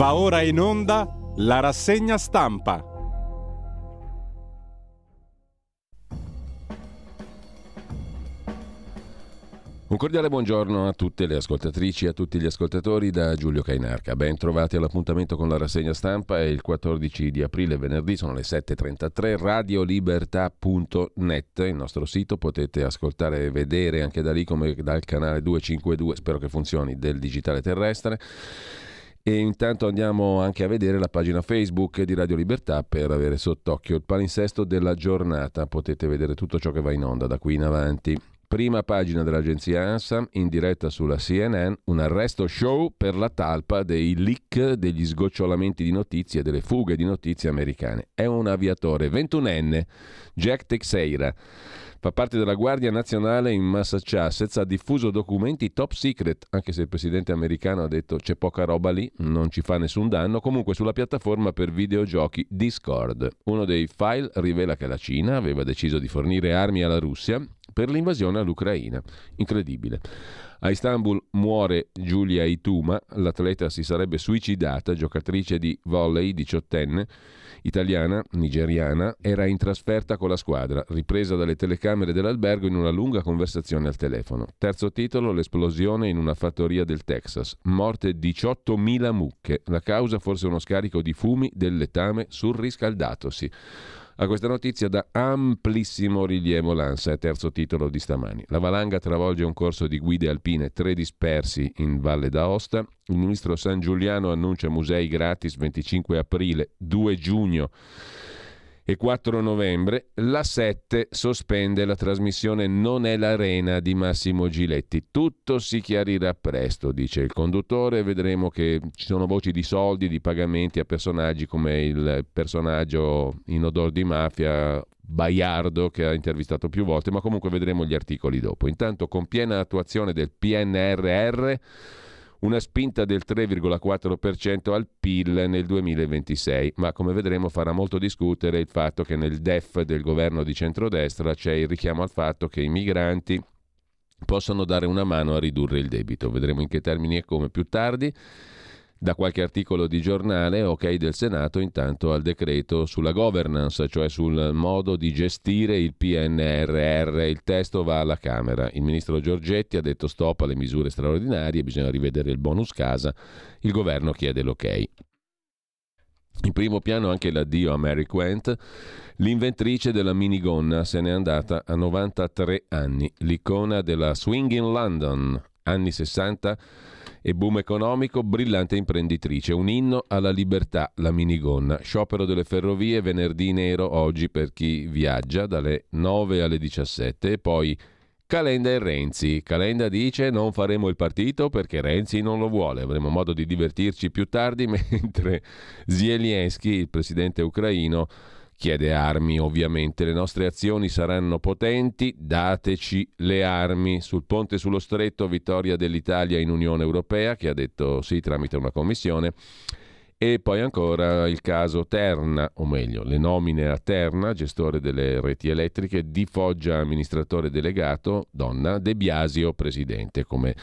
Va ora in onda la rassegna stampa. Un cordiale buongiorno a tutte le ascoltatrici e a tutti gli ascoltatori da Giulio Cainarca. Ben trovati all'appuntamento con la rassegna stampa. È il 14 di aprile, venerdì, sono le 7.33, radiolibertà.net, il nostro sito. Potete ascoltare e vedere anche da lì come dal canale 252, spero che funzioni, del digitale terrestre. E intanto andiamo anche a vedere la pagina Facebook di Radio Libertà per avere sott'occhio il palinsesto della giornata. Potete vedere tutto ciò che va in onda da qui in avanti. Prima pagina dell'agenzia ANSA, in diretta sulla CNN, un arresto show per la talpa dei leak degli sgocciolamenti di notizie, delle fughe di notizie americane. È un aviatore 21enne, Jack Teixeira Fa parte della Guardia Nazionale in Massachusetts, ha diffuso documenti top secret, anche se il presidente americano ha detto c'è poca roba lì, non ci fa nessun danno, comunque sulla piattaforma per videogiochi Discord. Uno dei file rivela che la Cina aveva deciso di fornire armi alla Russia per l'invasione all'Ucraina. Incredibile. A Istanbul muore Giulia Ituma, l'atleta si sarebbe suicidata, giocatrice di volley diciottenne italiana, nigeriana, era in trasferta con la squadra, ripresa dalle telecamere dell'albergo in una lunga conversazione al telefono. Terzo titolo, l'esplosione in una fattoria del Texas. Morte 18.000 mucche. La causa forse uno scarico di fumi del letame surriscaldatosi. A questa notizia dà amplissimo rilievo l'ANSA, terzo titolo di stamani. La valanga travolge un corso di guide alpine, tre dispersi in Valle d'Aosta. Il ministro San Giuliano annuncia musei gratis 25 aprile, 2 giugno e 4 novembre, la 7 sospende la trasmissione Non è l'arena di Massimo Giletti. Tutto si chiarirà presto, dice il conduttore, vedremo che ci sono voci di soldi, di pagamenti a personaggi come il personaggio in odor di mafia Baiardo che ha intervistato più volte, ma comunque vedremo gli articoli dopo. Intanto con piena attuazione del PNRR una spinta del 3,4% al PIL nel 2026, ma come vedremo farà molto discutere il fatto che nel DEF del governo di centrodestra c'è il richiamo al fatto che i migranti possano dare una mano a ridurre il debito. Vedremo in che termini e come più tardi da qualche articolo di giornale, ok del Senato, intanto al decreto sulla governance, cioè sul modo di gestire il PNRR. Il testo va alla Camera. Il ministro Giorgetti ha detto stop alle misure straordinarie, bisogna rivedere il bonus casa. Il governo chiede l'ok. In primo piano anche l'addio a Mary Quent, l'inventrice della minigonna se n'è andata a 93 anni, l'icona della Swing in London, anni 60 e boom economico, brillante imprenditrice, un inno alla libertà, la minigonna. Sciopero delle ferrovie venerdì nero oggi per chi viaggia dalle 9 alle 17 e poi Calenda e Renzi. Calenda dice non faremo il partito perché Renzi non lo vuole, avremo modo di divertirci più tardi mentre Zelensky, il presidente ucraino, chiede armi ovviamente. Le nostre azioni saranno potenti, dateci le armi. Sul ponte sullo stretto, vittoria dell'Italia in Unione Europea, che ha detto sì tramite una commissione. E poi ancora il caso Terna, o meglio, le nomine a Terna, gestore delle reti elettriche, di Foggia amministratore delegato, donna, De Biasio presidente, come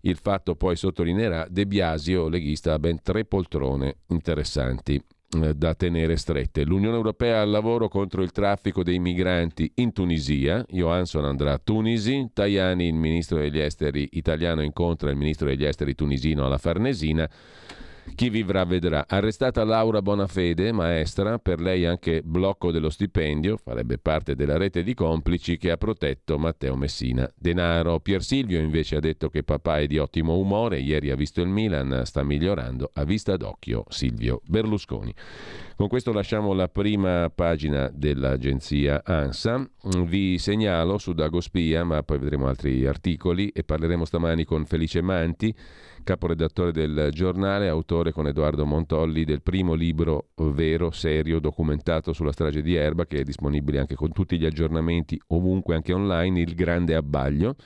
il fatto poi sottolineerà, De Biasio leghista ha ben tre poltrone interessanti. Eh, da tenere strette. L'Unione Europea al lavoro contro il traffico dei migranti in Tunisia. Johansson andrà a Tunisi. Tajani, il ministro degli esteri italiano, incontra il ministro degli esteri tunisino alla Farnesina. Chi vivrà vedrà. Arrestata Laura Bonafede, maestra, per lei anche blocco dello stipendio, farebbe parte della rete di complici che ha protetto Matteo Messina. Denaro. Pier Silvio invece ha detto che papà è di ottimo umore, ieri ha visto il Milan, sta migliorando, a vista d'occhio Silvio Berlusconi. Con questo lasciamo la prima pagina dell'agenzia ANSA. Vi segnalo su Dagospia, ma poi vedremo altri articoli e parleremo stamani con Felice Manti caporedattore del giornale, autore con Edoardo Montolli del primo libro vero, serio, documentato sulla strage di Erba, che è disponibile anche con tutti gli aggiornamenti ovunque, anche online, Il Grande Abbaglio.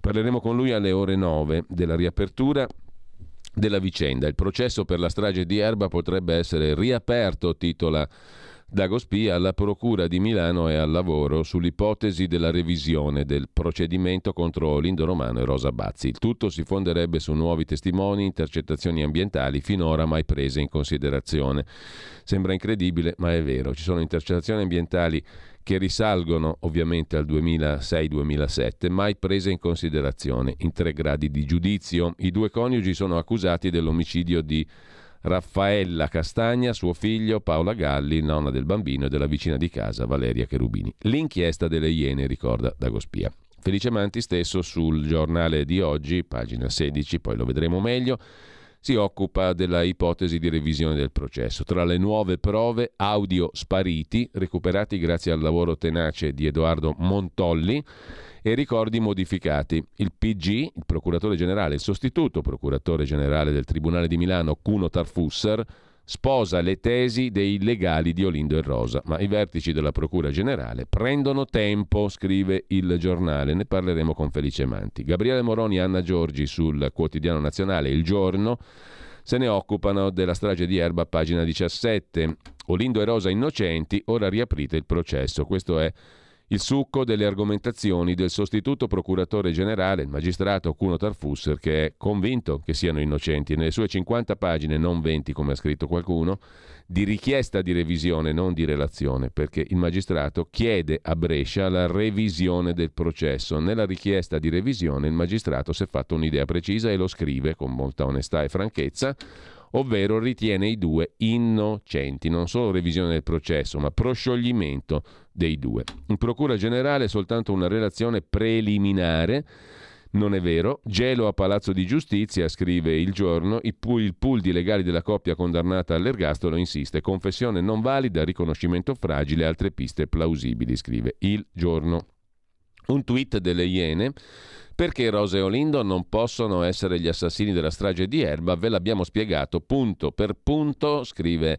Parleremo con lui alle ore 9 della riapertura della vicenda. Il processo per la strage di Erba potrebbe essere riaperto, titola Dagospia alla Procura di Milano è al lavoro sull'ipotesi della revisione del procedimento contro Lindo Romano e Rosa Bazzi. Il tutto si fonderebbe su nuovi testimoni, intercettazioni ambientali finora mai prese in considerazione. Sembra incredibile, ma è vero. Ci sono intercettazioni ambientali che risalgono ovviamente al 2006-2007, mai prese in considerazione in tre gradi di giudizio. I due coniugi sono accusati dell'omicidio di Raffaella Castagna, suo figlio Paola Galli, nonna del bambino e della vicina di casa Valeria Cherubini. L'inchiesta delle Iene, ricorda Dagospia. Felice Manti stesso sul giornale di oggi, pagina 16, poi lo vedremo meglio, si occupa della ipotesi di revisione del processo. Tra le nuove prove, audio spariti, recuperati grazie al lavoro tenace di Edoardo Montolli, e ricordi modificati. Il PG, il procuratore generale, il sostituto procuratore generale del Tribunale di Milano, Cuno Tarfusser, sposa le tesi dei legali di Olindo e Rosa, ma i vertici della Procura Generale prendono tempo, scrive il giornale, ne parleremo con Felice Manti. Gabriele Moroni e Anna Giorgi sul quotidiano nazionale Il Giorno se ne occupano della strage di Erba, pagina 17. Olindo e Rosa innocenti, ora riaprite il processo. Questo è il succo delle argomentazioni del sostituto procuratore generale, il magistrato Cuno Tarfusser, che è convinto che siano innocenti. Nelle sue 50 pagine, non 20 come ha scritto qualcuno, di richiesta di revisione, non di relazione, perché il magistrato chiede a Brescia la revisione del processo. Nella richiesta di revisione il magistrato si è fatto un'idea precisa e lo scrive con molta onestà e franchezza ovvero ritiene i due innocenti, non solo revisione del processo, ma proscioglimento dei due. In Procura Generale soltanto una relazione preliminare non è vero. Gelo a Palazzo di Giustizia, scrive il giorno, il pool, il pool di legali della coppia condannata all'ergastolo insiste. Confessione non valida, riconoscimento fragile, altre piste plausibili, scrive il giorno. Un tweet delle Iene perché Rosa e Olindo non possono essere gli assassini della strage di Erba? Ve l'abbiamo spiegato punto per punto, scrive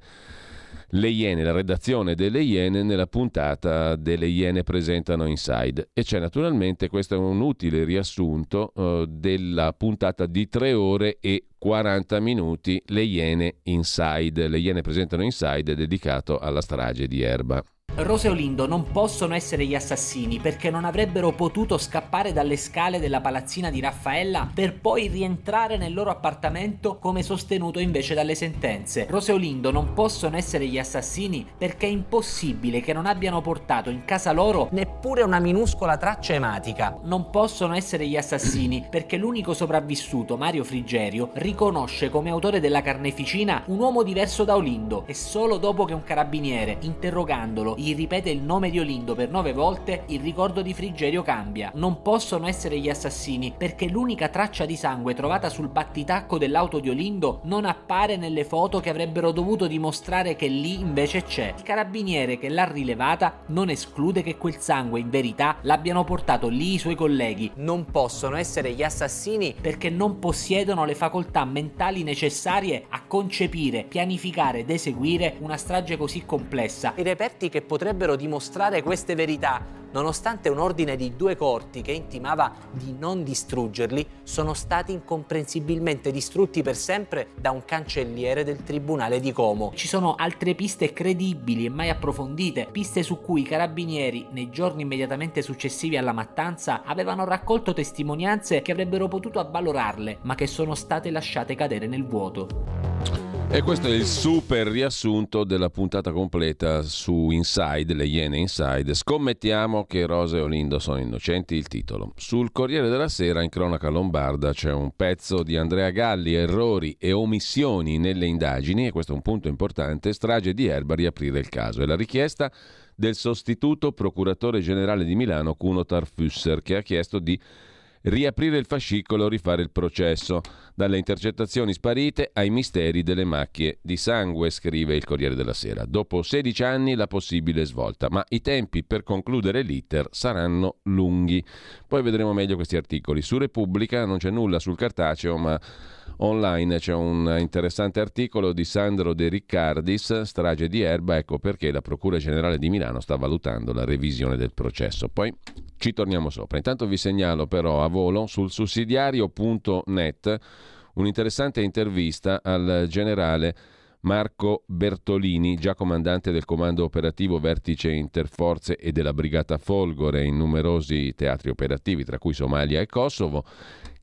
le Iene, la redazione delle Iene nella puntata delle Iene presentano Inside. E c'è naturalmente, questo è un utile riassunto uh, della puntata di 3 ore e 40 minuti, le Iene Inside. Le Iene presentano Inside dedicato alla strage di Erba. Rose e Olindo non possono essere gli assassini perché non avrebbero potuto scappare dalle scale della palazzina di Raffaella per poi rientrare nel loro appartamento come sostenuto invece dalle sentenze. Rose e Olindo non possono essere gli assassini perché è impossibile che non abbiano portato in casa loro neppure una minuscola traccia ematica. Non possono essere gli assassini perché l'unico sopravvissuto, Mario Frigerio, riconosce come autore della carneficina un uomo diverso da Olindo e solo dopo che un carabiniere, interrogandolo, gli ripete il nome di Olindo per nove volte, il ricordo di Frigerio cambia. Non possono essere gli assassini perché l'unica traccia di sangue trovata sul battitacco dell'auto di Olindo non appare nelle foto che avrebbero dovuto dimostrare che lì invece c'è. Il carabiniere che l'ha rilevata non esclude che quel sangue in verità l'abbiano portato lì i suoi colleghi. Non possono essere gli assassini perché non possiedono le facoltà mentali necessarie a concepire, pianificare ed eseguire una strage così complessa. I reperti che potrebbero dimostrare queste verità, nonostante un ordine di due corti che intimava di non distruggerli, sono stati incomprensibilmente distrutti per sempre da un cancelliere del Tribunale di Como. Ci sono altre piste credibili e mai approfondite, piste su cui i carabinieri, nei giorni immediatamente successivi alla mattanza, avevano raccolto testimonianze che avrebbero potuto avvalorarle, ma che sono state lasciate cadere nel vuoto. E questo è il super riassunto della puntata completa su Inside, le Iene Inside. Scommettiamo che Rosa e Olindo sono innocenti, il titolo. Sul Corriere della Sera, in cronaca lombarda, c'è un pezzo di Andrea Galli, errori e omissioni nelle indagini, e questo è un punto importante, strage di Erba, riaprire il caso. È la richiesta del sostituto procuratore generale di Milano, Cuno Tarfusser, che ha chiesto di riaprire il fascicolo, rifare il processo. Dalle intercettazioni sparite ai misteri delle macchie di sangue, scrive il Corriere della Sera. Dopo 16 anni la possibile svolta, ma i tempi per concludere l'iter saranno lunghi. Poi vedremo meglio questi articoli. Su Repubblica non c'è nulla sul cartaceo, ma online c'è un interessante articolo di Sandro De Riccardis, strage di Erba, ecco perché la Procura Generale di Milano sta valutando la revisione del processo. Poi ci torniamo sopra. Intanto vi segnalo però a volo sul sussidiario.net un'interessante intervista al generale Marco Bertolini, già comandante del comando operativo Vertice Interforze e della Brigata Folgore in numerosi teatri operativi, tra cui Somalia e Kosovo,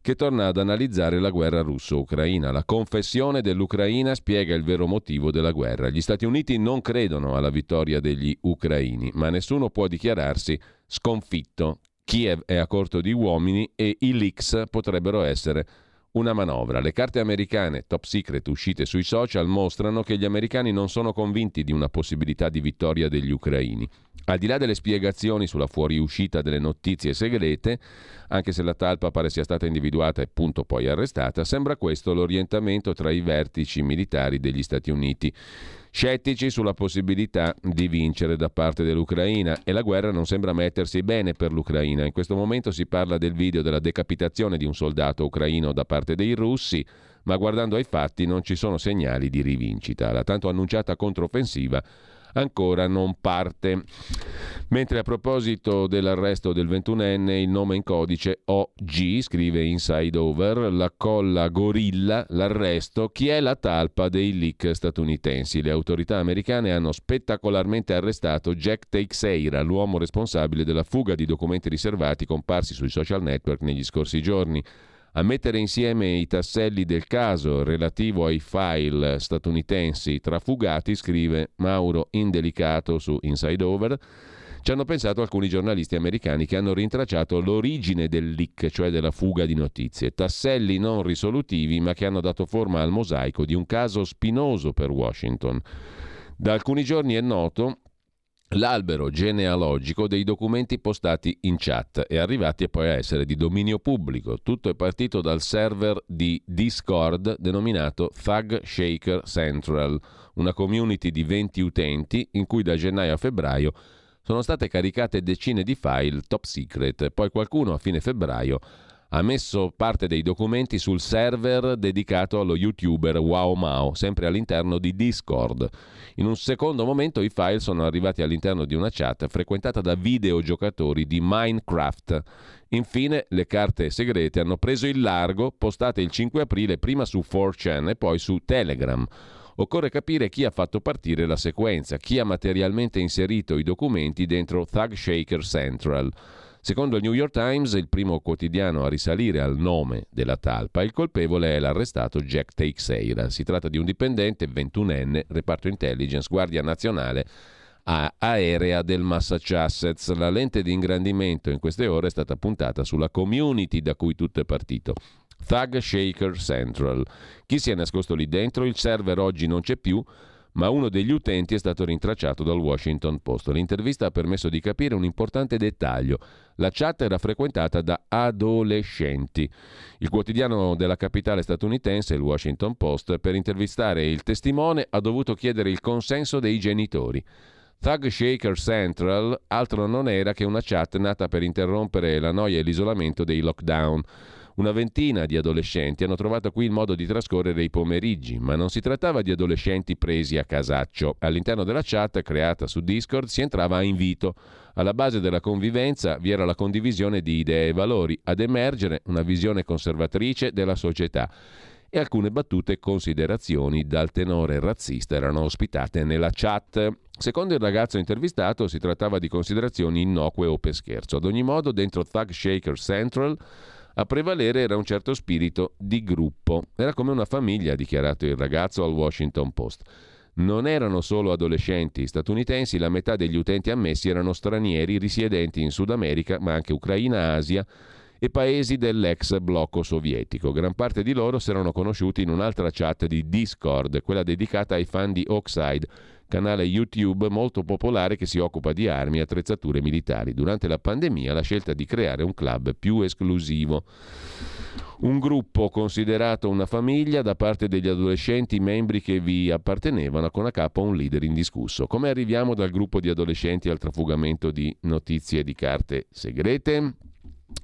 che torna ad analizzare la guerra russo-ucraina. La confessione dell'Ucraina spiega il vero motivo della guerra. Gli Stati Uniti non credono alla vittoria degli ucraini, ma nessuno può dichiararsi sconfitto. Kiev è a corto di uomini e i leaks potrebbero essere una manovra. Le carte americane top secret uscite sui social mostrano che gli americani non sono convinti di una possibilità di vittoria degli ucraini. Al di là delle spiegazioni sulla fuoriuscita delle notizie segrete, anche se la talpa pare sia stata individuata e punto poi arrestata, sembra questo l'orientamento tra i vertici militari degli Stati Uniti scettici sulla possibilità di vincere da parte dell'Ucraina e la guerra non sembra mettersi bene per l'Ucraina. In questo momento si parla del video della decapitazione di un soldato ucraino da parte dei russi, ma guardando ai fatti non ci sono segnali di rivincita. La tanto annunciata controffensiva ancora non parte. Mentre a proposito dell'arresto del 21enne, il nome in codice OG, scrive Inside Over, la colla gorilla, l'arresto, chi è la talpa dei leak statunitensi? Le autorità americane hanno spettacolarmente arrestato Jack Teixeira, l'uomo responsabile della fuga di documenti riservati comparsi sui social network negli scorsi giorni a mettere insieme i tasselli del caso relativo ai file statunitensi trafugati, scrive Mauro Indelicato su Inside Over, ci hanno pensato alcuni giornalisti americani che hanno rintracciato l'origine del leak, cioè della fuga di notizie, tasselli non risolutivi ma che hanno dato forma al mosaico di un caso spinoso per Washington. Da alcuni giorni è noto l'albero genealogico dei documenti postati in chat e arrivati poi a essere di dominio pubblico. Tutto è partito dal server di Discord denominato Thug Shaker Central, una community di 20 utenti in cui da gennaio a febbraio sono state caricate decine di file top secret. Poi qualcuno a fine febbraio ha messo parte dei documenti sul server dedicato allo youtuber Wow Mao, sempre all'interno di Discord. In un secondo momento i file sono arrivati all'interno di una chat frequentata da videogiocatori di Minecraft. Infine le carte segrete hanno preso il largo, postate il 5 aprile prima su 4chan e poi su Telegram. Occorre capire chi ha fatto partire la sequenza, chi ha materialmente inserito i documenti dentro Thug Shaker Central. Secondo il New York Times, il primo quotidiano a risalire al nome della talpa, il colpevole è l'arrestato Jack Teixeira. Si tratta di un dipendente 21enne, reparto intelligence, Guardia Nazionale aerea del Massachusetts. La lente di ingrandimento in queste ore è stata puntata sulla community da cui tutto è partito. Thug Shaker Central. Chi si è nascosto lì dentro? Il server oggi non c'è più, ma uno degli utenti è stato rintracciato dal Washington Post. L'intervista ha permesso di capire un importante dettaglio. La chat era frequentata da adolescenti. Il quotidiano della capitale statunitense, il Washington Post, per intervistare il testimone ha dovuto chiedere il consenso dei genitori. Thug Shaker Central altro non era che una chat nata per interrompere la noia e l'isolamento dei lockdown. Una ventina di adolescenti hanno trovato qui il modo di trascorrere i pomeriggi, ma non si trattava di adolescenti presi a casaccio. All'interno della chat creata su Discord si entrava a invito. Alla base della convivenza vi era la condivisione di idee e valori, ad emergere una visione conservatrice della società e alcune battute considerazioni dal tenore razzista erano ospitate nella chat. Secondo il ragazzo intervistato si trattava di considerazioni innocue o per scherzo. Ad ogni modo, dentro Thug Shaker Central a prevalere era un certo spirito di gruppo. Era come una famiglia, ha dichiarato il ragazzo al Washington Post. Non erano solo adolescenti statunitensi, la metà degli utenti ammessi erano stranieri risiedenti in Sud America, ma anche Ucraina, Asia e paesi dell'ex blocco sovietico. Gran parte di loro si erano conosciuti in un'altra chat di Discord, quella dedicata ai fan di Oxide canale YouTube molto popolare che si occupa di armi e attrezzature militari. Durante la pandemia la scelta di creare un club più esclusivo. Un gruppo considerato una famiglia da parte degli adolescenti membri che vi appartenevano con a capo un leader indiscusso. Come arriviamo dal gruppo di adolescenti al trafugamento di notizie di carte segrete?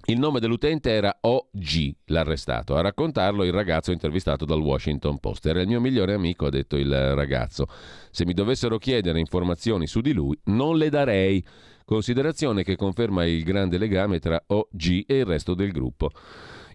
Il nome dell'utente era OG, l'arrestato. A raccontarlo il ragazzo intervistato dal Washington Post. Era il mio migliore amico, ha detto il ragazzo. Se mi dovessero chiedere informazioni su di lui, non le darei. Considerazione che conferma il grande legame tra OG e il resto del gruppo.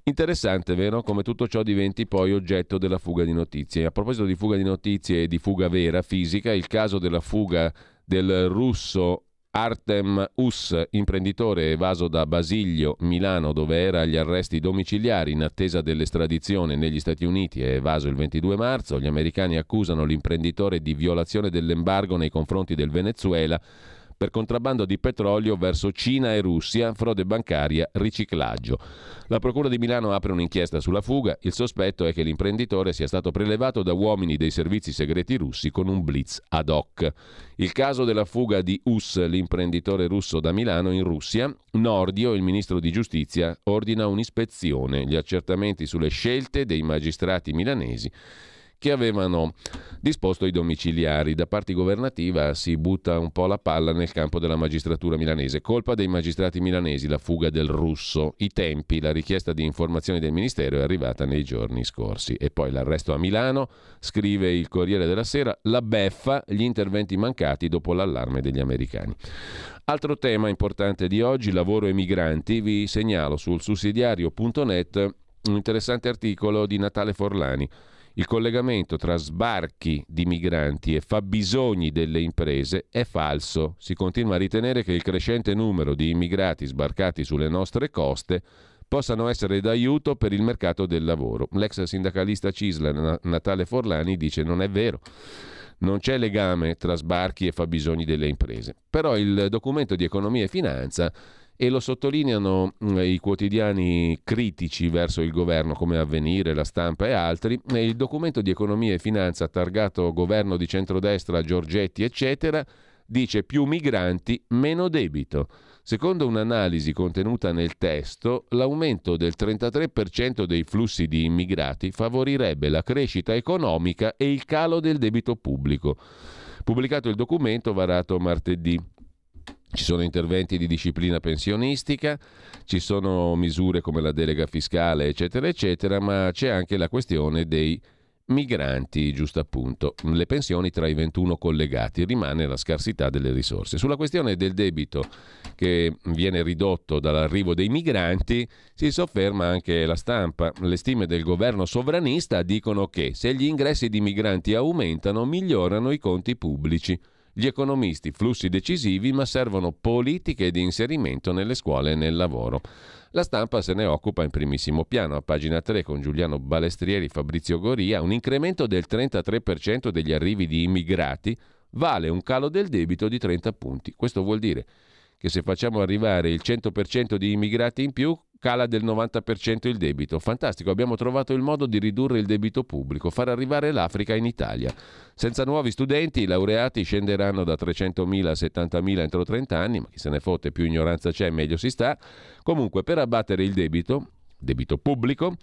Interessante, vero? Come tutto ciò diventi poi oggetto della fuga di notizie. A proposito di fuga di notizie e di fuga vera, fisica, il caso della fuga del russo Artem Us, imprenditore evaso da Basilio, Milano, dove era agli arresti domiciliari in attesa dell'estradizione negli Stati Uniti, è evaso il 22 marzo. Gli americani accusano l'imprenditore di violazione dell'embargo nei confronti del Venezuela per contrabbando di petrolio verso Cina e Russia, frode bancaria, riciclaggio. La Procura di Milano apre un'inchiesta sulla fuga. Il sospetto è che l'imprenditore sia stato prelevato da uomini dei servizi segreti russi con un blitz ad hoc. Il caso della fuga di Us, l'imprenditore russo da Milano in Russia, Nordio, il ministro di giustizia, ordina un'ispezione. Gli accertamenti sulle scelte dei magistrati milanesi che avevano disposto i domiciliari. Da parte governativa si butta un po' la palla nel campo della magistratura milanese. Colpa dei magistrati milanesi la fuga del russo. I tempi, la richiesta di informazioni del Ministero è arrivata nei giorni scorsi. E poi l'arresto a Milano, scrive il Corriere della Sera, la beffa, gli interventi mancati dopo l'allarme degli americani. Altro tema importante di oggi, lavoro e migranti. Vi segnalo sul sussidiario.net un interessante articolo di Natale Forlani il collegamento tra sbarchi di migranti e fabbisogni delle imprese è falso. Si continua a ritenere che il crescente numero di immigrati sbarcati sulle nostre coste possano essere d'aiuto per il mercato del lavoro. L'ex sindacalista Cisla Natale Forlani dice non è vero. Non c'è legame tra sbarchi e fabbisogni delle imprese. Però il documento di economia e finanza e lo sottolineano mm, i quotidiani critici verso il governo come Avvenire, La Stampa e altri, il documento di economia e finanza targato governo di centrodestra, Giorgetti eccetera, dice più migranti, meno debito. Secondo un'analisi contenuta nel testo, l'aumento del 33% dei flussi di immigrati favorirebbe la crescita economica e il calo del debito pubblico. Pubblicato il documento varato martedì. Ci sono interventi di disciplina pensionistica, ci sono misure come la delega fiscale, eccetera, eccetera, ma c'è anche la questione dei migranti, giusto appunto, le pensioni tra i 21 collegati, rimane la scarsità delle risorse. Sulla questione del debito che viene ridotto dall'arrivo dei migranti si sofferma anche la stampa. Le stime del governo sovranista dicono che se gli ingressi di migranti aumentano migliorano i conti pubblici. Gli economisti, flussi decisivi, ma servono politiche di inserimento nelle scuole e nel lavoro. La stampa se ne occupa in primissimo piano, a pagina 3 con Giuliano Balestrieri e Fabrizio Goria, un incremento del 33% degli arrivi di immigrati vale un calo del debito di 30 punti. Questo vuol dire che se facciamo arrivare il 100% di immigrati in più, cala del 90% il debito. Fantastico, abbiamo trovato il modo di ridurre il debito pubblico, far arrivare l'Africa in Italia. Senza nuovi studenti i laureati scenderanno da 300.000 a 70.000 entro 30 anni, ma chi se ne fotte, più ignoranza c'è, meglio si sta. Comunque, per abbattere il debito, debito pubblico,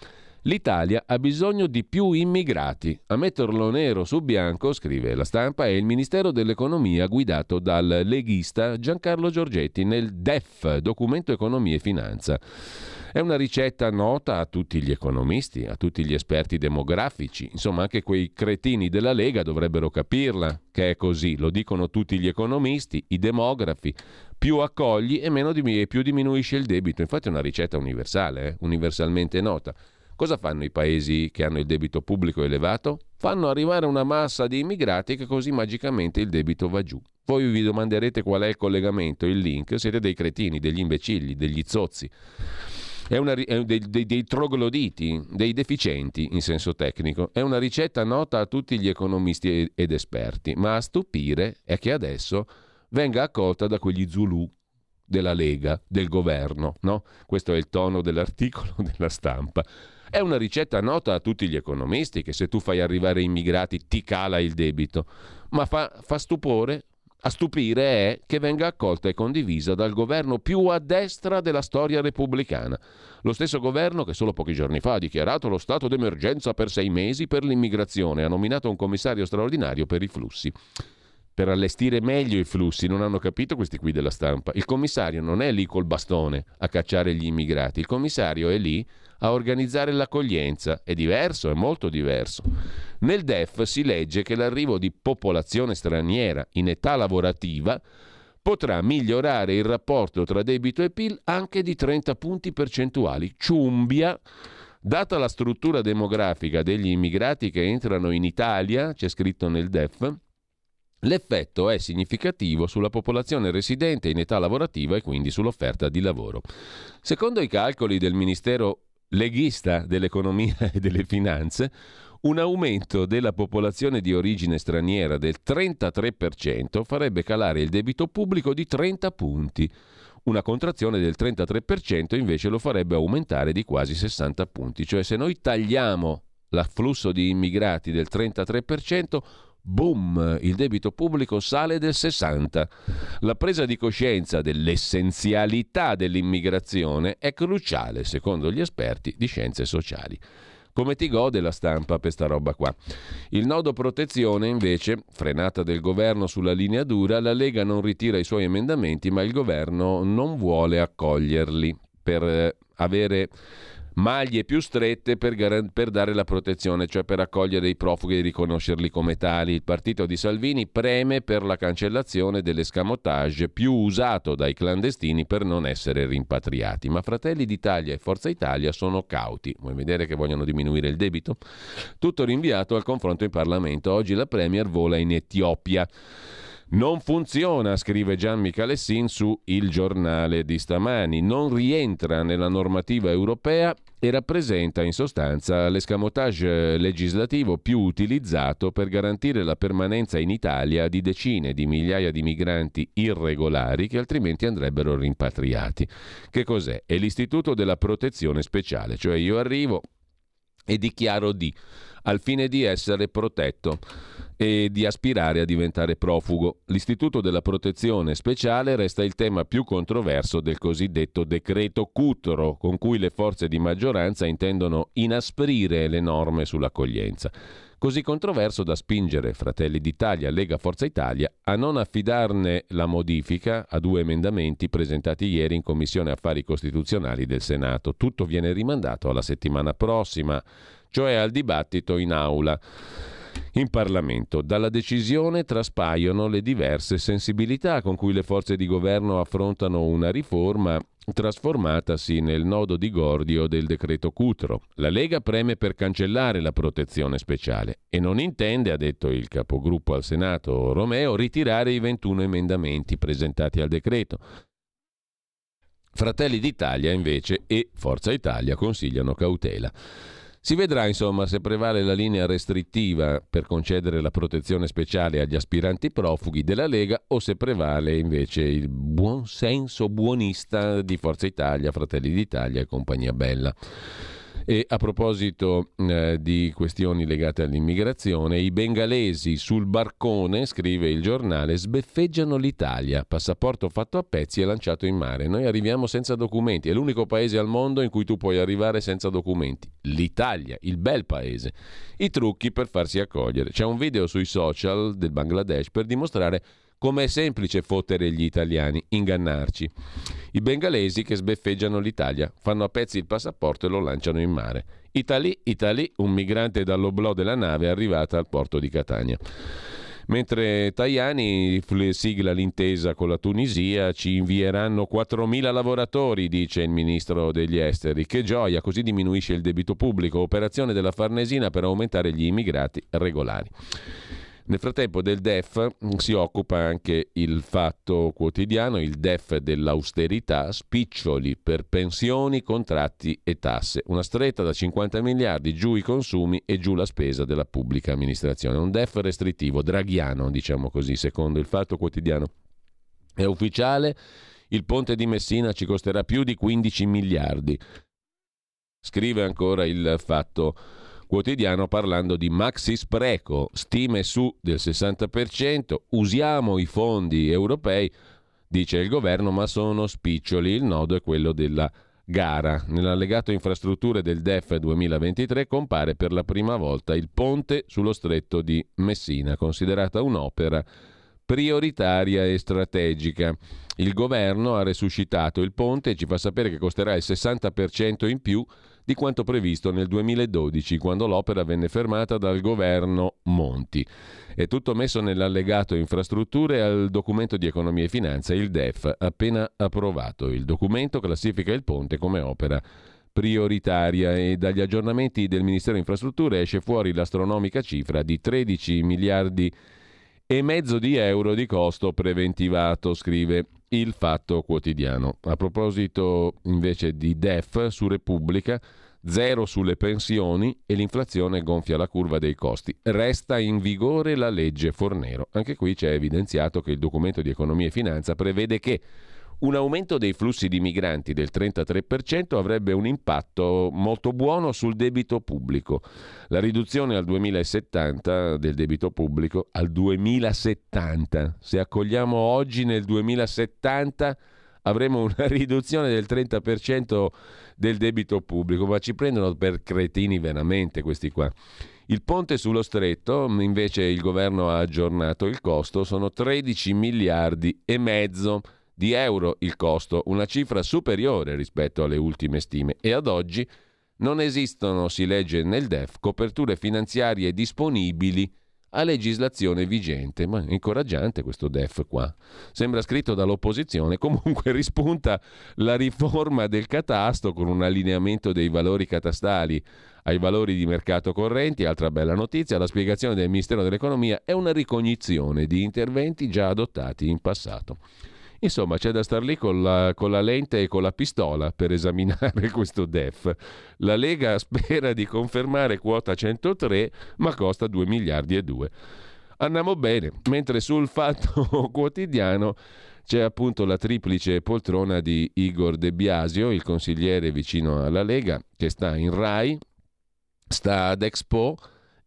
L'Italia ha bisogno di più immigrati. A metterlo nero su bianco, scrive la stampa, è il Ministero dell'Economia guidato dal leghista Giancarlo Giorgetti nel DEF, Documento Economia e Finanza. È una ricetta nota a tutti gli economisti, a tutti gli esperti demografici, insomma anche quei cretini della Lega dovrebbero capirla che è così, lo dicono tutti gli economisti, i demografi, più accogli e, di, e più diminuisce il debito, infatti è una ricetta universale, eh? universalmente nota. Cosa fanno i paesi che hanno il debito pubblico elevato? Fanno arrivare una massa di immigrati che così magicamente il debito va giù. Voi vi domanderete qual è il collegamento, il link, siete dei cretini, degli imbecilli, degli zozzi. È, una, è dei, dei, dei, trogloditi, dei deficienti in senso tecnico. È una ricetta nota a tutti gli economisti ed esperti, ma a stupire è che adesso venga accolta da quegli Zulu della Lega, del governo. No? Questo è il tono dell'articolo della stampa. È una ricetta nota a tutti gli economisti che se tu fai arrivare immigrati ti cala il debito, ma fa, fa stupore, a stupire è che venga accolta e condivisa dal governo più a destra della storia repubblicana. Lo stesso governo che solo pochi giorni fa ha dichiarato lo stato d'emergenza per sei mesi per l'immigrazione ha nominato un commissario straordinario per i flussi per allestire meglio i flussi, non hanno capito questi qui della stampa. Il commissario non è lì col bastone a cacciare gli immigrati, il commissario è lì a organizzare l'accoglienza. È diverso, è molto diverso. Nel DEF si legge che l'arrivo di popolazione straniera in età lavorativa potrà migliorare il rapporto tra debito e PIL anche di 30 punti percentuali. Ciumbia. Data la struttura demografica degli immigrati che entrano in Italia, c'è scritto nel DEF, L'effetto è significativo sulla popolazione residente in età lavorativa e quindi sull'offerta di lavoro. Secondo i calcoli del Ministero leghista dell'economia e delle finanze, un aumento della popolazione di origine straniera del 33% farebbe calare il debito pubblico di 30 punti. Una contrazione del 33% invece lo farebbe aumentare di quasi 60 punti. Cioè se noi tagliamo l'afflusso di immigrati del 33%, boom, il debito pubblico sale del 60. La presa di coscienza dell'essenzialità dell'immigrazione è cruciale, secondo gli esperti di scienze sociali. Come ti gode la stampa per sta roba qua? Il nodo protezione, invece, frenata del governo sulla linea dura, la Lega non ritira i suoi emendamenti, ma il governo non vuole accoglierli per eh, avere maglie più strette per, gar- per, dare la protezione, cioè per accogliere i profughi e riconoscerli come tali. Il partito di Salvini preme per la cancellazione dell'escamotage più usato dai clandestini per non essere rimpatriati. Ma Fratelli d'Italia e Forza Italia sono cauti. Vuoi vedere che vogliono diminuire il debito? Tutto rinviato al confronto in Parlamento. Oggi la Premier vola in Etiopia. Non funziona, scrive Gian Michalessin su Il giornale di stamani, non rientra nella normativa europea e rappresenta in sostanza l'escamotage legislativo più utilizzato per garantire la permanenza in Italia di decine di migliaia di migranti irregolari che altrimenti andrebbero rimpatriati. Che cos'è? È l'istituto della protezione speciale, cioè io arrivo e dichiaro di al fine di essere protetto e di aspirare a diventare profugo. L'istituto della protezione speciale resta il tema più controverso del cosiddetto decreto Cutro, con cui le forze di maggioranza intendono inasprire le norme sull'accoglienza. Così controverso da spingere Fratelli d'Italia, Lega Forza Italia a non affidarne la modifica a due emendamenti presentati ieri in Commissione Affari Costituzionali del Senato. Tutto viene rimandato alla settimana prossima cioè al dibattito in aula. In Parlamento. Dalla decisione traspaiono le diverse sensibilità con cui le forze di governo affrontano una riforma trasformatasi nel nodo di Gordio del decreto Cutro. La Lega preme per cancellare la protezione speciale e non intende, ha detto il capogruppo al Senato Romeo, ritirare i 21 emendamenti presentati al decreto. Fratelli d'Italia invece e Forza Italia consigliano cautela. Si vedrà insomma se prevale la linea restrittiva per concedere la protezione speciale agli aspiranti profughi della Lega o se prevale invece il buon senso buonista di Forza Italia, Fratelli d'Italia e compagnia bella. E a proposito eh, di questioni legate all'immigrazione, i bengalesi sul barcone, scrive il giornale, sbeffeggiano l'Italia. Passaporto fatto a pezzi e lanciato in mare. Noi arriviamo senza documenti. È l'unico paese al mondo in cui tu puoi arrivare senza documenti. L'Italia, il bel paese. I trucchi per farsi accogliere. C'è un video sui social del Bangladesh per dimostrare come è semplice fottere gli italiani, ingannarci. I bengalesi che sbeffeggiano l'Italia, fanno a pezzi il passaporto e lo lanciano in mare. Italy, Italy, un migrante dall'oblò della nave arrivata al porto di Catania. Mentre Tajani sigla l'intesa con la Tunisia, ci invieranno 4.000 lavoratori, dice il ministro degli esteri. Che gioia, così diminuisce il debito pubblico. Operazione della Farnesina per aumentare gli immigrati regolari. Nel frattempo del DEF mm, si occupa anche il fatto quotidiano, il DEF dell'austerità, spiccioli per pensioni, contratti e tasse. Una stretta da 50 miliardi, giù i consumi e giù la spesa della pubblica amministrazione. Un DEF restrittivo, draghiano, diciamo così, secondo il fatto quotidiano. È ufficiale, il ponte di Messina ci costerà più di 15 miliardi. Scrive ancora il fatto quotidiano parlando di maxi spreco, stime su del 60%, usiamo i fondi europei, dice il governo, ma sono spiccioli, il nodo è quello della gara. Nell'allegato infrastrutture del DEF 2023 compare per la prima volta il ponte sullo stretto di Messina, considerata un'opera prioritaria e strategica. Il governo ha resuscitato il ponte e ci fa sapere che costerà il 60% in più di quanto previsto nel 2012, quando l'opera venne fermata dal governo Monti. È tutto messo nell'allegato infrastrutture al documento di economia e finanza, il DEF, appena approvato. Il documento classifica il ponte come opera prioritaria e dagli aggiornamenti del Ministero Infrastrutture esce fuori l'astronomica cifra di 13 miliardi e mezzo di euro di costo preventivato, scrive il Fatto Quotidiano. A proposito invece di DEF su Repubblica, zero sulle pensioni e l'inflazione gonfia la curva dei costi. Resta in vigore la legge Fornero. Anche qui c'è evidenziato che il documento di economia e finanza prevede che un aumento dei flussi di migranti del 33% avrebbe un impatto molto buono sul debito pubblico. La riduzione al 2070 del debito pubblico al 2070. Se accogliamo oggi nel 2070 avremo una riduzione del 30% del debito pubblico, ma ci prendono per cretini veramente questi qua. Il ponte sullo stretto, invece il governo ha aggiornato il costo, sono 13 miliardi e mezzo di euro il costo, una cifra superiore rispetto alle ultime stime e ad oggi non esistono, si legge nel DEF, coperture finanziarie disponibili a legislazione vigente. Ma è incoraggiante questo DEF qua. Sembra scritto dall'opposizione, comunque rispunta la riforma del catasto con un allineamento dei valori catastali ai valori di mercato correnti. Altra bella notizia, la spiegazione del Ministero dell'Economia è una ricognizione di interventi già adottati in passato. Insomma, c'è da star lì con la, con la, lente e con la pistola per esaminare questo DEF. La Lega spera di confermare quota 103, ma costa 2 miliardi e 2. Andiamo bene, mentre sul fatto quotidiano c'è appunto la triplice poltrona di Igor De Biasio, il consigliere vicino alla Lega, che sta in RAI, sta ad Expo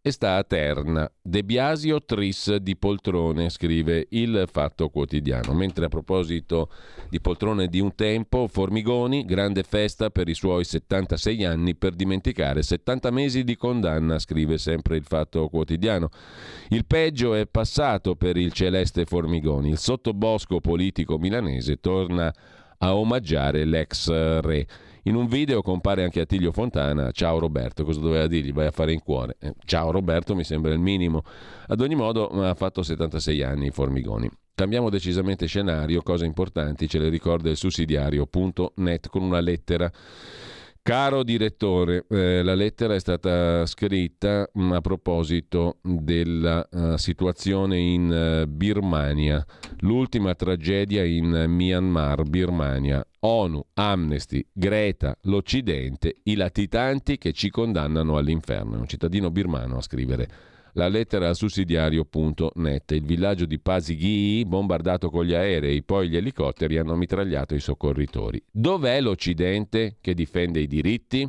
e sta a Terna. De Biasio tris di poltrone, scrive il Fatto Quotidiano. Mentre a proposito di poltrone di un tempo, Formigoni, grande festa per i suoi 76 anni per dimenticare 70 mesi di condanna, scrive sempre il Fatto Quotidiano. Il peggio è passato per il celeste Formigoni. Il sottobosco politico milanese torna a omaggiare l'ex re. In un video compare anche Attilio Fontana. Ciao Roberto, cosa doveva dirgli? Vai a fare in cuore. Eh, ciao Roberto, mi sembra il minimo. Ad ogni modo, ha fatto 76 anni Formigoni. Cambiamo decisamente scenario, cose importanti ce le ricorda il sussidiario.net con una lettera Caro direttore, eh, la lettera è stata scritta mm, a proposito della uh, situazione in uh, Birmania, l'ultima tragedia in Myanmar, Birmania. ONU, Amnesty, Greta, l'Occidente, i latitanti che ci condannano all'inferno. È un cittadino birmano a scrivere la lettera al sussidiario.net. Il villaggio di Pasighi bombardato con gli aerei, poi gli elicotteri hanno mitragliato i soccorritori. Dov'è l'Occidente che difende i diritti?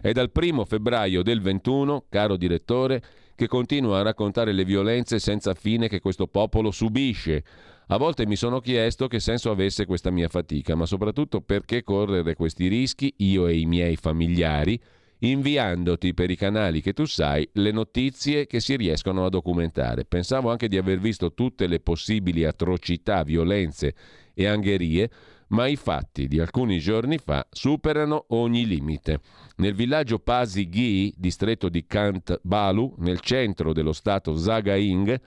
È dal primo febbraio del 21, caro direttore, che continua a raccontare le violenze senza fine che questo popolo subisce. A volte mi sono chiesto che senso avesse questa mia fatica, ma soprattutto perché correre questi rischi, io e i miei familiari, inviandoti per i canali che tu sai le notizie che si riescono a documentare. Pensavo anche di aver visto tutte le possibili atrocità, violenze e angherie, ma i fatti di alcuni giorni fa superano ogni limite. Nel villaggio Pasi distretto di Kant Balu, nel centro dello stato Zagaing,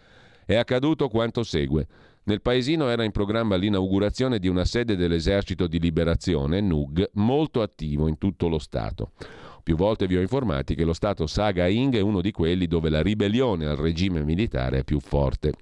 è accaduto quanto segue. Nel paesino era in programma l'inaugurazione di una sede dell'esercito di liberazione, NUG, molto attivo in tutto lo Stato. Più volte vi ho informati che lo Stato Saga Ing è uno di quelli dove la ribellione al regime militare è più forte.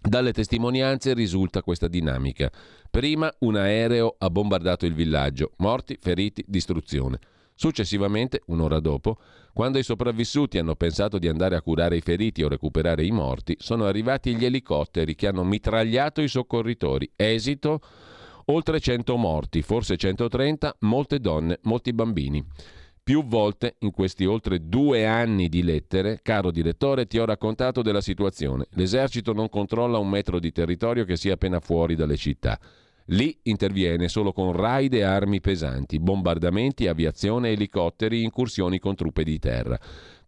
Dalle testimonianze risulta questa dinamica. Prima un aereo ha bombardato il villaggio, morti, feriti, distruzione. Successivamente, un'ora dopo, quando i sopravvissuti hanno pensato di andare a curare i feriti o recuperare i morti, sono arrivati gli elicotteri che hanno mitragliato i soccorritori. Esito, oltre 100 morti, forse 130, molte donne, molti bambini. Più volte in questi oltre due anni di lettere, caro direttore, ti ho raccontato della situazione. L'esercito non controlla un metro di territorio che sia appena fuori dalle città. Lì interviene solo con raid e armi pesanti, bombardamenti, aviazione, elicotteri, incursioni con truppe di terra.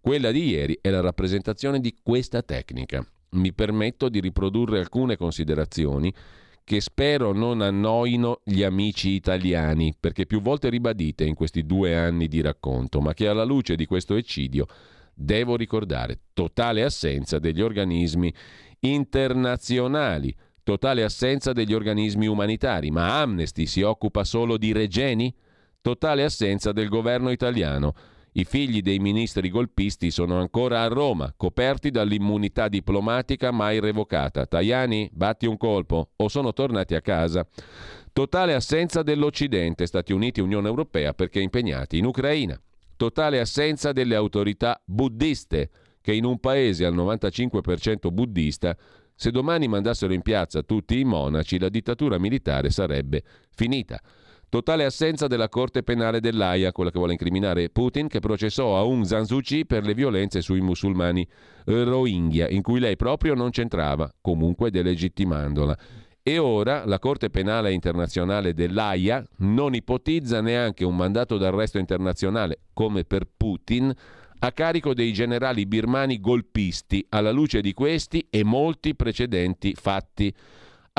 Quella di ieri è la rappresentazione di questa tecnica. Mi permetto di riprodurre alcune considerazioni che spero non annoino gli amici italiani, perché più volte ribadite in questi due anni di racconto, ma che alla luce di questo eccidio devo ricordare totale assenza degli organismi internazionali, totale assenza degli organismi umanitari, ma Amnesty si occupa solo di Regeni? Totale assenza del governo italiano. I figli dei ministri golpisti sono ancora a Roma, coperti dall'immunità diplomatica mai revocata. Tajani, batti un colpo o sono tornati a casa. Totale assenza dell'Occidente, Stati Uniti e Unione Europea perché impegnati in Ucraina. Totale assenza delle autorità buddiste che in un paese al 95% buddista, se domani mandassero in piazza tutti i monaci, la dittatura militare sarebbe finita. Totale assenza della Corte Penale dell'AIA, quella che vuole incriminare Putin, che processò Aung San Suu Kyi per le violenze sui musulmani Rohingya, in cui lei proprio non c'entrava, comunque delegittimandola. E ora la Corte Penale Internazionale dell'AIA non ipotizza neanche un mandato d'arresto internazionale, come per Putin, a carico dei generali birmani golpisti, alla luce di questi e molti precedenti fatti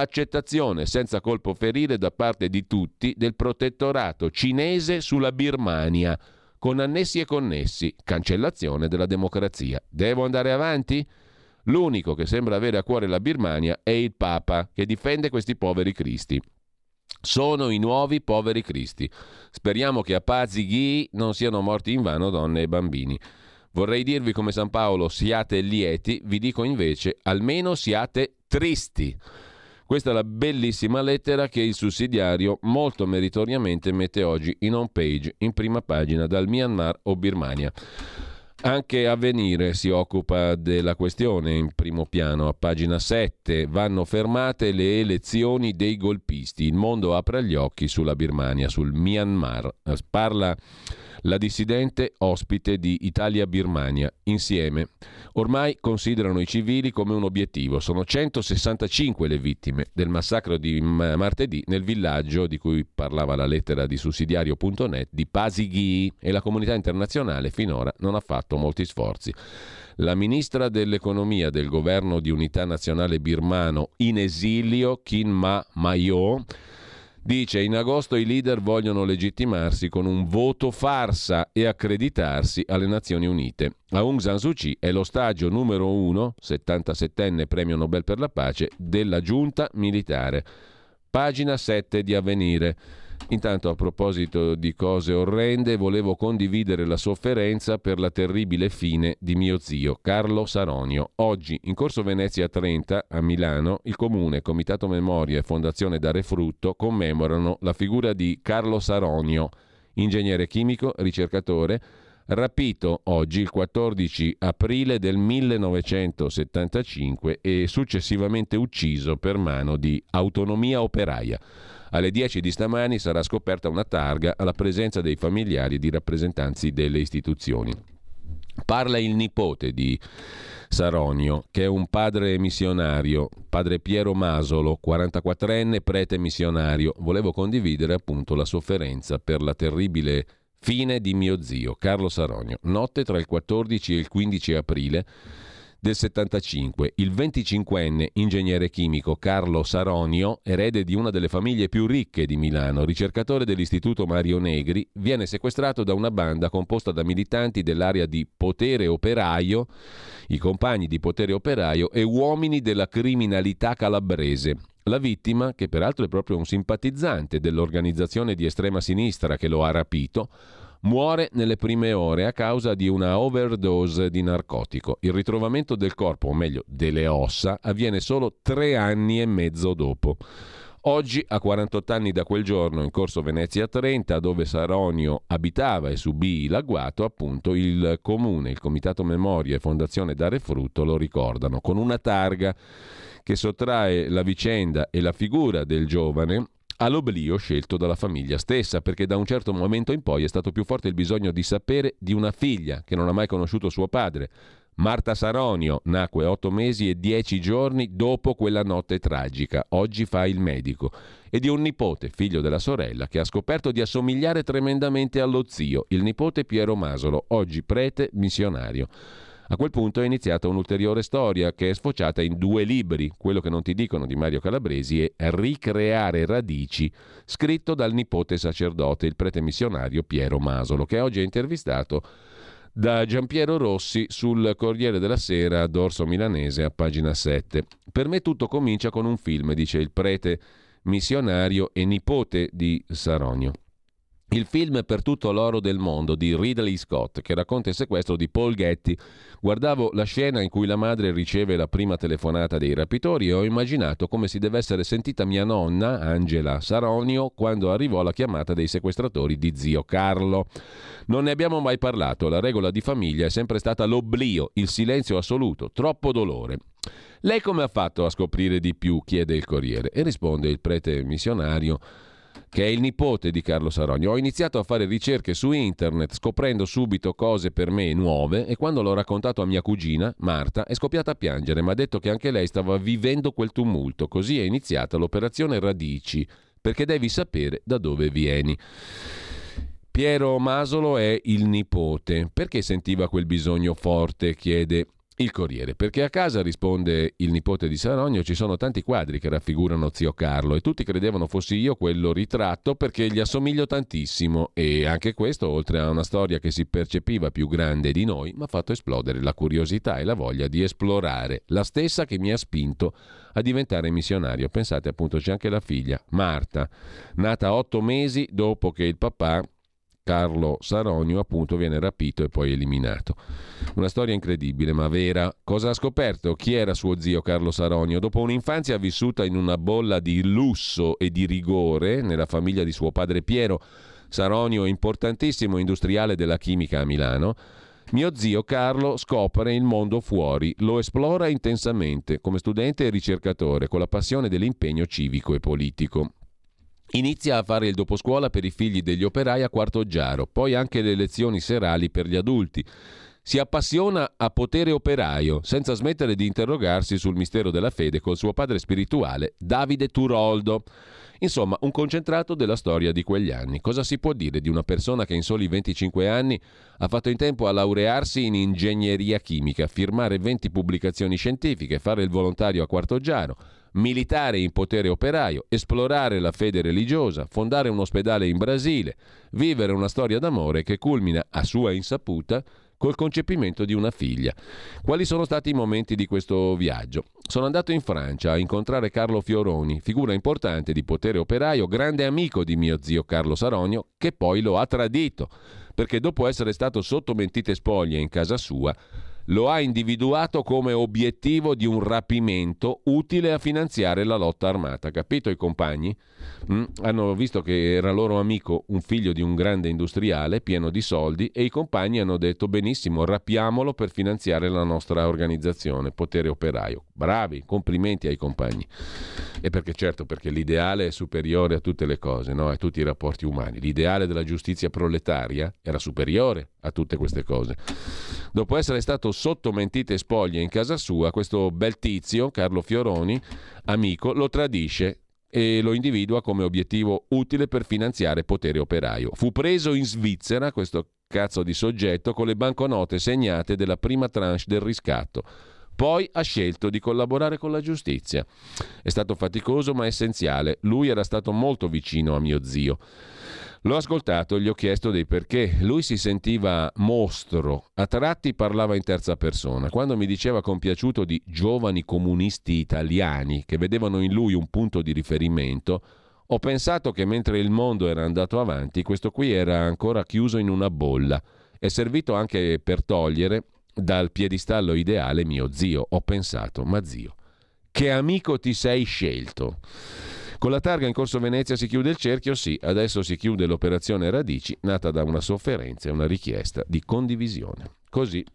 accettazione senza colpo ferire da parte di tutti del protettorato cinese sulla Birmania, con annessi e connessi, cancellazione della democrazia. Devo andare avanti? L'unico che sembra avere a cuore la Birmania è il Papa, che difende questi poveri cristi. Sono i nuovi poveri cristi. Speriamo che a Pazzi Ghi non siano morti invano donne e bambini. Vorrei dirvi come San Paolo siate lieti, vi dico invece almeno siate tristi. Questa è la bellissima lettera che il sussidiario molto meritoriamente mette oggi in home page, in prima pagina, dal Myanmar o Birmania. Anche Avvenire si occupa della questione in primo piano. A pagina 7 vanno fermate le elezioni dei golpisti. Il mondo apre gli occhi sulla Birmania, sul Myanmar. Parla la dissidente ospite di Italia-Birmania. Insieme. Ormai considerano i civili come un obiettivo. Sono 165 le vittime del massacro di martedì nel villaggio di cui parlava la lettera di sussidiario.net di Pasighi e la comunità internazionale finora non ha fatto molti sforzi. La ministra dell'economia del governo di unità nazionale birmano in esilio, Kin Ma Mayo, Dice in agosto i leader vogliono legittimarsi con un voto farsa e accreditarsi alle Nazioni Unite. Aung San Suu Kyi è l'ostaggio numero uno, 77enne premio Nobel per la pace, della giunta militare. Pagina 7 di Avvenire. Intanto a proposito di cose orrende, volevo condividere la sofferenza per la terribile fine di mio zio Carlo Saronio. Oggi, in corso Venezia 30 a Milano, il Comune, Comitato Memoria e Fondazione Dare Frutto commemorano la figura di Carlo Saronio, ingegnere chimico, ricercatore, rapito oggi il 14 aprile del 1975 e successivamente ucciso per mano di Autonomia Operaia. Alle 10 di stamani sarà scoperta una targa alla presenza dei familiari e di rappresentanti delle istituzioni. Parla il nipote di Saronio, che è un padre missionario, padre Piero Masolo, 44enne prete missionario. Volevo condividere appunto la sofferenza per la terribile fine di mio zio, Carlo Saronio. Notte tra il 14 e il 15 aprile del 75. Il 25enne ingegnere chimico Carlo Saronio, erede di una delle famiglie più ricche di Milano, ricercatore dell'Istituto Mario Negri, viene sequestrato da una banda composta da militanti dell'area di Potere Operaio, i compagni di Potere Operaio e uomini della criminalità calabrese. La vittima, che peraltro è proprio un simpatizzante dell'organizzazione di estrema sinistra che lo ha rapito, muore nelle prime ore a causa di una overdose di narcotico. Il ritrovamento del corpo, o meglio delle ossa, avviene solo tre anni e mezzo dopo. Oggi, a 48 anni da quel giorno, in corso Venezia 30, dove Saronio abitava e subì l'agguato, appunto il comune, il Comitato Memoria e Fondazione Dare Frutto lo ricordano con una targa che sottrae la vicenda e la figura del giovane all'oblio scelto dalla famiglia stessa, perché da un certo momento in poi è stato più forte il bisogno di sapere di una figlia che non ha mai conosciuto suo padre. Marta Saronio nacque otto mesi e dieci giorni dopo quella notte tragica, oggi fa il medico, e di un nipote, figlio della sorella, che ha scoperto di assomigliare tremendamente allo zio, il nipote Piero Masolo, oggi prete missionario. A quel punto è iniziata un'ulteriore storia che è sfociata in due libri. Quello che non ti dicono di Mario Calabresi è Ricreare radici, scritto dal nipote sacerdote, il prete missionario Piero Masolo, che oggi è intervistato da Giampiero Rossi sul Corriere della Sera, dorso milanese, a pagina 7. Per me tutto comincia con un film, dice il prete missionario e nipote di Saronio. Il film Per tutto l'oro del mondo di Ridley Scott, che racconta il sequestro di Paul Getty. Guardavo la scena in cui la madre riceve la prima telefonata dei rapitori e ho immaginato come si deve essere sentita mia nonna, Angela Saronio, quando arrivò la chiamata dei sequestratori di zio Carlo. Non ne abbiamo mai parlato, la regola di famiglia è sempre stata l'oblio, il silenzio assoluto, troppo dolore. Lei come ha fatto a scoprire di più? chiede il Corriere e risponde il prete missionario che è il nipote di Carlo Sarogno. Ho iniziato a fare ricerche su internet scoprendo subito cose per me nuove e quando l'ho raccontato a mia cugina, Marta, è scoppiata a piangere, ma ha detto che anche lei stava vivendo quel tumulto. Così è iniziata l'operazione Radici, perché devi sapere da dove vieni. Piero Masolo è il nipote. Perché sentiva quel bisogno forte? chiede il Corriere, perché a casa, risponde il nipote di Sarogno, ci sono tanti quadri che raffigurano zio Carlo e tutti credevano fossi io quello ritratto perché gli assomiglio tantissimo e anche questo, oltre a una storia che si percepiva più grande di noi, mi ha fatto esplodere la curiosità e la voglia di esplorare, la stessa che mi ha spinto a diventare missionario. Pensate appunto c'è anche la figlia, Marta, nata otto mesi dopo che il papà Carlo Saronio appunto viene rapito e poi eliminato. Una storia incredibile ma vera. Cosa ha scoperto? Chi era suo zio Carlo Saronio? Dopo un'infanzia vissuta in una bolla di lusso e di rigore nella famiglia di suo padre Piero, Saronio importantissimo industriale della chimica a Milano, mio zio Carlo scopre il mondo fuori, lo esplora intensamente come studente e ricercatore con la passione dell'impegno civico e politico. Inizia a fare il doposcuola per i figli degli operai a Quarto Giaro, poi anche le lezioni serali per gli adulti. Si appassiona a potere operaio, senza smettere di interrogarsi sul mistero della fede col suo padre spirituale, Davide Turoldo. Insomma, un concentrato della storia di quegli anni. Cosa si può dire di una persona che in soli 25 anni ha fatto in tempo a laurearsi in ingegneria chimica, firmare 20 pubblicazioni scientifiche, fare il volontario a Quarto Giaro, militare in potere operaio, esplorare la fede religiosa, fondare un ospedale in Brasile, vivere una storia d'amore che culmina a sua insaputa col concepimento di una figlia. Quali sono stati i momenti di questo viaggio? Sono andato in Francia a incontrare Carlo Fioroni, figura importante di potere operaio, grande amico di mio zio Carlo Saronio, che poi lo ha tradito, perché dopo essere stato sotto mentite spoglie in casa sua, lo ha individuato come obiettivo di un rapimento utile a finanziare la lotta armata. Capito i compagni? Mm? Hanno visto che era loro amico un figlio di un grande industriale pieno di soldi e i compagni hanno detto benissimo, rapiamolo per finanziare la nostra organizzazione, potere operaio. Bravi, complimenti ai compagni. E perché certo, perché l'ideale è superiore a tutte le cose, no? a tutti i rapporti umani. L'ideale della giustizia proletaria era superiore a tutte queste cose. Dopo essere stato sotto mentite spoglie in casa sua, questo bel tizio, Carlo Fioroni, amico, lo tradisce e lo individua come obiettivo utile per finanziare potere operaio. Fu preso in Svizzera, questo cazzo di soggetto, con le banconote segnate della prima tranche del riscatto poi ha scelto di collaborare con la giustizia. È stato faticoso ma essenziale. Lui era stato molto vicino a mio zio. L'ho ascoltato e gli ho chiesto dei perché. Lui si sentiva mostro, a tratti parlava in terza persona. Quando mi diceva compiaciuto di giovani comunisti italiani che vedevano in lui un punto di riferimento, ho pensato che mentre il mondo era andato avanti, questo qui era ancora chiuso in una bolla. È servito anche per togliere dal piedistallo ideale mio zio. Ho pensato, ma zio, che amico ti sei scelto? Con la targa in corso Venezia si chiude il cerchio? Sì, adesso si chiude l'operazione Radici, nata da una sofferenza e una richiesta di condivisione. Così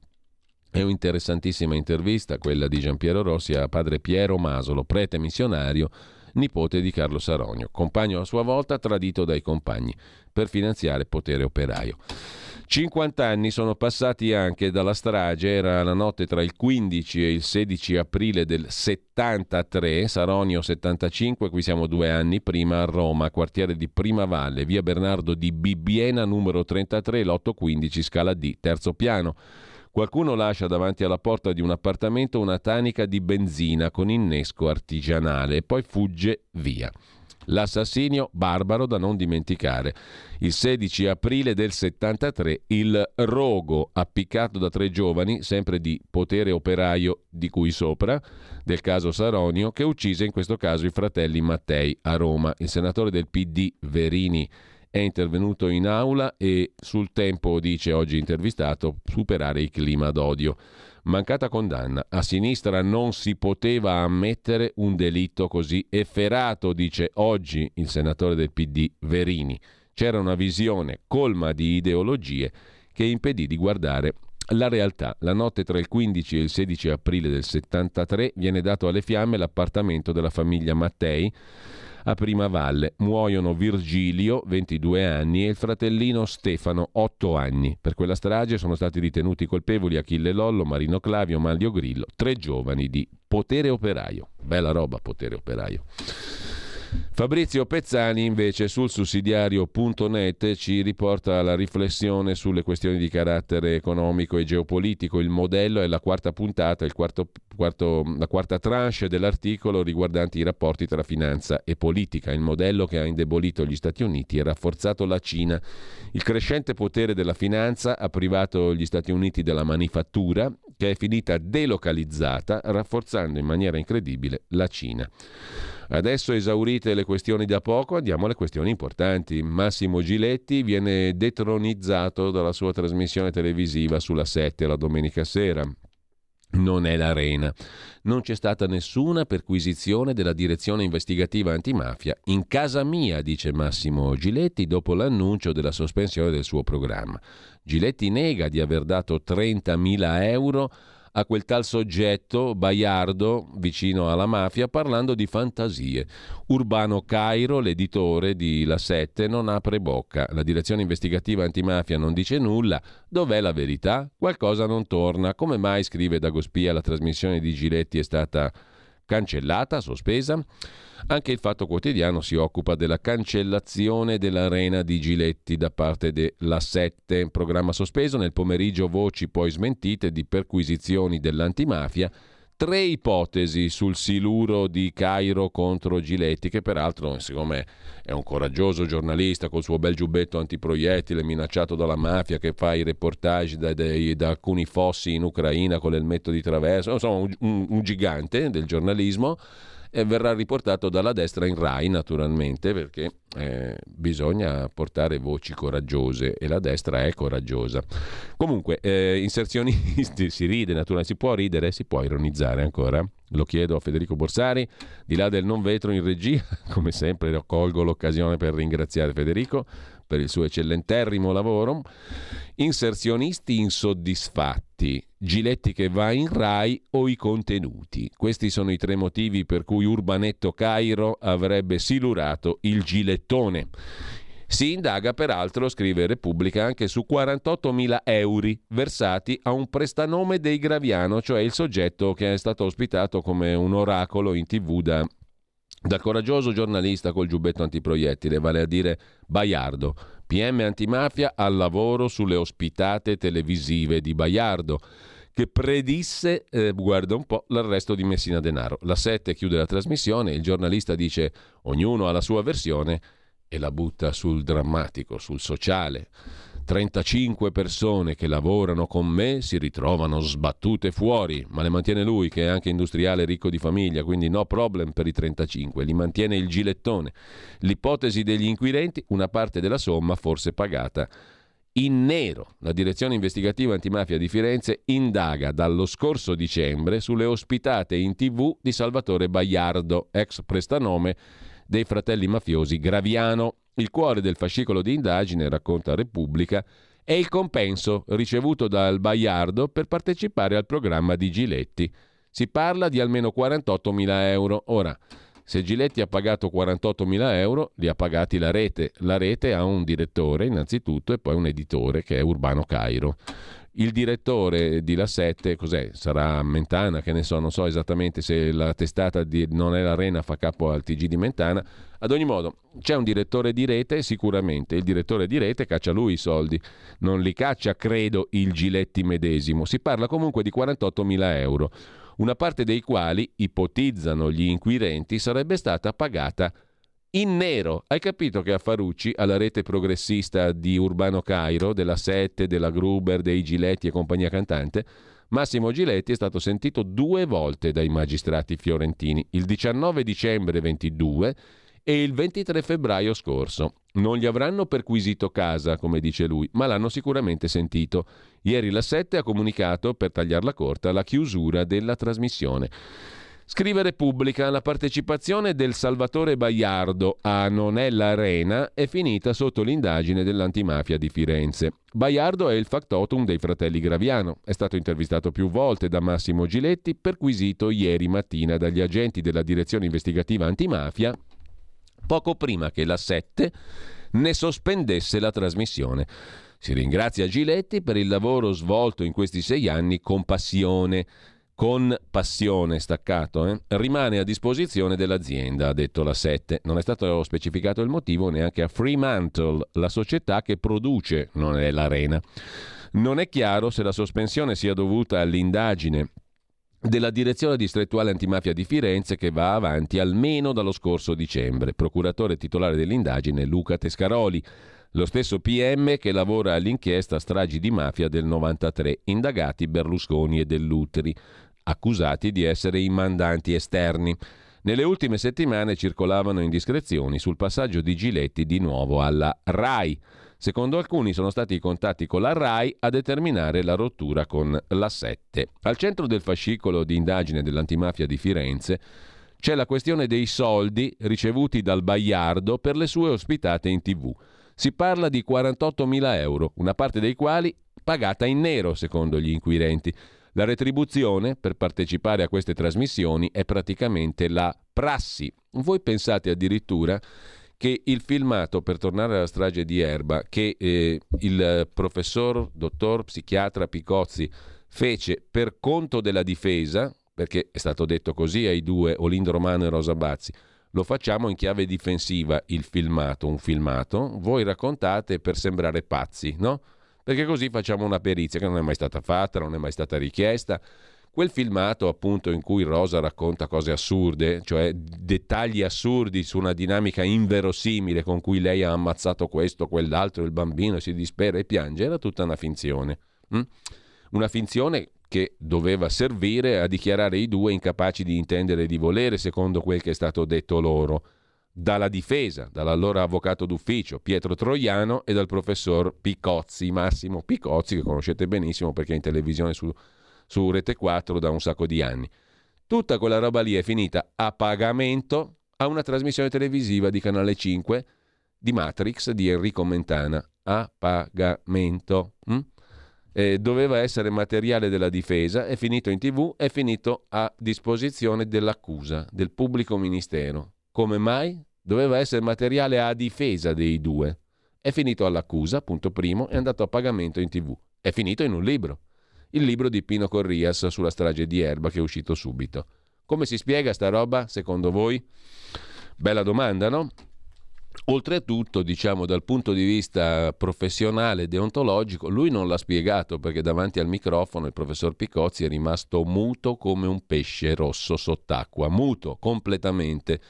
è un'interessantissima intervista quella di Giampiero Rossi a padre Piero Masolo, prete missionario, nipote di Carlo Saronio, compagno a sua volta tradito dai compagni per finanziare potere operaio. 50 anni sono passati anche dalla strage, era la notte tra il 15 e il 16 aprile del 73, Saronio 75, qui siamo due anni prima a Roma, quartiere di Prima Valle, via Bernardo di Bibbiena numero 33, lotto 15, scala D, terzo piano. Qualcuno lascia davanti alla porta di un appartamento una tanica di benzina con innesco artigianale e poi fugge via. L'assassinio barbaro da non dimenticare. Il 16 aprile del 73 il rogo appiccato da tre giovani, sempre di potere operaio di cui sopra, del caso Saronio, che uccise in questo caso i fratelli Mattei a Roma. Il senatore del PD Verini è intervenuto in aula e sul tempo, dice oggi intervistato, superare il clima d'odio. Mancata condanna. A sinistra non si poteva ammettere un delitto così efferato, dice oggi il senatore del PD Verini. C'era una visione colma di ideologie che impedì di guardare la realtà. La notte tra il 15 e il 16 aprile del 73 viene dato alle fiamme l'appartamento della famiglia Mattei a Primavalle. Muoiono Virgilio, 22 anni, e il fratellino Stefano, 8 anni. Per quella strage sono stati ritenuti colpevoli Achille Lollo, Marino Clavio, Manlio Grillo, tre giovani di potere operaio. Bella roba, potere operaio. Fabrizio Pezzani invece sul sussidiario.net ci riporta la riflessione sulle questioni di carattere economico e geopolitico. Il modello è la quarta puntata, quarto, quarto, la quarta tranche dell'articolo riguardante i rapporti tra finanza e politica. Il modello che ha indebolito gli Stati Uniti e rafforzato la Cina. Il crescente potere della finanza ha privato gli Stati Uniti della manifattura che è finita delocalizzata, rafforzando in maniera incredibile la Cina. Adesso esaurite le questioni da poco, andiamo alle questioni importanti. Massimo Giletti viene detronizzato dalla sua trasmissione televisiva sulla 7 la domenica sera. Non è l'arena. Non c'è stata nessuna perquisizione della direzione investigativa antimafia in casa mia, dice Massimo Giletti dopo l'annuncio della sospensione del suo programma. Giletti nega di aver dato 30.000 euro a quel tal soggetto Baiardo vicino alla mafia parlando di fantasie. Urbano Cairo, l'editore di La Sette, non apre bocca. La direzione investigativa antimafia non dice nulla. Dov'è la verità? Qualcosa non torna. Come mai, scrive Dagospia, la trasmissione di Giletti è stata cancellata, sospesa? Anche il Fatto Quotidiano si occupa della cancellazione dell'arena di Giletti da parte della 7, programma sospeso nel pomeriggio voci poi smentite di perquisizioni dell'antimafia tre ipotesi sul siluro di Cairo contro Giletti, che peraltro, siccome è un coraggioso giornalista col suo bel giubbetto antiproiettile minacciato dalla mafia che fa i reportage da, da, da alcuni fossi in Ucraina con l'elmetto di traverso, insomma un, un, un gigante del giornalismo, verrà riportato dalla destra in Rai naturalmente perché eh, bisogna portare voci coraggiose e la destra è coraggiosa. Comunque, eh, inserzionisti si ride naturalmente, si può ridere, si può ironizzare ancora. Lo chiedo a Federico Borsari, di là del non vetro in regia, come sempre colgo l'occasione per ringraziare Federico per il suo eccellenterrimo lavoro. Inserzionisti insoddisfatti, Giletti che va in Rai o i contenuti. Questi sono i tre motivi per cui Urbanetto Cairo avrebbe silurato il gilettone. Si indaga peraltro, scrive Repubblica, anche su 48.000 euro versati a un prestanome dei Graviano, cioè il soggetto che è stato ospitato come un oracolo in tv da dal coraggioso giornalista col giubbetto antiproiettile, vale a dire Baiardo, PM antimafia al lavoro sulle ospitate televisive di Baiardo, che predisse, eh, guarda un po', l'arresto di Messina Denaro. La 7 chiude la trasmissione, il giornalista dice ognuno ha la sua versione e la butta sul drammatico, sul sociale. 35 persone che lavorano con me si ritrovano sbattute fuori, ma le mantiene lui che è anche industriale ricco di famiglia, quindi no problem per i 35, li mantiene il gilettone. L'ipotesi degli inquirenti, una parte della somma forse pagata in nero. La direzione investigativa antimafia di Firenze indaga dallo scorso dicembre sulle ospitate in tv di Salvatore Baiardo, ex prestanome dei fratelli mafiosi Graviano. Il cuore del fascicolo di indagine, racconta Repubblica, è il compenso ricevuto dal Baiardo per partecipare al programma di Giletti. Si parla di almeno 48.000 euro. Ora, se Giletti ha pagato 48.000 euro, li ha pagati la rete. La rete ha un direttore innanzitutto e poi un editore che è Urbano Cairo. Il direttore di La 7, cos'è? Sarà Mentana, che ne so, non so esattamente se la testata di Non è l'Arena fa capo al TG di Mentana. Ad ogni modo, c'è un direttore di rete, sicuramente. Il direttore di rete caccia lui i soldi, non li caccia, credo, il Giletti medesimo. Si parla comunque di 48.000 euro, una parte dei quali, ipotizzano gli inquirenti, sarebbe stata pagata in nero. Hai capito che a Farucci, alla rete progressista di Urbano Cairo, della Sette, della Gruber, dei Giletti e compagnia cantante, Massimo Giletti è stato sentito due volte dai magistrati fiorentini, il 19 dicembre 22 e il 23 febbraio scorso. Non gli avranno perquisito casa, come dice lui, ma l'hanno sicuramente sentito. Ieri la Sette ha comunicato, per tagliarla corta, la chiusura della trasmissione. Scrive Repubblica, la partecipazione del Salvatore Baiardo a Non è l'Arena è finita sotto l'indagine dell'antimafia di Firenze. Baiardo è il factotum dei fratelli Graviano, è stato intervistato più volte da Massimo Giletti, perquisito ieri mattina dagli agenti della direzione investigativa antimafia, poco prima che la 7 ne sospendesse la trasmissione. Si ringrazia Giletti per il lavoro svolto in questi sei anni con passione con passione staccato, eh? rimane a disposizione dell'azienda, ha detto la 7. Non è stato specificato il motivo neanche a Fremantle, la società che produce, non è l'Arena. Non è chiaro se la sospensione sia dovuta all'indagine della direzione distrettuale antimafia di Firenze che va avanti almeno dallo scorso dicembre. Procuratore titolare dell'indagine Luca Tescaroli, lo stesso PM che lavora all'inchiesta stragi di mafia del 93, indagati Berlusconi e Dell'Utri accusati di essere i mandanti esterni. Nelle ultime settimane circolavano indiscrezioni sul passaggio di Giletti di nuovo alla RAI. Secondo alcuni sono stati i contatti con la RAI a determinare la rottura con la 7. Al centro del fascicolo di indagine dell'antimafia di Firenze c'è la questione dei soldi ricevuti dal Baiardo per le sue ospitate in tv. Si parla di 48.000 euro, una parte dei quali pagata in nero, secondo gli inquirenti. La retribuzione per partecipare a queste trasmissioni è praticamente la prassi. Voi pensate addirittura che il filmato, per tornare alla strage di Erba, che eh, il professor, dottor, psichiatra Picozzi fece per conto della difesa, perché è stato detto così ai due, Olindo Romano e Rosa Bazzi, lo facciamo in chiave difensiva il filmato, un filmato, voi raccontate per sembrare pazzi, no? Perché così facciamo una perizia che non è mai stata fatta, non è mai stata richiesta. Quel filmato appunto in cui Rosa racconta cose assurde, cioè dettagli assurdi su una dinamica inverosimile con cui lei ha ammazzato questo, quell'altro, il bambino si dispera e piange, era tutta una finzione. Mm? Una finzione che doveva servire a dichiarare i due incapaci di intendere e di volere, secondo quel che è stato detto loro dalla difesa, dall'allora avvocato d'ufficio Pietro Troiano e dal professor Picozzi, Massimo Picozzi, che conoscete benissimo perché è in televisione su, su Rete 4 da un sacco di anni. Tutta quella roba lì è finita a pagamento a una trasmissione televisiva di Canale 5 di Matrix di Enrico Mentana. A pagamento. Hm? Eh, doveva essere materiale della difesa, è finito in tv, è finito a disposizione dell'accusa, del pubblico ministero. Come mai? Doveva essere materiale a difesa dei due. È finito all'accusa, punto primo, è andato a pagamento in tv. È finito in un libro. Il libro di Pino Corrias sulla strage di Erba che è uscito subito. Come si spiega sta roba, secondo voi? Bella domanda, no? Oltretutto, diciamo dal punto di vista professionale, deontologico, lui non l'ha spiegato perché davanti al microfono il professor Picozzi è rimasto muto come un pesce rosso sott'acqua, muto completamente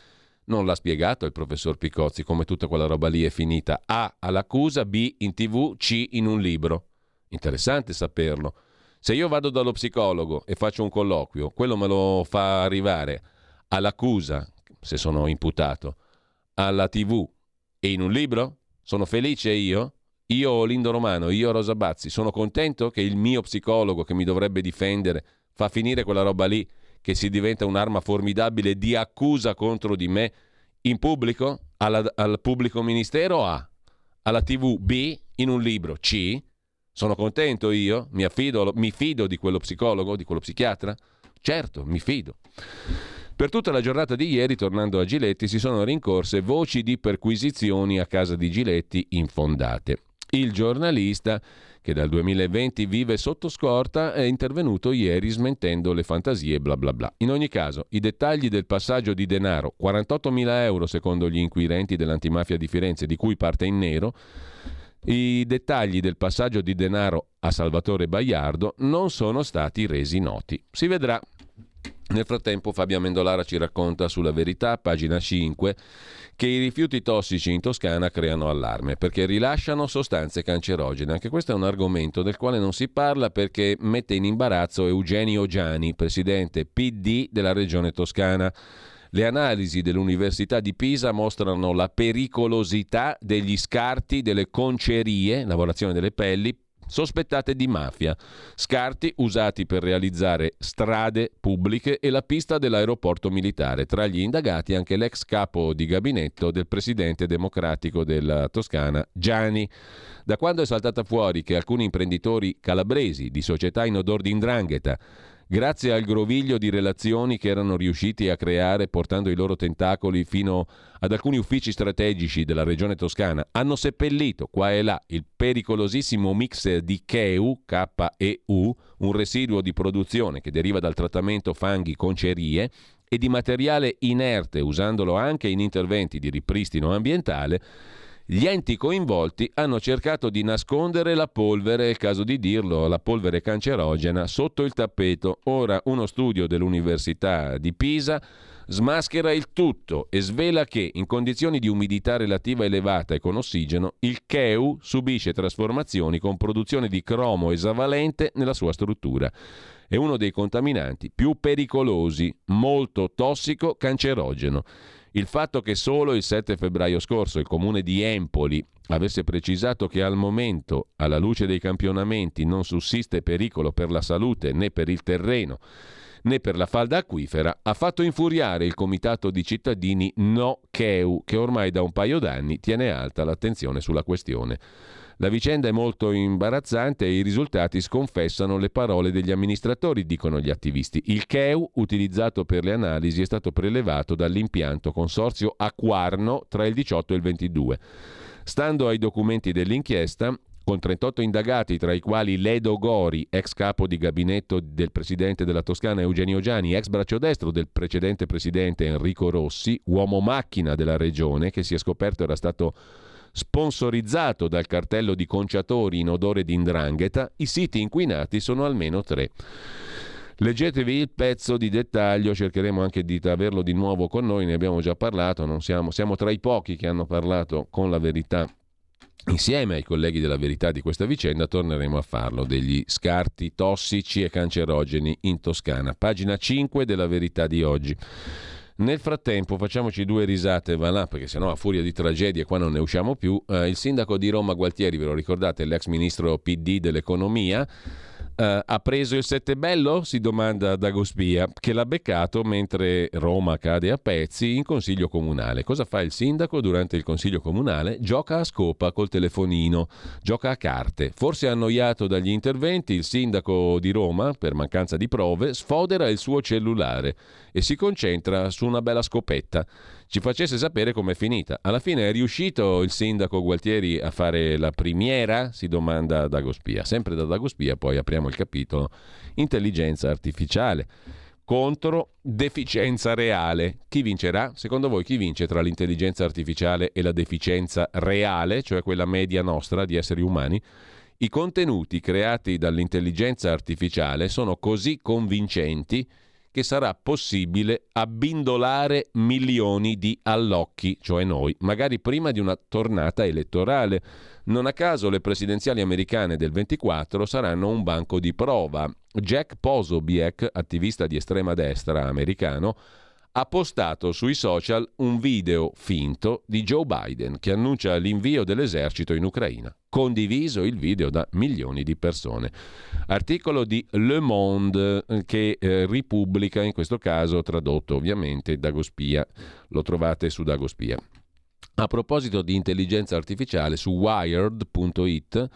non l'ha spiegato il professor Picozzi come tutta quella roba lì è finita. A all'accusa, B in tv, C in un libro. Interessante saperlo. Se io vado dallo psicologo e faccio un colloquio, quello me lo fa arrivare all'accusa, se sono imputato, alla tv e in un libro? Sono felice io? Io Lindo Romano, io Rosa Bazzi, sono contento che il mio psicologo che mi dovrebbe difendere fa finire quella roba lì che si diventa un'arma formidabile di accusa contro di me in pubblico, alla, al pubblico ministero A, alla TV B, in un libro C. Sono contento io? Mi, affido, mi fido di quello psicologo, di quello psichiatra? Certo, mi fido. Per tutta la giornata di ieri, tornando a Giletti, si sono rincorse voci di perquisizioni a casa di Giletti infondate. Il giornalista che dal 2020 vive sotto scorta, è intervenuto ieri smentendo le fantasie bla bla bla. In ogni caso, i dettagli del passaggio di denaro, 48.000 euro secondo gli inquirenti dell'antimafia di Firenze, di cui parte in nero, i dettagli del passaggio di denaro a Salvatore Baiardo non sono stati resi noti. Si vedrà. Nel frattempo Fabio Mendolara ci racconta sulla verità, pagina 5, che i rifiuti tossici in Toscana creano allarme perché rilasciano sostanze cancerogene. Anche questo è un argomento del quale non si parla perché mette in imbarazzo Eugenio Giani, presidente PD della regione toscana. Le analisi dell'Università di Pisa mostrano la pericolosità degli scarti delle concerie, lavorazione delle pelli, sospettate di mafia, scarti usati per realizzare strade pubbliche e la pista dell'aeroporto militare. Tra gli indagati anche l'ex capo di gabinetto del presidente democratico della Toscana, Gianni. Da quando è saltata fuori che alcuni imprenditori calabresi di società in odor di indrangheta grazie al groviglio di relazioni che erano riusciti a creare portando i loro tentacoli fino ad alcuni uffici strategici della regione toscana, hanno seppellito qua e là il pericolosissimo mix di KEU, K-E-U, un residuo di produzione che deriva dal trattamento fanghi concerie e di materiale inerte, usandolo anche in interventi di ripristino ambientale, gli enti coinvolti hanno cercato di nascondere la polvere, è caso di dirlo, la polvere cancerogena, sotto il tappeto. Ora uno studio dell'Università di Pisa smaschera il tutto e svela che in condizioni di umidità relativa elevata e con ossigeno il cheu subisce trasformazioni con produzione di cromo esavalente nella sua struttura. È uno dei contaminanti più pericolosi, molto tossico, cancerogeno. Il fatto che solo il 7 febbraio scorso il comune di Empoli avesse precisato che al momento, alla luce dei campionamenti, non sussiste pericolo per la salute né per il terreno né per la falda acquifera, ha fatto infuriare il comitato di cittadini No Cheu, che ormai da un paio d'anni tiene alta l'attenzione sulla questione. La vicenda è molto imbarazzante e i risultati sconfessano le parole degli amministratori, dicono gli attivisti. Il CHEU utilizzato per le analisi è stato prelevato dall'impianto consorzio Acquarno tra il 18 e il 22. Stando ai documenti dell'inchiesta, con 38 indagati, tra i quali Ledo Gori, ex capo di gabinetto del presidente della Toscana Eugenio Giani, ex braccio destro del precedente presidente Enrico Rossi, uomo macchina della regione, che si è scoperto era stato sponsorizzato dal cartello di conciatori in odore di indrangheta, i siti inquinati sono almeno tre. Leggetevi il pezzo di dettaglio, cercheremo anche di averlo di nuovo con noi, ne abbiamo già parlato, siamo, siamo tra i pochi che hanno parlato con la verità Insieme ai colleghi della verità di questa vicenda torneremo a farlo degli scarti tossici e cancerogeni in Toscana. Pagina 5 della verità di oggi. Nel frattempo facciamoci due risate, va là, perché sennò a furia di tragedie qua non ne usciamo più. Eh, il sindaco di Roma Gualtieri, ve lo ricordate, l'ex ministro PD dell'economia, Uh, ha preso il sette bello? Si domanda Dagospia, che l'ha beccato mentre Roma cade a pezzi in consiglio comunale. Cosa fa il sindaco durante il consiglio comunale? Gioca a scopa col telefonino, gioca a carte. Forse annoiato dagli interventi, il sindaco di Roma, per mancanza di prove, sfodera il suo cellulare e si concentra su una bella scopetta ci facesse sapere com'è finita. Alla fine è riuscito il sindaco Gualtieri a fare la primiera? Si domanda Dagospia. Sempre da Dagospia poi apriamo il capitolo intelligenza artificiale contro deficienza reale. Chi vincerà? Secondo voi chi vince tra l'intelligenza artificiale e la deficienza reale, cioè quella media nostra di esseri umani? I contenuti creati dall'intelligenza artificiale sono così convincenti che sarà possibile abbindolare milioni di allocchi, cioè noi, magari prima di una tornata elettorale. Non a caso le presidenziali americane del 24 saranno un banco di prova. Jack Posobiec, attivista di estrema destra americano, ha postato sui social un video finto di Joe Biden che annuncia l'invio dell'esercito in Ucraina. Condiviso il video da milioni di persone. Articolo di Le Monde eh, che eh, ripubblica, in questo caso tradotto ovviamente Dagospia. Lo trovate su Dagospia. A proposito di intelligenza artificiale, su wired.it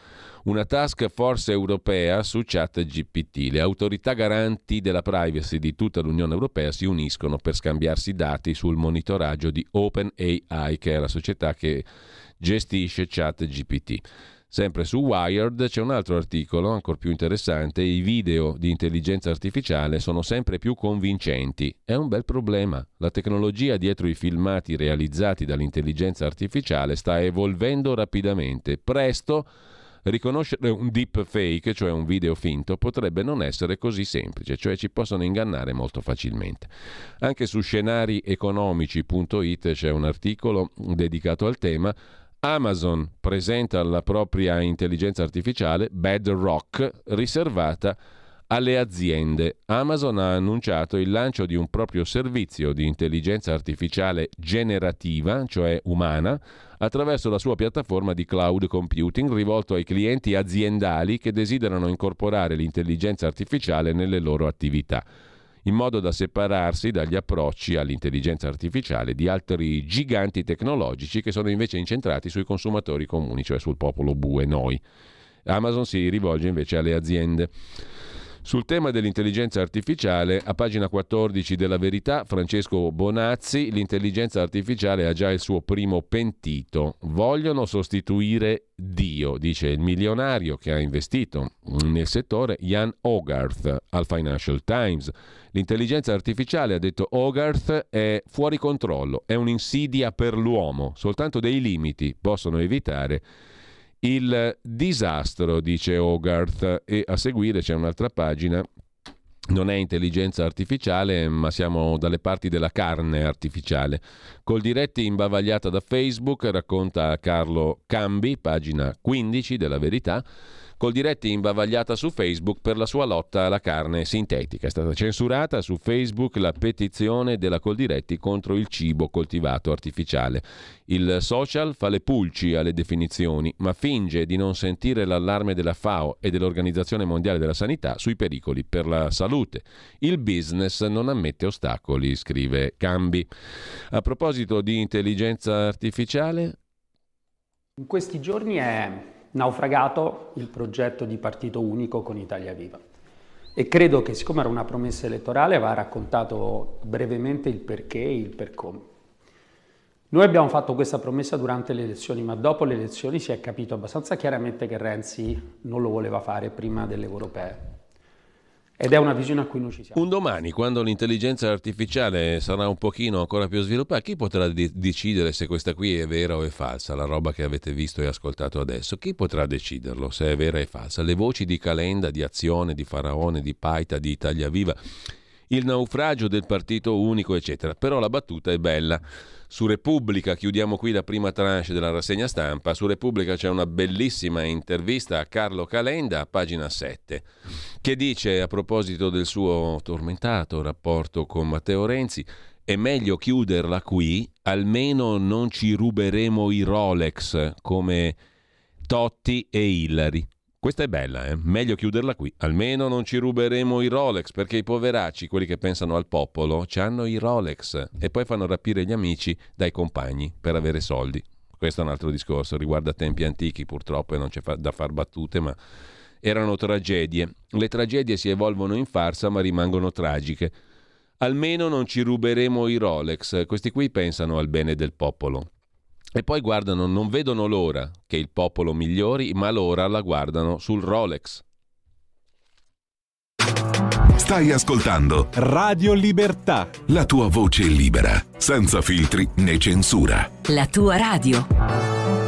una task force europea su chat GPT. Le autorità garanti della privacy di tutta l'Unione Europea si uniscono per scambiarsi dati sul monitoraggio di OpenAI, che è la società che gestisce chat GPT. Sempre su Wired c'è un altro articolo ancora più interessante, i video di intelligenza artificiale sono sempre più convincenti. È un bel problema. La tecnologia dietro i filmati realizzati dall'intelligenza artificiale sta evolvendo rapidamente. Presto riconoscere un deepfake, cioè un video finto, potrebbe non essere così semplice, cioè ci possono ingannare molto facilmente. Anche su scenarieconomici.it c'è un articolo dedicato al tema Amazon presenta la propria intelligenza artificiale Bedrock riservata alle aziende. Amazon ha annunciato il lancio di un proprio servizio di intelligenza artificiale generativa, cioè umana, attraverso la sua piattaforma di cloud computing rivolto ai clienti aziendali che desiderano incorporare l'intelligenza artificiale nelle loro attività in modo da separarsi dagli approcci all'intelligenza artificiale di altri giganti tecnologici che sono invece incentrati sui consumatori comuni, cioè sul popolo bue, noi. Amazon si rivolge invece alle aziende. Sul tema dell'intelligenza artificiale, a pagina 14 della Verità, Francesco Bonazzi, l'intelligenza artificiale ha già il suo primo pentito. Vogliono sostituire Dio, dice il milionario che ha investito nel settore Jan Hogarth al Financial Times. L'intelligenza artificiale, ha detto Hogarth, è fuori controllo, è un'insidia per l'uomo, soltanto dei limiti possono evitare il disastro, dice Hogarth, e a seguire c'è un'altra pagina non è intelligenza artificiale, ma siamo dalle parti della carne artificiale. Col diretti imbavagliata da Facebook, racconta Carlo Cambi, pagina 15 della Verità, Coldiretti imbavagliata su Facebook per la sua lotta alla carne sintetica. È stata censurata su Facebook la petizione della Coldiretti contro il cibo coltivato artificiale. Il social fa le pulci alle definizioni, ma finge di non sentire l'allarme della FAO e dell'Organizzazione Mondiale della Sanità sui pericoli per la salute. Il business non ammette ostacoli, scrive Cambi. A proposito di intelligenza artificiale, in questi giorni è naufragato il progetto di partito unico con Italia Viva. E credo che siccome era una promessa elettorale va raccontato brevemente il perché e il per come. Noi abbiamo fatto questa promessa durante le elezioni, ma dopo le elezioni si è capito abbastanza chiaramente che Renzi non lo voleva fare prima delle europee. Ed è una visione a cui noi ci siamo. Un domani, quando l'intelligenza artificiale sarà un pochino ancora più sviluppata, chi potrà de- decidere se questa qui è vera o è falsa? La roba che avete visto e ascoltato adesso. Chi potrà deciderlo se è vera o è falsa? Le voci di Calenda, di Azione, di Faraone, di Paita, di Italia Viva, il naufragio del partito unico, eccetera. Però la battuta è bella. Su Repubblica, chiudiamo qui la prima tranche della rassegna stampa, su Repubblica c'è una bellissima intervista a Carlo Calenda, pagina 7, che dice a proposito del suo tormentato rapporto con Matteo Renzi, è meglio chiuderla qui, almeno non ci ruberemo i Rolex come Totti e Hillary. Questa è bella, eh? meglio chiuderla qui. Almeno non ci ruberemo i Rolex, perché i poveracci, quelli che pensano al popolo, hanno i Rolex e poi fanno rapire gli amici dai compagni per avere soldi. Questo è un altro discorso, riguarda tempi antichi purtroppo e non c'è da far battute, ma erano tragedie. Le tragedie si evolvono in farsa ma rimangono tragiche. Almeno non ci ruberemo i Rolex. Questi qui pensano al bene del popolo. E poi guardano, non vedono l'ora che il popolo migliori, ma l'ora la guardano sul Rolex. Stai ascoltando Radio Libertà. La tua voce libera, senza filtri né censura. La tua radio.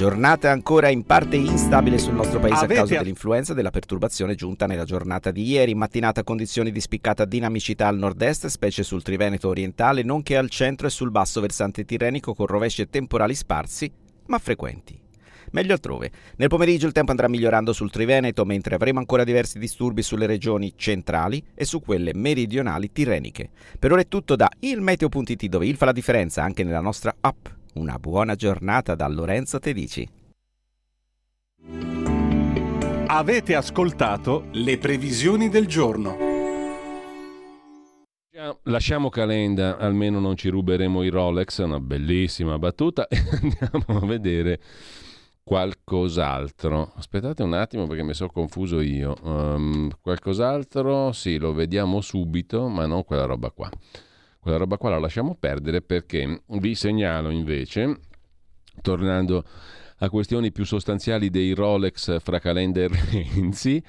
Giornata ancora in parte instabile sul nostro paese Avete a causa dell'influenza della perturbazione giunta nella giornata di ieri. Mattinata condizioni di spiccata dinamicità al nord-est, specie sul Triveneto orientale, nonché al centro e sul basso versante tirrenico con rovesci e temporali sparsi, ma frequenti meglio altrove. Nel pomeriggio il tempo andrà migliorando sul Triveneto, mentre avremo ancora diversi disturbi sulle regioni centrali e su quelle meridionali tirreniche. Per ora è tutto da ilmeteo.it dove il fa la differenza anche nella nostra app. Una buona giornata da Lorenzo Tedici. Avete ascoltato le previsioni del giorno. Lasciamo Calenda, almeno non ci ruberemo i Rolex, una bellissima battuta, e andiamo a vedere qualcos'altro. Aspettate un attimo perché mi sono confuso io. Um, qualcos'altro, sì, lo vediamo subito, ma non quella roba qua. Quella roba qua la lasciamo perdere perché vi segnalo invece, tornando a questioni più sostanziali dei Rolex fra Calenda e Renzi,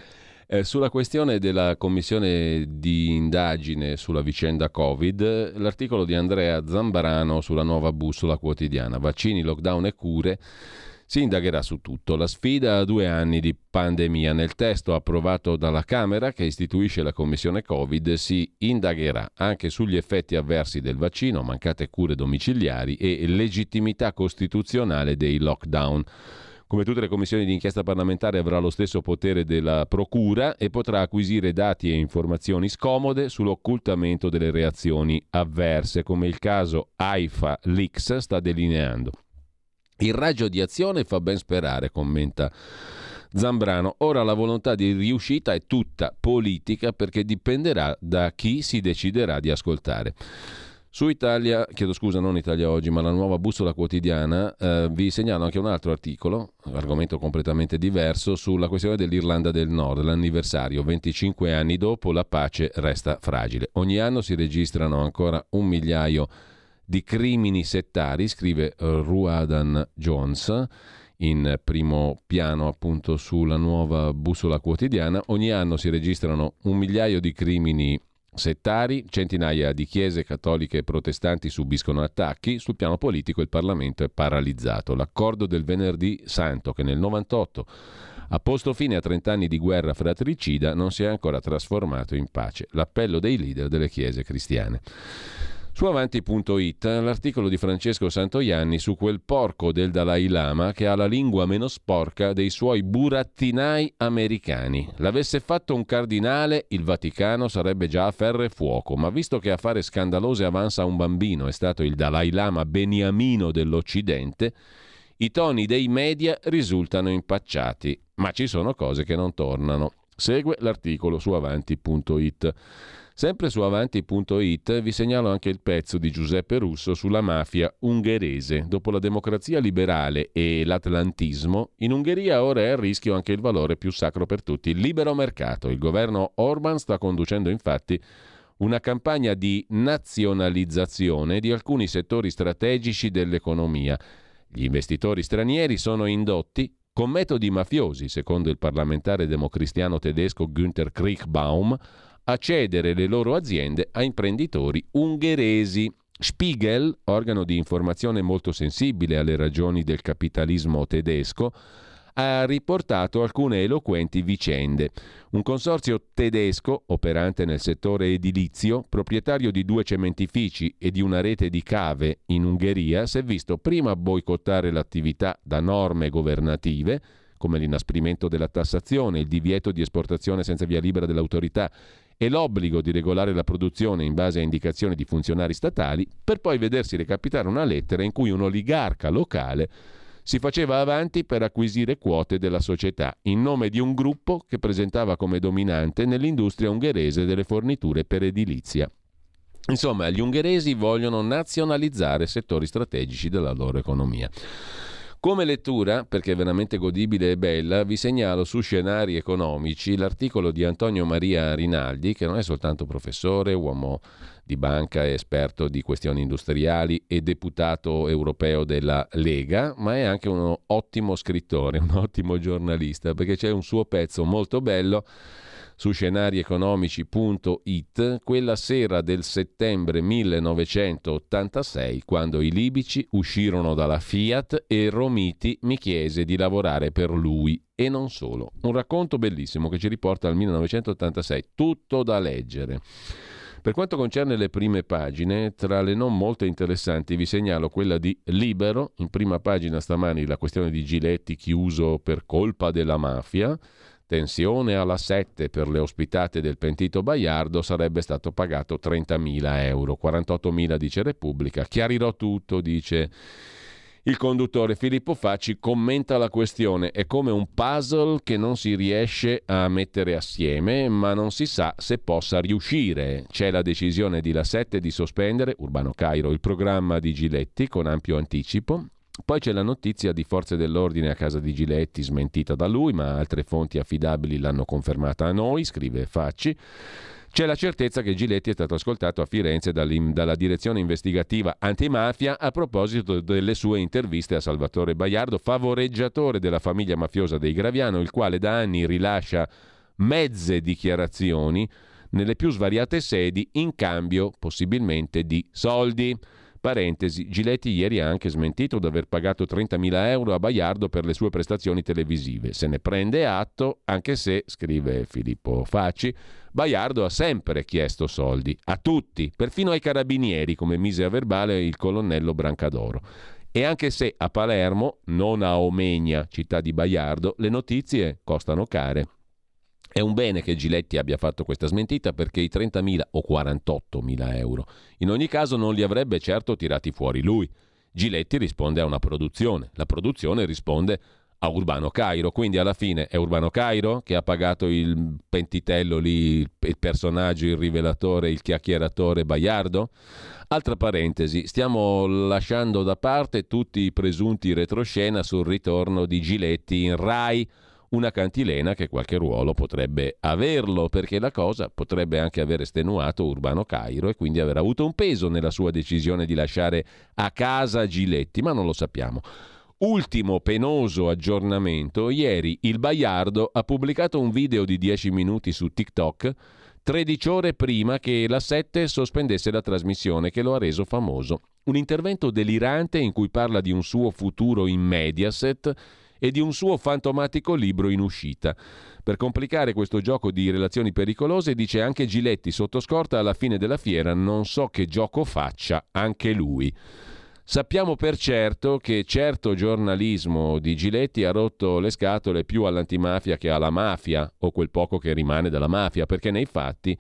eh, sulla questione della commissione di indagine sulla vicenda Covid, l'articolo di Andrea Zambarano sulla nuova bussola quotidiana, vaccini, lockdown e cure si indagherà su tutto. La sfida a due anni di pandemia. Nel testo approvato dalla Camera, che istituisce la Commissione Covid, si indagherà anche sugli effetti avversi del vaccino, mancate cure domiciliari e legittimità costituzionale dei lockdown. Come tutte le commissioni di inchiesta parlamentare avrà lo stesso potere della Procura e potrà acquisire dati e informazioni scomode sull'occultamento delle reazioni avverse, come il caso AIFA Lix sta delineando. Il raggio di azione fa ben sperare, commenta Zambrano. Ora la volontà di riuscita è tutta politica perché dipenderà da chi si deciderà di ascoltare. Su Italia, chiedo scusa, non Italia Oggi, ma la nuova bussola quotidiana, eh, vi segnalo anche un altro articolo, argomento completamente diverso, sulla questione dell'Irlanda del Nord, l'anniversario, 25 anni dopo la pace resta fragile. Ogni anno si registrano ancora un migliaio di di crimini settari, scrive uh, Ruadan Jones in primo piano appunto sulla nuova bussola quotidiana. Ogni anno si registrano un migliaio di crimini settari, centinaia di chiese cattoliche e protestanti subiscono attacchi, sul piano politico il Parlamento è paralizzato. L'accordo del venerdì santo che nel 98 ha posto fine a 30 anni di guerra fratricida non si è ancora trasformato in pace. L'appello dei leader delle chiese cristiane. Su avanti.it l'articolo di Francesco Santoianni su quel porco del Dalai Lama che ha la lingua meno sporca dei suoi burattinai americani. L'avesse fatto un cardinale, il Vaticano sarebbe già a ferro e fuoco, ma visto che a fare scandalose avanza un bambino è stato il Dalai Lama beniamino dell'Occidente, i toni dei media risultano impacciati, ma ci sono cose che non tornano. Segue l'articolo su avanti.it. Sempre su avanti.it vi segnalo anche il pezzo di Giuseppe Russo sulla mafia ungherese. Dopo la democrazia liberale e l'atlantismo, in Ungheria ora è a rischio anche il valore più sacro per tutti, il libero mercato. Il governo Orban sta conducendo infatti una campagna di nazionalizzazione di alcuni settori strategici dell'economia. Gli investitori stranieri sono indotti con metodi mafiosi, secondo il parlamentare democristiano tedesco Günther Kriechbaum, a cedere le loro aziende a imprenditori ungheresi. Spiegel, organo di informazione molto sensibile alle ragioni del capitalismo tedesco, ha riportato alcune eloquenti vicende. Un consorzio tedesco, operante nel settore edilizio, proprietario di due cementifici e di una rete di cave in Ungheria, si è visto prima boicottare l'attività da norme governative, come l'inasprimento della tassazione, il divieto di esportazione senza via libera dell'autorità e l'obbligo di regolare la produzione in base a indicazioni di funzionari statali, per poi vedersi recapitare una lettera in cui un oligarca locale si faceva avanti per acquisire quote della società in nome di un gruppo che presentava come dominante nell'industria ungherese delle forniture per edilizia. Insomma, gli ungheresi vogliono nazionalizzare settori strategici della loro economia. Come lettura, perché è veramente godibile e bella, vi segnalo su Scenari economici l'articolo di Antonio Maria Rinaldi, che non è soltanto professore, uomo di banca esperto di questioni industriali e deputato europeo della Lega, ma è anche un ottimo scrittore, un ottimo giornalista, perché c'è un suo pezzo molto bello su scenarieconomici.it quella sera del settembre 1986 quando i libici uscirono dalla Fiat e Romiti mi chiese di lavorare per lui e non solo. Un racconto bellissimo che ci riporta al 1986, tutto da leggere. Per quanto concerne le prime pagine, tra le non molto interessanti vi segnalo quella di Libero, in prima pagina stamani la questione di Giletti chiuso per colpa della mafia, Tensione alla 7 per le ospitate del pentito Baiardo sarebbe stato pagato 30.000 euro, 48.000 dice Repubblica. Chiarirò tutto, dice il conduttore Filippo Facci commenta la questione. È come un puzzle che non si riesce a mettere assieme, ma non si sa se possa riuscire. C'è la decisione di La 7 di sospendere, Urbano Cairo, il programma di Giletti con ampio anticipo. Poi c'è la notizia di forze dell'ordine a casa di Giletti, smentita da lui, ma altre fonti affidabili l'hanno confermata a noi, scrive Facci. C'è la certezza che Giletti è stato ascoltato a Firenze dalla direzione investigativa antimafia a proposito delle sue interviste a Salvatore Baiardo, favoreggiatore della famiglia mafiosa dei Graviano, il quale da anni rilascia mezze dichiarazioni nelle più svariate sedi in cambio possibilmente di soldi. Parentesi, Giletti ieri ha anche smentito di aver pagato 30.000 euro a Baiardo per le sue prestazioni televisive. Se ne prende atto, anche se, scrive Filippo Facci, Baiardo ha sempre chiesto soldi, a tutti, perfino ai carabinieri, come mise a verbale il colonnello Brancadoro. E anche se a Palermo, non a Omegna, città di Baiardo, le notizie costano care. È un bene che Giletti abbia fatto questa smentita perché i 30.000 o 48.000 euro in ogni caso non li avrebbe certo tirati fuori lui. Giletti risponde a una produzione, la produzione risponde a Urbano Cairo, quindi alla fine è Urbano Cairo che ha pagato il pentitello lì, il personaggio, il rivelatore, il chiacchieratore Baiardo? Altra parentesi, stiamo lasciando da parte tutti i presunti retroscena sul ritorno di Giletti in Rai una cantilena che qualche ruolo potrebbe averlo, perché la cosa potrebbe anche aver estenuato Urbano Cairo e quindi aver avuto un peso nella sua decisione di lasciare a casa Giletti, ma non lo sappiamo. Ultimo penoso aggiornamento, ieri il Baiardo ha pubblicato un video di 10 minuti su TikTok 13 ore prima che la 7 sospendesse la trasmissione che lo ha reso famoso. Un intervento delirante in cui parla di un suo futuro in Mediaset e di un suo fantomatico libro in uscita. Per complicare questo gioco di relazioni pericolose, dice anche Giletti sotto scorta alla fine della fiera, non so che gioco faccia anche lui. Sappiamo per certo che certo giornalismo di Giletti ha rotto le scatole più all'antimafia che alla mafia, o quel poco che rimane della mafia, perché nei fatti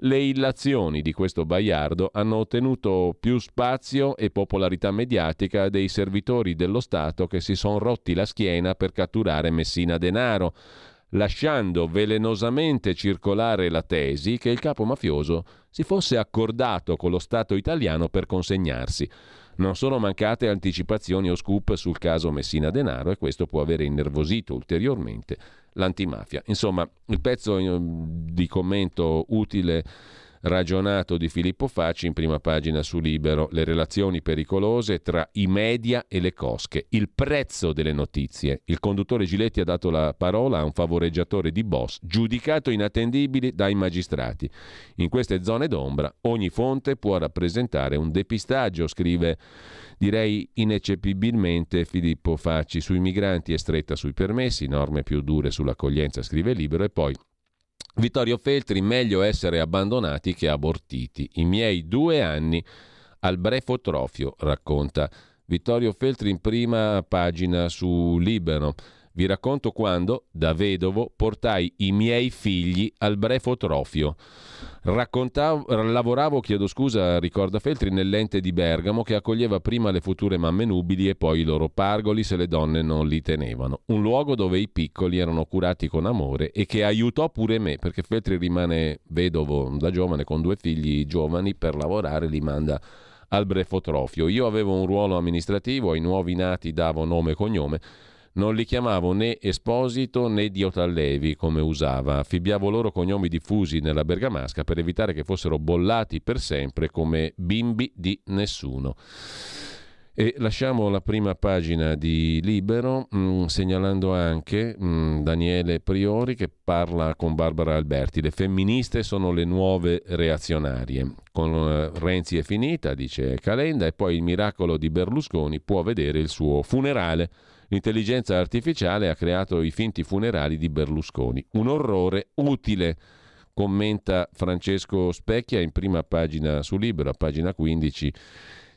le illazioni di questo Baiardo hanno ottenuto più spazio e popolarità mediatica dei servitori dello Stato che si sono rotti la schiena per catturare Messina Denaro, lasciando velenosamente circolare la tesi che il capo mafioso si fosse accordato con lo Stato italiano per consegnarsi. Non sono mancate anticipazioni o scoop sul caso Messina Denaro e questo può avere innervosito ulteriormente l'antimafia. Insomma, il pezzo eh, di commento utile ragionato di Filippo Facci in prima pagina su Libero, le relazioni pericolose tra i media e le cosche, il prezzo delle notizie. Il conduttore Giletti ha dato la parola a un favoreggiatore di boss, giudicato inattendibile dai magistrati. In queste zone d'ombra ogni fonte può rappresentare un depistaggio, scrive direi ineccepibilmente Filippo Facci sui migranti è stretta sui permessi, norme più dure sull'accoglienza, scrive Libero e poi Vittorio Feltri, meglio essere abbandonati che abortiti. I miei due anni al brefotrofio, racconta Vittorio Feltri in prima pagina su Libero. Vi racconto quando, da vedovo, portai i miei figli al brefotrofio. lavoravo, chiedo scusa, ricorda Feltri, nell'ente di Bergamo che accoglieva prima le future mamme nubili e poi i loro pargoli se le donne non li tenevano. Un luogo dove i piccoli erano curati con amore e che aiutò pure me, perché Feltri rimane vedovo da giovane con due figli giovani, per lavorare li manda al brefotrofio. Io avevo un ruolo amministrativo, ai nuovi nati davo nome e cognome non li chiamavo né Esposito né Diotallevi come usava, affibbiavo loro cognomi diffusi nella bergamasca per evitare che fossero bollati per sempre come bimbi di nessuno. E lasciamo la prima pagina di Libero mh, mm, segnalando anche mh, mm, Daniele Priori che parla con Barbara Alberti. Le femministe sono le nuove reazionarie. Con uh, Renzi è finita, dice Calenda, e poi il miracolo di Berlusconi può vedere il suo funerale. L'intelligenza artificiale ha creato i finti funerali di Berlusconi. Un orrore utile commenta Francesco Specchia in prima pagina su Libero, a pagina 15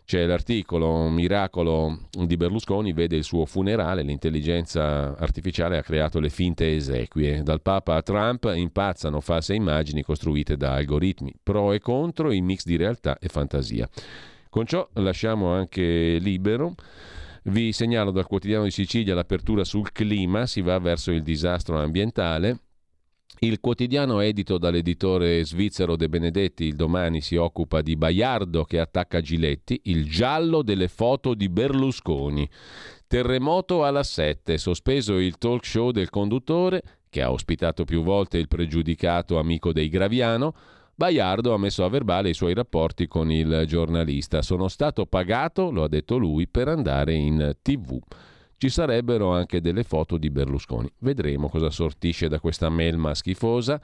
c'è l'articolo Miracolo di Berlusconi, vede il suo funerale, l'intelligenza artificiale ha creato le finte esequie. Dal Papa a Trump impazzano false immagini costruite da algoritmi, pro e contro, in mix di realtà e fantasia. Con ciò lasciamo anche libero. Vi segnalo dal quotidiano di Sicilia l'apertura sul clima, si va verso il disastro ambientale. Il quotidiano edito dall'editore svizzero De Benedetti il domani si occupa di Baiardo che attacca Giletti, il giallo delle foto di Berlusconi. Terremoto alla 7, sospeso il talk show del conduttore, che ha ospitato più volte il pregiudicato amico dei Graviano. Baiardo ha messo a verbale i suoi rapporti con il giornalista. Sono stato pagato, lo ha detto lui, per andare in tv ci sarebbero anche delle foto di Berlusconi. Vedremo cosa sortisce da questa melma schifosa.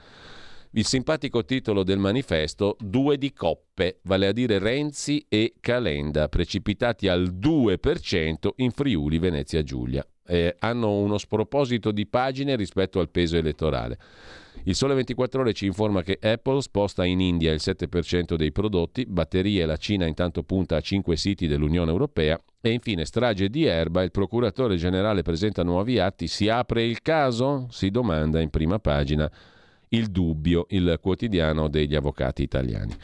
Il simpatico titolo del manifesto, due di coppe, vale a dire Renzi e Calenda, precipitati al 2% in Friuli Venezia Giulia. Eh, hanno uno sproposito di pagine rispetto al peso elettorale. Il Sole 24 Ore ci informa che Apple sposta in India il 7% dei prodotti, batterie la Cina intanto punta a 5 siti dell'Unione Europea e infine strage di Erba, il procuratore generale presenta nuovi atti, si apre il caso? Si domanda in prima pagina il dubbio, il quotidiano degli avvocati italiani.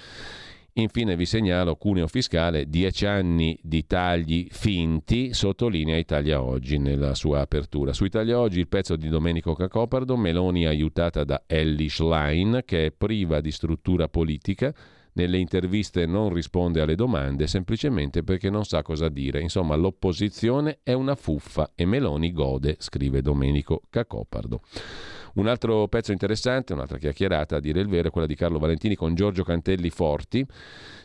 Infine vi segnalo cuneo fiscale, 10 anni di tagli finti, sottolinea Italia Oggi nella sua apertura. Su Italia Oggi il pezzo di Domenico Cacopardo, Meloni aiutata da Ellie Schlein, che è priva di struttura politica, nelle interviste non risponde alle domande semplicemente perché non sa cosa dire. Insomma, l'opposizione è una fuffa e Meloni gode, scrive Domenico Cacopardo. Un altro pezzo interessante, un'altra chiacchierata a dire il vero, è quella di Carlo Valentini con Giorgio Cantelli Forti.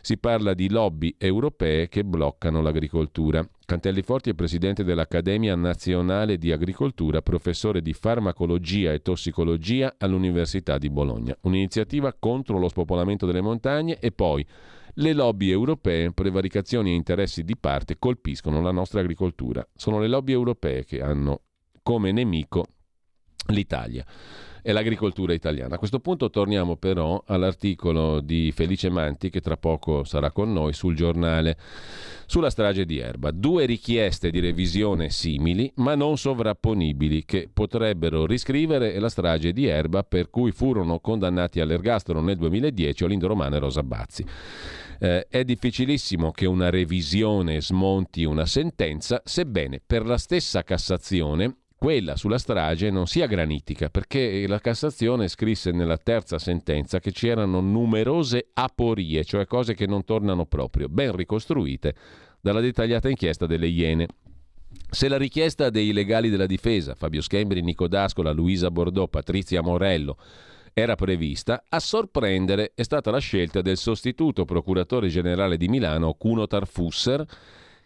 Si parla di lobby europee che bloccano l'agricoltura. Cantelli Forti è presidente dell'Accademia Nazionale di Agricoltura, professore di farmacologia e tossicologia all'Università di Bologna. Un'iniziativa contro lo spopolamento delle montagne e poi le lobby europee, prevaricazioni e interessi di parte colpiscono la nostra agricoltura. Sono le lobby europee che hanno come nemico l'Italia e l'agricoltura italiana. A questo punto torniamo però all'articolo di Felice Manti che tra poco sarà con noi sul giornale sulla strage di Erba. Due richieste di revisione simili ma non sovrapponibili che potrebbero riscrivere la strage di Erba per cui furono condannati all'ergastolo nel 2010 Olindo Romano e Rosa Bazzi. Eh, è difficilissimo che una revisione smonti una sentenza, sebbene per la stessa Cassazione quella sulla strage non sia granitica, perché la Cassazione scrisse nella terza sentenza che c'erano numerose aporie, cioè cose che non tornano proprio, ben ricostruite dalla dettagliata inchiesta delle Iene. Se la richiesta dei legali della difesa, Fabio Schembri, Nico D'Ascola, Luisa Bordò, Patrizia Morello, era prevista, a sorprendere è stata la scelta del sostituto procuratore generale di Milano, Cuno Tarfusser,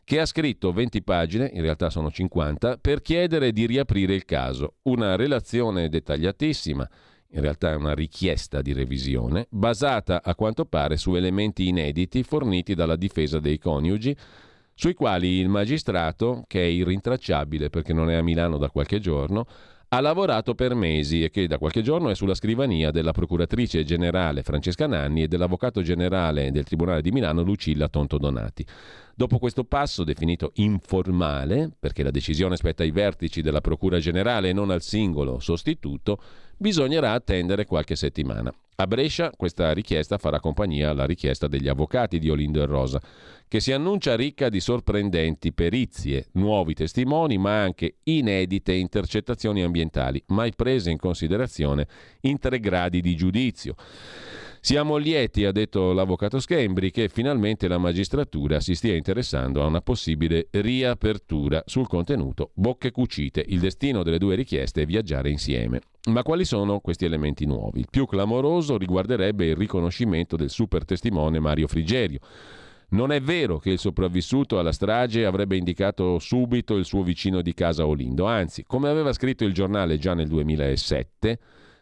che ha scritto 20 pagine, in realtà sono 50, per chiedere di riaprire il caso. Una relazione dettagliatissima, in realtà è una richiesta di revisione, basata a quanto pare su elementi inediti forniti dalla difesa dei coniugi, sui quali il magistrato, che è irrintracciabile perché non è a Milano da qualche giorno, ha lavorato per mesi e che da qualche giorno è sulla scrivania della procuratrice generale Francesca Nanni e dell'avvocato generale del Tribunale di Milano Lucilla Tonto Donati. Dopo questo passo, definito informale, perché la decisione spetta ai vertici della Procura Generale e non al singolo sostituto, bisognerà attendere qualche settimana. A Brescia questa richiesta farà compagnia alla richiesta degli avvocati di Olindo e Rosa, che si annuncia ricca di sorprendenti perizie, nuovi testimoni, ma anche inedite intercettazioni ambientali, mai prese in considerazione in tre gradi di giudizio. Siamo lieti, ha detto l'avvocato Schembri, che finalmente la magistratura si stia interessando a una possibile riapertura sul contenuto Bocche cucite. Il destino delle due richieste è viaggiare insieme. Ma quali sono questi elementi nuovi? Il più clamoroso riguarderebbe il riconoscimento del super testimone Mario Frigerio Non è vero che il sopravvissuto alla strage avrebbe indicato subito il suo vicino di casa Olindo, anzi, come aveva scritto il giornale già nel 2007,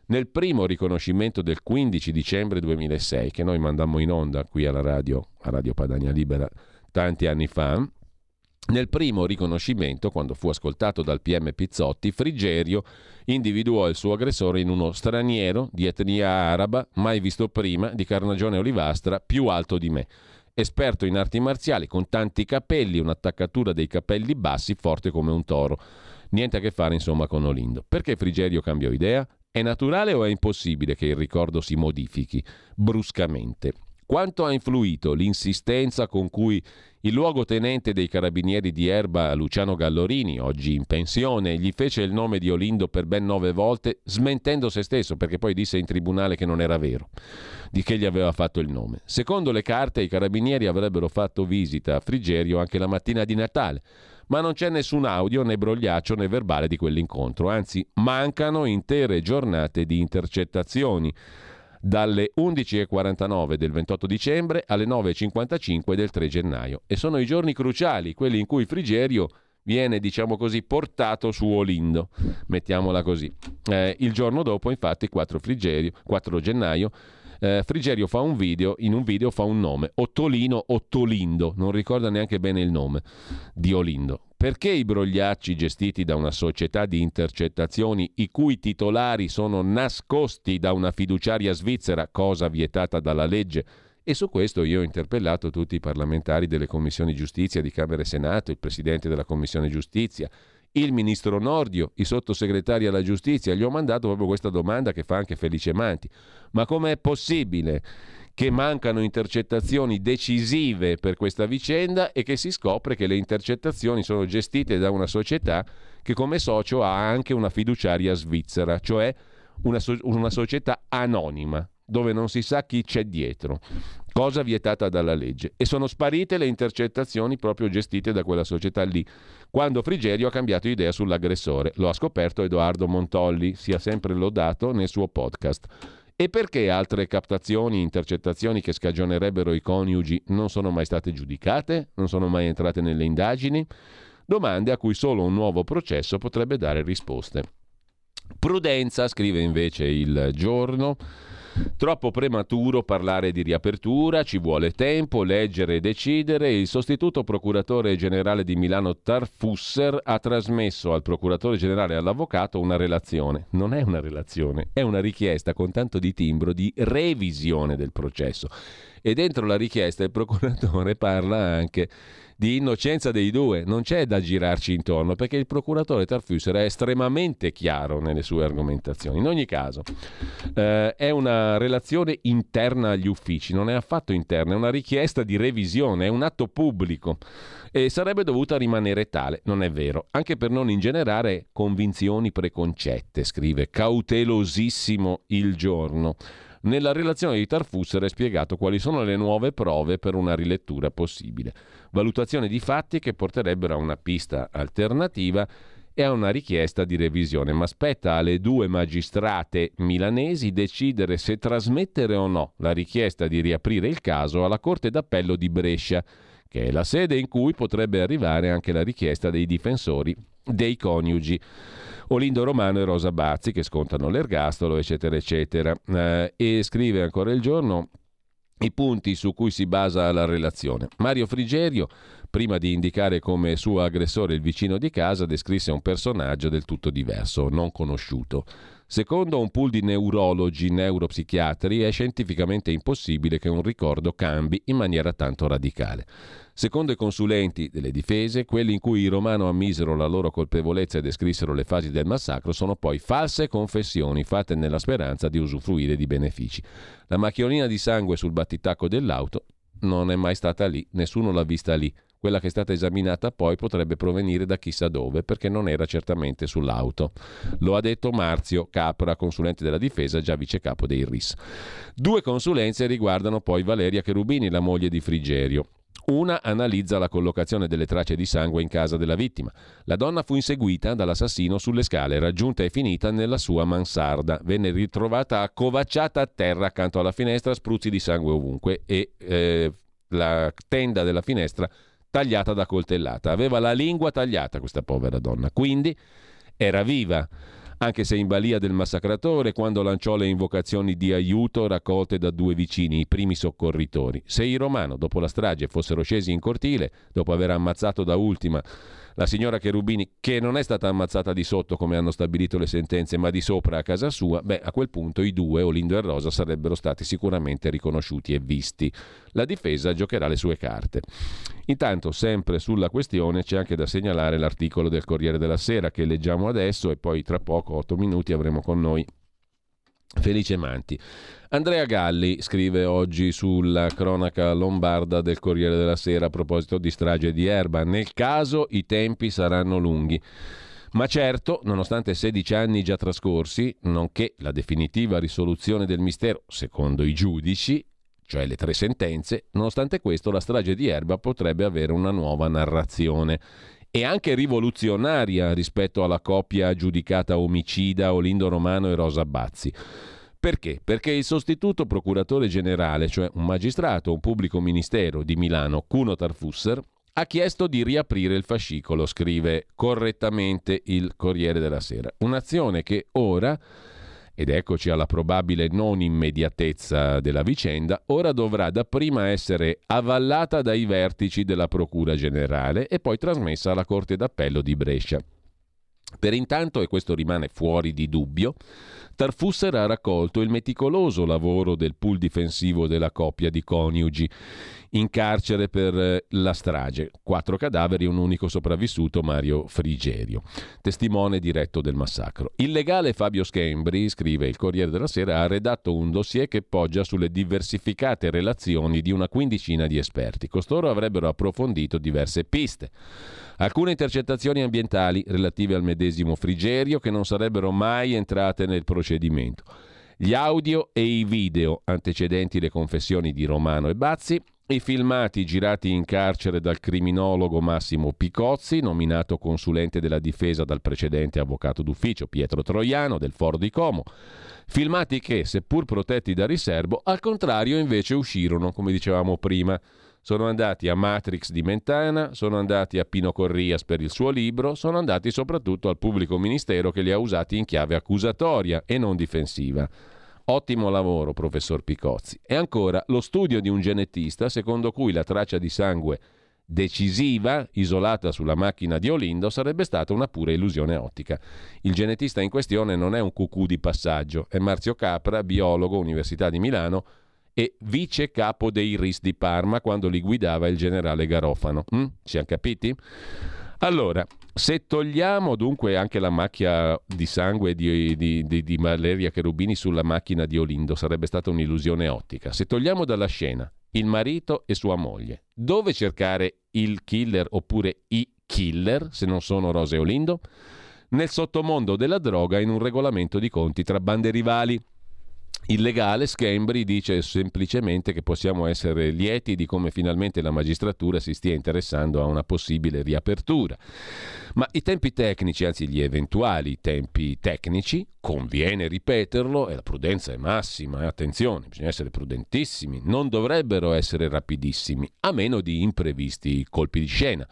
nel primo riconoscimento del 15 dicembre 2006, che noi mandammo in onda qui alla radio, a Radio Padania Libera, tanti anni fa, nel primo riconoscimento, quando fu ascoltato dal PM Pizzotti, Frigerio individuò il suo aggressore in uno straniero di etnia araba, mai visto prima, di carnagione olivastra, più alto di me esperto in arti marziali, con tanti capelli, un'attaccatura dei capelli bassi, forte come un toro. Niente a che fare insomma con Olindo. Perché Frigerio cambiò idea? È naturale o è impossibile che il ricordo si modifichi bruscamente? Quanto ha influito l'insistenza con cui il luogotenente dei carabinieri di Erba, Luciano Gallorini, oggi in pensione, gli fece il nome di Olindo per ben nove volte, smentendo se stesso, perché poi disse in tribunale che non era vero di che gli aveva fatto il nome. Secondo le carte, i carabinieri avrebbero fatto visita a Frigerio anche la mattina di Natale, ma non c'è nessun audio né brogliaccio né verbale di quell'incontro, anzi mancano intere giornate di intercettazioni. Dalle 11.49 del 28 dicembre alle 9.55 del 3 gennaio. E sono i giorni cruciali, quelli in cui Frigerio viene, diciamo così, portato su Olindo, mettiamola così. Eh, il giorno dopo, infatti, 4, 4 gennaio, eh, Frigerio fa un video, in un video fa un nome, Ottolino Ottolindo, non ricorda neanche bene il nome di Olindo. Perché i brogliacci gestiti da una società di intercettazioni i cui titolari sono nascosti da una fiduciaria svizzera, cosa vietata dalla legge? E su questo io ho interpellato tutti i parlamentari delle commissioni giustizia di Camera e Senato, il presidente della commissione giustizia, il ministro Nordio, i sottosegretari alla giustizia, gli ho mandato proprio questa domanda che fa anche Felice Manti. Ma com'è possibile che mancano intercettazioni decisive per questa vicenda e che si scopre che le intercettazioni sono gestite da una società che come socio ha anche una fiduciaria svizzera, cioè una, so- una società anonima dove non si sa chi c'è dietro, cosa vietata dalla legge. E sono sparite le intercettazioni proprio gestite da quella società lì, quando Frigerio ha cambiato idea sull'aggressore. Lo ha scoperto Edoardo Montolli, sia sempre lodato nel suo podcast. E perché altre captazioni, intercettazioni che scagionerebbero i coniugi non sono mai state giudicate? Non sono mai entrate nelle indagini? Domande a cui solo un nuovo processo potrebbe dare risposte. Prudenza, scrive invece il giorno. Troppo prematuro parlare di riapertura, ci vuole tempo, leggere e decidere. Il sostituto procuratore generale di Milano Tarfusser ha trasmesso al procuratore generale e all'avvocato una relazione. Non è una relazione, è una richiesta con tanto di timbro di revisione del processo. E dentro la richiesta il procuratore parla anche di innocenza dei due, non c'è da girarci intorno perché il procuratore Tarfusser è estremamente chiaro nelle sue argomentazioni. In ogni caso, eh, è una relazione interna agli uffici, non è affatto interna, è una richiesta di revisione, è un atto pubblico e sarebbe dovuta rimanere tale, non è vero, anche per non ingenerare convinzioni preconcette, scrive cautelosissimo il giorno. Nella relazione di Tarfusser è spiegato quali sono le nuove prove per una rilettura possibile. Valutazione di fatti che porterebbero a una pista alternativa e a una richiesta di revisione, ma spetta alle due magistrate milanesi decidere se trasmettere o no la richiesta di riaprire il caso alla Corte d'Appello di Brescia, che è la sede in cui potrebbe arrivare anche la richiesta dei difensori dei coniugi. Olindo Romano e Rosa Bazzi che scontano l'ergastolo, eccetera, eccetera. Eh, e scrive ancora il giorno i punti su cui si basa la relazione. Mario Frigerio, prima di indicare come suo aggressore il vicino di casa, descrisse un personaggio del tutto diverso, non conosciuto. Secondo un pool di neurologi, neuropsichiatri, è scientificamente impossibile che un ricordo cambi in maniera tanto radicale. Secondo i consulenti delle difese, quelli in cui i Romano ammisero la loro colpevolezza e descrissero le fasi del massacro sono poi false confessioni fatte nella speranza di usufruire di benefici. La macchiolina di sangue sul battitacco dell'auto non è mai stata lì, nessuno l'ha vista lì. Quella che è stata esaminata poi potrebbe provenire da chissà dove, perché non era certamente sull'auto. Lo ha detto Marzio Capra, consulente della difesa, già vice capo dei RIS. Due consulenze riguardano poi Valeria Cherubini, la moglie di Frigerio. Una analizza la collocazione delle tracce di sangue in casa della vittima. La donna fu inseguita dall'assassino sulle scale, raggiunta e finita nella sua mansarda. Venne ritrovata accovacciata a terra accanto alla finestra, spruzzi di sangue ovunque e eh, la tenda della finestra tagliata da coltellata. Aveva la lingua tagliata questa povera donna, quindi era viva anche se in balia del massacratore quando lanciò le invocazioni di aiuto raccolte da due vicini, i primi soccorritori. Se i Romano, dopo la strage, fossero scesi in cortile, dopo aver ammazzato da ultima la signora Cherubini, che non è stata ammazzata di sotto come hanno stabilito le sentenze, ma di sopra a casa sua, beh, a quel punto i due, Olindo e Rosa, sarebbero stati sicuramente riconosciuti e visti. La difesa giocherà le sue carte. Intanto, sempre sulla questione, c'è anche da segnalare l'articolo del Corriere della Sera che leggiamo adesso e poi tra poco, otto minuti, avremo con noi Felice Manti. Andrea Galli scrive oggi sulla cronaca lombarda del Corriere della Sera a proposito di strage di Erba. Nel caso i tempi saranno lunghi. Ma certo, nonostante 16 anni già trascorsi, nonché la definitiva risoluzione del mistero, secondo i giudici, cioè le tre sentenze, nonostante questo la strage di Erba potrebbe avere una nuova narrazione e anche rivoluzionaria rispetto alla coppia giudicata omicida Olindo Romano e Rosa Bazzi. Perché? Perché il sostituto procuratore generale, cioè un magistrato, un pubblico ministero di Milano, Cuno Tarfusser, ha chiesto di riaprire il fascicolo, scrive correttamente il Corriere della Sera. Un'azione che ora ed eccoci alla probabile non immediatezza della vicenda, ora dovrà dapprima essere avallata dai vertici della Procura Generale e poi trasmessa alla Corte d'Appello di Brescia. Per intanto, e questo rimane fuori di dubbio, Tarfusser ha raccolto il meticoloso lavoro del pool difensivo della coppia di coniugi in carcere per eh, la strage. Quattro cadaveri un unico sopravvissuto, Mario Frigerio, testimone diretto del massacro. Il legale Fabio Schembri, scrive il Corriere della Sera, ha redatto un dossier che poggia sulle diversificate relazioni di una quindicina di esperti. Costoro avrebbero approfondito diverse piste. Alcune intercettazioni ambientali relative al medesimo Frigerio che non sarebbero mai entrate nel procedimento. Gli audio e i video antecedenti le confessioni di Romano e Bazzi i filmati girati in carcere dal criminologo Massimo Picozzi, nominato consulente della difesa dal precedente avvocato d'ufficio Pietro Troiano del Foro di Como. Filmati che, seppur protetti da riservo, al contrario invece uscirono, come dicevamo prima. Sono andati a Matrix di Mentana, sono andati a Pino Corrias per il suo libro, sono andati soprattutto al pubblico ministero che li ha usati in chiave accusatoria e non difensiva. Ottimo lavoro, professor Picozzi. E ancora lo studio di un genetista secondo cui la traccia di sangue decisiva, isolata sulla macchina di Olindo, sarebbe stata una pura illusione ottica. Il genetista in questione non è un cucù di passaggio, è Marzio Capra, biologo, Università di Milano e vice capo dei RIS di Parma quando li guidava il generale Garofano. Mm? Siamo capiti? Allora, se togliamo dunque anche la macchia di sangue di, di, di, di Valeria Cherubini sulla macchina di Olindo, sarebbe stata un'illusione ottica. Se togliamo dalla scena il marito e sua moglie, dove cercare il killer oppure i killer, se non sono Rose e Olindo? Nel sottomondo della droga in un regolamento di conti tra bande rivali. Il legale Schembri dice semplicemente che possiamo essere lieti di come finalmente la magistratura si stia interessando a una possibile riapertura. Ma i tempi tecnici, anzi gli eventuali tempi tecnici, conviene ripeterlo e la prudenza è massima, e attenzione, bisogna essere prudentissimi, non dovrebbero essere rapidissimi, a meno di imprevisti colpi di scena.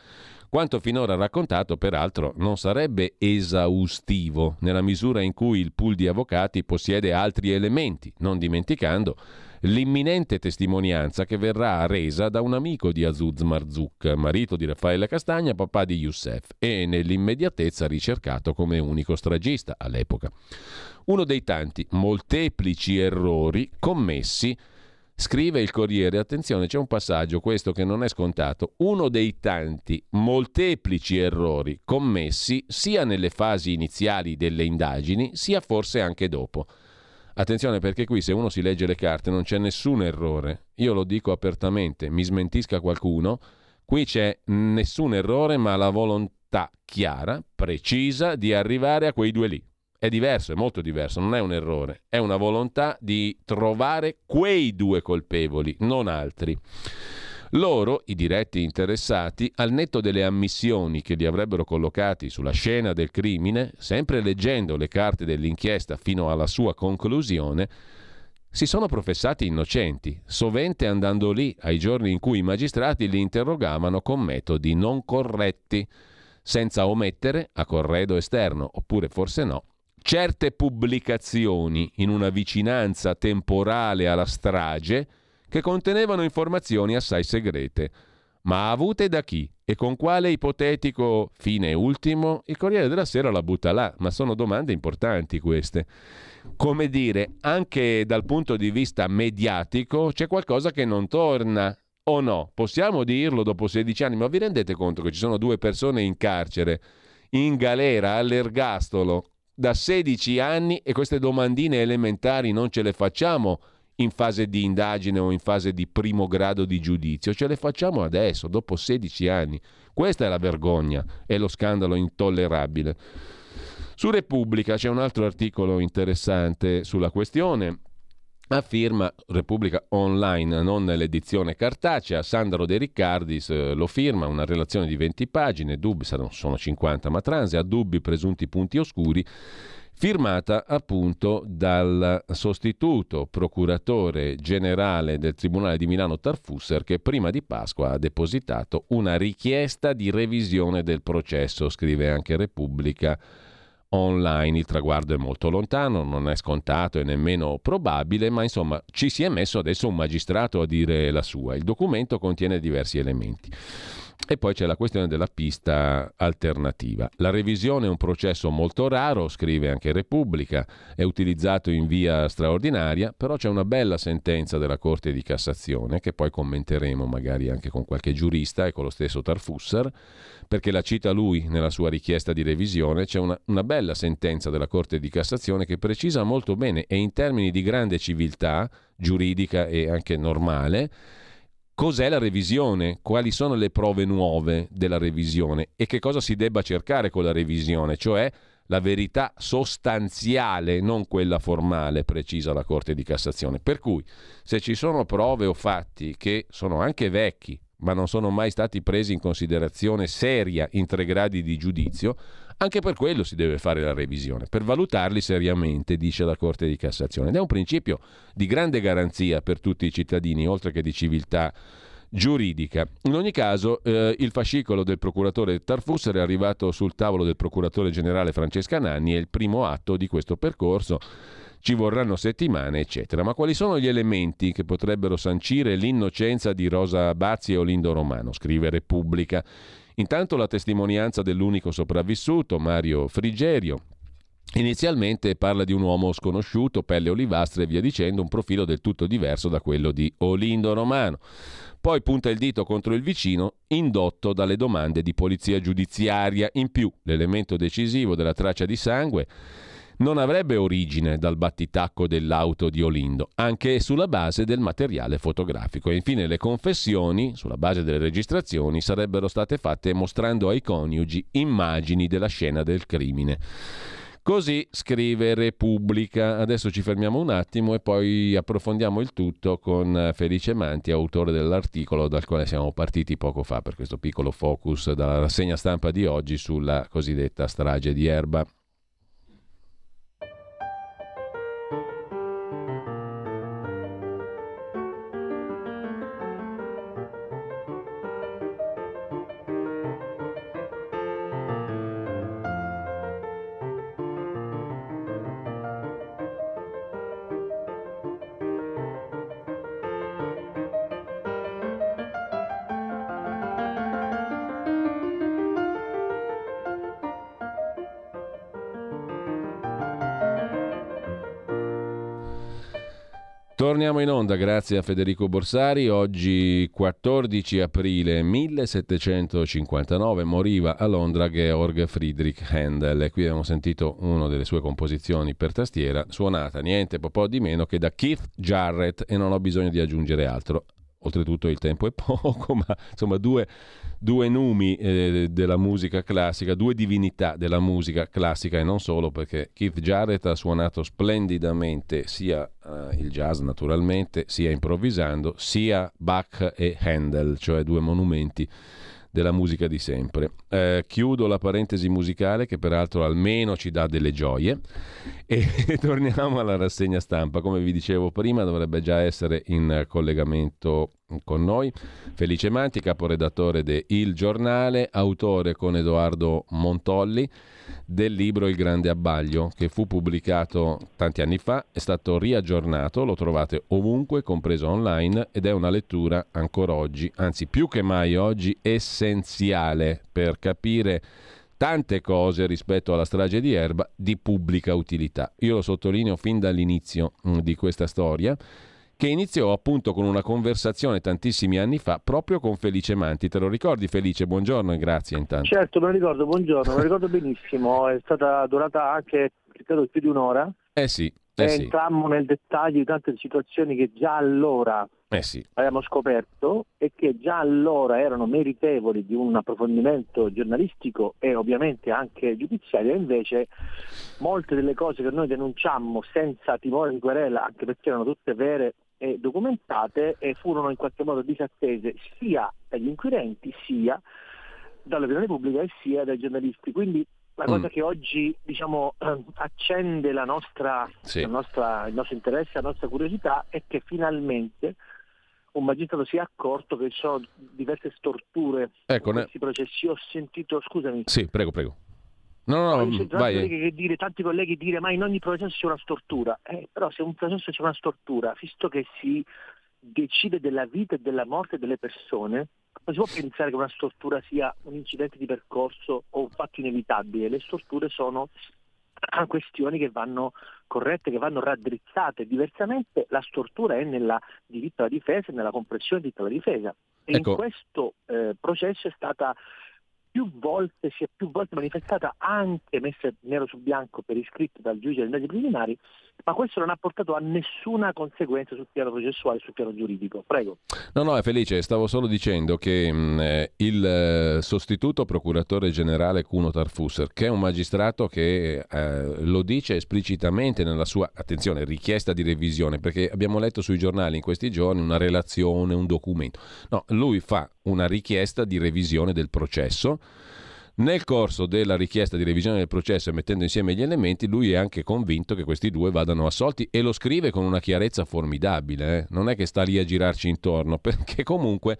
Quanto finora raccontato, peraltro, non sarebbe esaustivo, nella misura in cui il pool di avvocati possiede altri elementi, non dimenticando l'imminente testimonianza che verrà resa da un amico di Azuz Marzouk, marito di Raffaele Castagna, papà di Youssef, e nell'immediatezza ricercato come unico stragista all'epoca. Uno dei tanti molteplici errori commessi Scrive il Corriere, attenzione, c'è un passaggio, questo che non è scontato, uno dei tanti molteplici errori commessi sia nelle fasi iniziali delle indagini, sia forse anche dopo. Attenzione perché qui se uno si legge le carte non c'è nessun errore. Io lo dico apertamente, mi smentisca qualcuno, qui c'è nessun errore ma la volontà chiara, precisa di arrivare a quei due lì. È diverso, è molto diverso, non è un errore, è una volontà di trovare quei due colpevoli, non altri. Loro, i diretti interessati, al netto delle ammissioni che li avrebbero collocati sulla scena del crimine, sempre leggendo le carte dell'inchiesta fino alla sua conclusione, si sono professati innocenti, sovente andando lì ai giorni in cui i magistrati li interrogavano con metodi non corretti, senza omettere, a corredo esterno, oppure forse no, certe pubblicazioni in una vicinanza temporale alla strage che contenevano informazioni assai segrete. Ma avute da chi? E con quale ipotetico fine ultimo? Il Corriere della Sera la butta là, ma sono domande importanti queste. Come dire, anche dal punto di vista mediatico c'è qualcosa che non torna o no? Possiamo dirlo dopo 16 anni, ma vi rendete conto che ci sono due persone in carcere, in galera, all'ergastolo, da 16 anni e queste domandine elementari non ce le facciamo in fase di indagine o in fase di primo grado di giudizio, ce le facciamo adesso, dopo 16 anni. Questa è la vergogna, è lo scandalo intollerabile. Su Repubblica c'è un altro articolo interessante sulla questione. A firma Repubblica Online, non l'edizione cartacea, Sandro De Riccardis eh, lo firma, una relazione di 20 pagine, dubbi, sono 50 ma transe, a dubbi presunti punti oscuri firmata appunto dal sostituto procuratore generale del Tribunale di Milano Tarfusser che prima di Pasqua ha depositato una richiesta di revisione del processo, scrive anche Repubblica online. Il traguardo è molto lontano, non è scontato e nemmeno probabile, ma insomma ci si è messo adesso un magistrato a dire la sua. Il documento contiene diversi elementi. E poi c'è la questione della pista alternativa. La revisione è un processo molto raro, scrive anche Repubblica, è utilizzato in via straordinaria, però c'è una bella sentenza della Corte di Cassazione, che poi commenteremo magari anche con qualche giurista e con lo stesso Tarfusser, perché la cita lui nella sua richiesta di revisione. C'è una, una bella sentenza della Corte di Cassazione che precisa molto bene e in termini di grande civiltà giuridica e anche normale cos'è la revisione, quali sono le prove nuove della revisione? E che cosa si debba cercare con la revisione, cioè la verità sostanziale, non quella formale, precisa la Corte di Cassazione. Per cui, se ci sono prove o fatti che sono anche vecchi, ma non sono mai stati presi in considerazione seria in tre gradi di giudizio, anche per quello si deve fare la revisione, per valutarli seriamente, dice la Corte di Cassazione. Ed è un principio di grande garanzia per tutti i cittadini, oltre che di civiltà giuridica. In ogni caso, eh, il fascicolo del procuratore Tarfusser è arrivato sul tavolo del procuratore generale Francesca Nanni, è il primo atto di questo percorso. Ci vorranno settimane, eccetera. Ma quali sono gli elementi che potrebbero sancire l'innocenza di Rosa Bazzi e Olindo Romano? Scrive Repubblica. Intanto la testimonianza dell'unico sopravvissuto, Mario Frigerio, Inizialmente parla di un uomo sconosciuto, pelle olivastra e via dicendo, un profilo del tutto diverso da quello di Olindo Romano. Poi punta il dito contro il vicino, indotto dalle domande di polizia giudiziaria. In più, l'elemento decisivo della traccia di sangue non avrebbe origine dal battitacco dell'auto di Olindo, anche sulla base del materiale fotografico. E infine le confessioni, sulla base delle registrazioni, sarebbero state fatte mostrando ai coniugi immagini della scena del crimine. Così scrive Repubblica. Adesso ci fermiamo un attimo e poi approfondiamo il tutto con Felice Manti, autore dell'articolo dal quale siamo partiti poco fa per questo piccolo focus dalla rassegna stampa di oggi sulla cosiddetta strage di Erba. Torniamo in onda grazie a Federico Borsari. Oggi 14 aprile 1759 moriva a Londra Georg Friedrich Handel e qui abbiamo sentito una delle sue composizioni per tastiera suonata niente po' di meno che da Keith Jarrett e non ho bisogno di aggiungere altro. Oltretutto il tempo è poco, ma insomma due, due numi eh, della musica classica, due divinità della musica classica e non solo perché Keith Jarrett ha suonato splendidamente sia eh, il jazz naturalmente, sia improvvisando, sia Bach e Handel, cioè due monumenti della musica di sempre. Eh, chiudo la parentesi musicale che peraltro almeno ci dà delle gioie e torniamo alla rassegna stampa. Come vi dicevo prima dovrebbe già essere in collegamento con noi Felice Manti, caporedattore de Il Giornale, autore con Edoardo Montolli del libro Il Grande Abbaglio che fu pubblicato tanti anni fa, è stato riaggiornato, lo trovate ovunque, compreso online ed è una lettura ancora oggi, anzi più che mai oggi, essenziale per capire tante cose rispetto alla strage di Erba di pubblica utilità. Io lo sottolineo fin dall'inizio mm, di questa storia che iniziò appunto con una conversazione tantissimi anni fa proprio con Felice Manti. Te lo ricordi Felice? Buongiorno e grazie intanto. Certo, me lo ricordo, buongiorno, me lo ricordo benissimo, è stata durata anche credo più di un'ora. Eh sì. Eh sì. entrammo nel dettaglio di tante situazioni che già allora eh sì. abbiamo scoperto e che già allora erano meritevoli di un approfondimento giornalistico e ovviamente anche giudiziario, invece molte delle cose che noi denunciammo senza timore di querela, anche perché erano tutte vere e documentate e furono in qualche modo disattese sia dagli inquirenti sia dall'opinione pubblica e sia dai giornalisti. Quindi la cosa mm. che oggi diciamo, accende la nostra, sì. la nostra, il nostro interesse, la nostra curiosità è che finalmente un magistrato si è accorto che ci sono diverse storture ecco, in questi ne... processi. Ho sentito, scusami. Sì, prego, prego. No, no, no, vai. Che dire, tanti colleghi dire ma in ogni processo c'è una stortura, eh, però se un processo c'è una stortura, visto che si decide della vita e della morte delle persone, non si può pensare che una stortura sia un incidente di percorso o un fatto inevitabile, le storture sono questioni che vanno corrette, che vanno raddrizzate. Diversamente la stortura è nel diritto alla difesa e nella compressione del diritto alla difesa. E ecco. in questo eh, processo è stata più volte, si è più volte manifestata anche messa nero su bianco per iscritto dal giudice delle indagini preliminari, ma questo non ha portato a nessuna conseguenza sul piano processuale, sul piano giuridico. Prego. No, no, è felice, stavo solo dicendo che mh, mm, eh, il eh, sostituto procuratore generale Cuno Tarfusser, che è un magistrato che eh, lo dice esplicitamente nella sua, attenzione, richiesta di revisione, perché abbiamo letto sui giornali in questi giorni una relazione, un documento. No, lui fa una richiesta di revisione del processo. Nel corso della richiesta di revisione del processo e mettendo insieme gli elementi, lui è anche convinto che questi due vadano assolti e lo scrive con una chiarezza formidabile. Eh? Non è che sta lì a girarci intorno, perché comunque,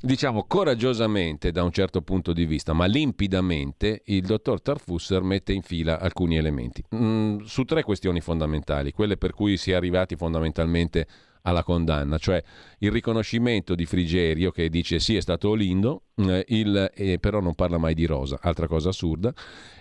diciamo coraggiosamente da un certo punto di vista, ma limpidamente, il dottor Tarfusser mette in fila alcuni elementi. Mm, su tre questioni fondamentali, quelle per cui si è arrivati fondamentalmente alla condanna, cioè il riconoscimento di Frigerio che dice sì è stato Olindo, eh, il, eh, però non parla mai di Rosa, altra cosa assurda,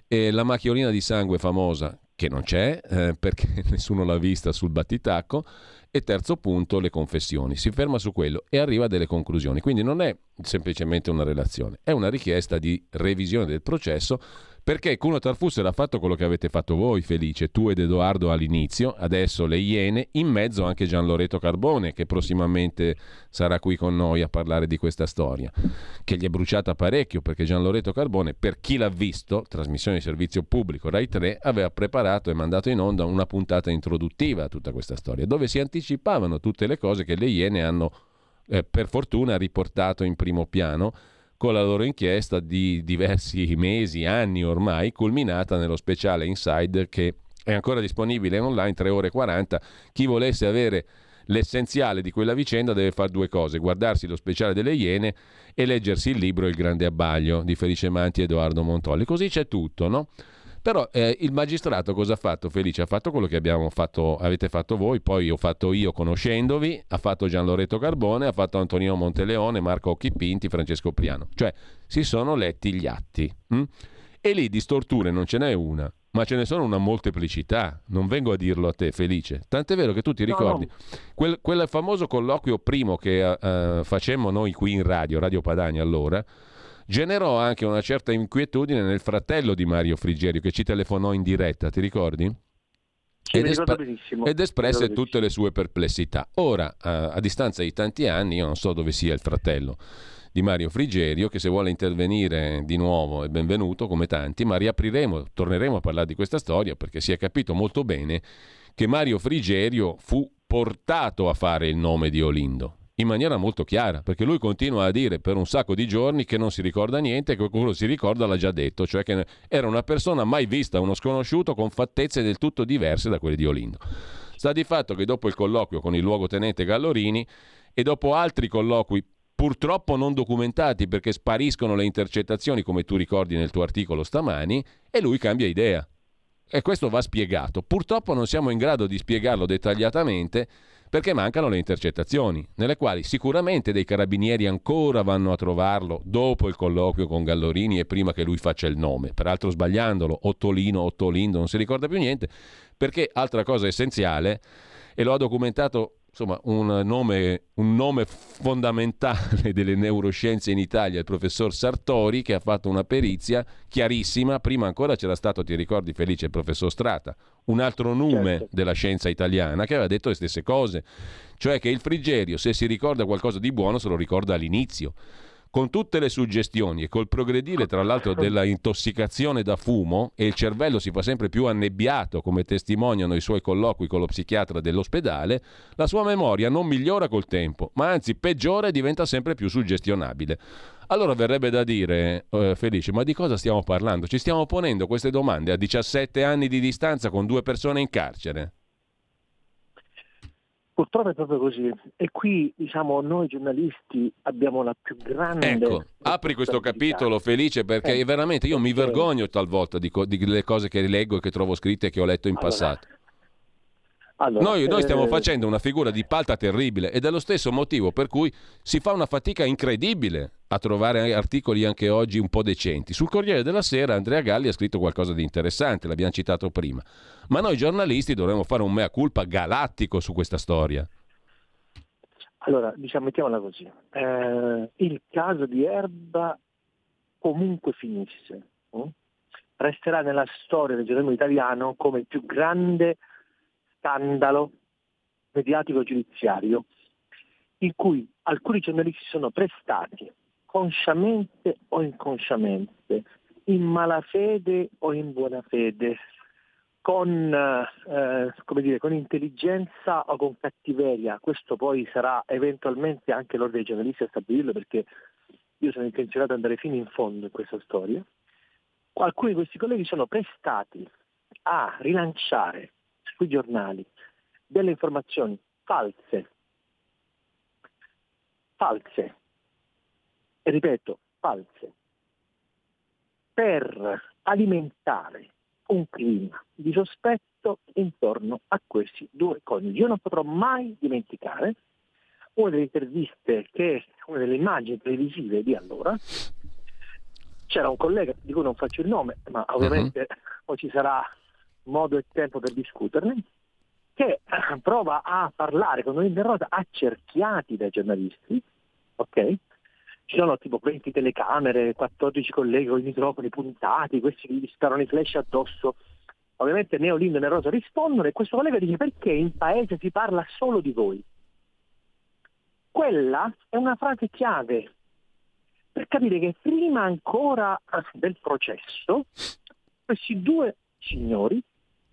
e la macchiolina di sangue famosa che non c'è eh, perché nessuno l'ha vista sul battitacco e terzo punto le confessioni, si ferma su quello e arriva a delle conclusioni, quindi non è semplicemente una relazione, è una richiesta di revisione del processo perché Cuno Tarfusser ha fatto quello che avete fatto voi, Felice, tu ed Edoardo all'inizio, adesso le Iene, in mezzo anche Gian Loreto Carbone, che prossimamente sarà qui con noi a parlare di questa storia, che gli è bruciata parecchio, perché Gian Loreto Carbone, per chi l'ha visto, trasmissione di servizio pubblico Rai 3, aveva preparato e mandato in onda una puntata introduttiva a tutta questa storia, dove si anticipavano tutte le cose che le Iene hanno, eh, per fortuna, riportato in primo piano con la loro inchiesta di diversi mesi, anni ormai, culminata nello speciale Inside che è ancora disponibile online 3 ore e 40. Chi volesse avere l'essenziale di quella vicenda deve fare due cose, guardarsi lo speciale delle Iene e leggersi il libro Il grande abbaglio di Felice Manti e Edoardo Montolli. Così c'è tutto, no? Però eh, il magistrato cosa ha fatto? Felice ha fatto quello che fatto, avete fatto voi, poi ho fatto io conoscendovi, ha fatto Gian Loreto Carbone, ha fatto Antonino Monteleone, Marco Occhipinti, Francesco Priano. Cioè si sono letti gli atti. Hm? E lì di storture non ce n'è una, ma ce ne sono una molteplicità. Non vengo a dirlo a te, Felice. Tant'è vero che tu ti ricordi no, no. Quel, quel, famoso colloquio primo che uh, facemmo noi qui in radio, Radio Padania allora generò anche una certa inquietudine nel fratello di Mario Frigerio che ci telefonò in diretta, ti ricordi? Sì, ed, espre- ed, espresse tutte le sue perplessità. Ora, a, a distanza di tanti anni, io non so dove sia il fratello di Mario Frigerio, che se vuole intervenire di nuovo è benvenuto, come tanti, ma riapriremo, torneremo a parlare di questa storia perché si è capito molto bene che Mario Frigerio fu portato a fare il nome di Olindo in maniera molto chiara, perché lui continua a dire per un sacco di giorni che non si ricorda niente che quello si ricorda l'ha già detto, cioè che era una persona mai vista, uno sconosciuto con fattezze del tutto diverse da quelle di Olindo. Sta di fatto che dopo il colloquio con il luogotenente Gallorini e dopo altri colloqui purtroppo non documentati perché spariscono le intercettazioni come tu ricordi nel tuo articolo stamani e lui cambia idea. E questo va spiegato. Purtroppo non siamo in grado di spiegarlo dettagliatamente perché mancano le intercettazioni, nelle quali sicuramente dei carabinieri ancora vanno a trovarlo dopo il colloquio con Gallorini e prima che lui faccia il nome, peraltro sbagliandolo, Ottolino, Ottolindo, non si ricorda più niente, perché altra cosa essenziale, e lo ha documentato insomma, un nome, un nome, fondamentale delle neuroscienze in Italia, il professor Sartori, che ha fatto una perizia chiarissima. Prima ancora c'era stato, ti ricordi Felice, il professor Strata, un altro nome certo. della scienza italiana che aveva detto le stesse cose, cioè che il Frigerio, se si ricorda qualcosa di buono, se lo ricorda all'inizio con tutte le suggestioni e col progredire tra l'altro della intossicazione da fumo e il cervello si fa sempre più annebbiato come testimoniano i suoi colloqui con lo psichiatra dell'ospedale, la sua memoria non migliora col tempo, ma anzi peggiora e diventa sempre più suggestionabile. Allora verrebbe da dire, eh, Felice, ma di cosa stiamo parlando? Ci stiamo ponendo queste domande a 17 anni di distanza con due persone in carcere? Purtroppo è proprio così. E qui, diciamo, noi giornalisti abbiamo la più grande... Ecco, apri questo capitolo felice perché eh, veramente io mi vergogno talvolta di, co- di, le cose che leggo e che trovo scritte e che ho letto in allora, passato. Allora, noi, noi, stiamo eh... facendo una figura di palta terribile ed è lo stesso motivo per cui si fa una fatica incredibile a trovare articoli anche oggi un po' decenti. Sul Corriere della Sera Andrea Galli ha scritto qualcosa di interessante, l'abbiamo citato prima, ma noi giornalisti dovremmo fare un mea culpa galattico su questa storia. Allora, diciamo, mettiamola così, eh, il caso di Erba comunque finisse, hm? resterà nella storia del giornalismo italiano come il più grande scandalo mediatico giudiziario in cui alcuni giornalisti sono prestati consciamente o inconsciamente, in malafede o in buona fede, con, eh, dire, con, intelligenza o con cattiveria. Questo poi sarà eventualmente anche l'ordine dei giornalisti a stabilirlo perché io sono intenzionato ad andare fino in fondo in questa storia. Alcuni di questi colleghi sono prestati a rilanciare sui giornali delle informazioni false, false, e ripeto, false, per alimentare un clima di sospetto intorno a questi due coniugi. Io non potrò mai dimenticare una delle interviste che, una delle immagini televisive di allora, c'era un collega di cui non faccio il nome, ma ovviamente uh-huh. poi ci sarà modo e tempo per discuterne, che eh, prova a parlare con Olinda Rosa accerchiati dai giornalisti, ok? Ci sono tipo 20 telecamere, 14 colleghi con i microfoni puntati, questi gli sparano i flash addosso. Ovviamente né Olindo né Rosa rispondono e questo collega dice perché in paese si parla solo di voi? Quella è una frase chiave per capire che prima ancora del processo questi due signori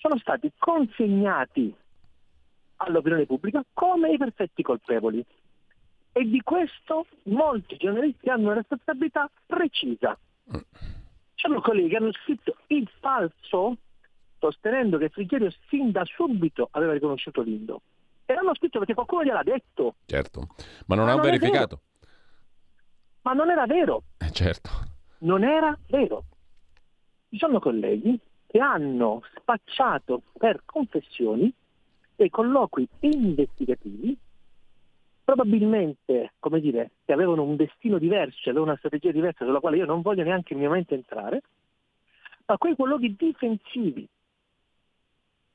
sono stati consegnati all'opinione pubblica come i perfetti colpevoli. E di questo molti giornalisti hanno una responsabilità precisa. C'erano colleghi che hanno scritto il falso sostenendo che Frigerio sin da subito aveva riconosciuto Lindo. E l'hanno scritto perché qualcuno gliel'ha detto. Certo, ma non ma hanno verificato. Ma non era vero. Eh, certo. Non era vero. Ci sono colleghi che hanno spacciato per confessioni dei colloqui investigativi, probabilmente, come dire, che avevano un destino diverso, cioè avevano una strategia diversa sulla quale io non voglio neanche minimamente entrare, ma quei colloqui difensivi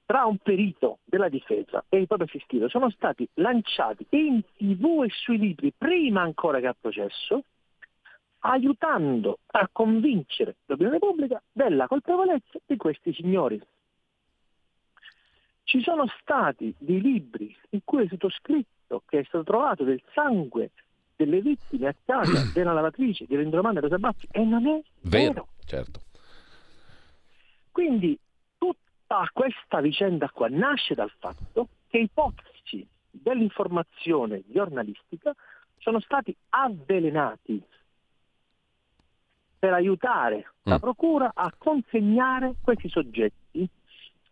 tra un perito della difesa e il proprio assistito sono stati lanciati in tv e sui libri prima ancora che al processo aiutando a convincere l'opinione pubblica della colpevolezza di questi signori. Ci sono stati dei libri in cui è stato scritto che è stato trovato del sangue delle vittime a casa della lavatrice di Rendromana Rosa Baffi e non è vero. vero. Certo. Quindi tutta questa vicenda qua nasce dal fatto che i pozzi dell'informazione giornalistica sono stati avvelenati per aiutare la mm. Procura a consegnare questi soggetti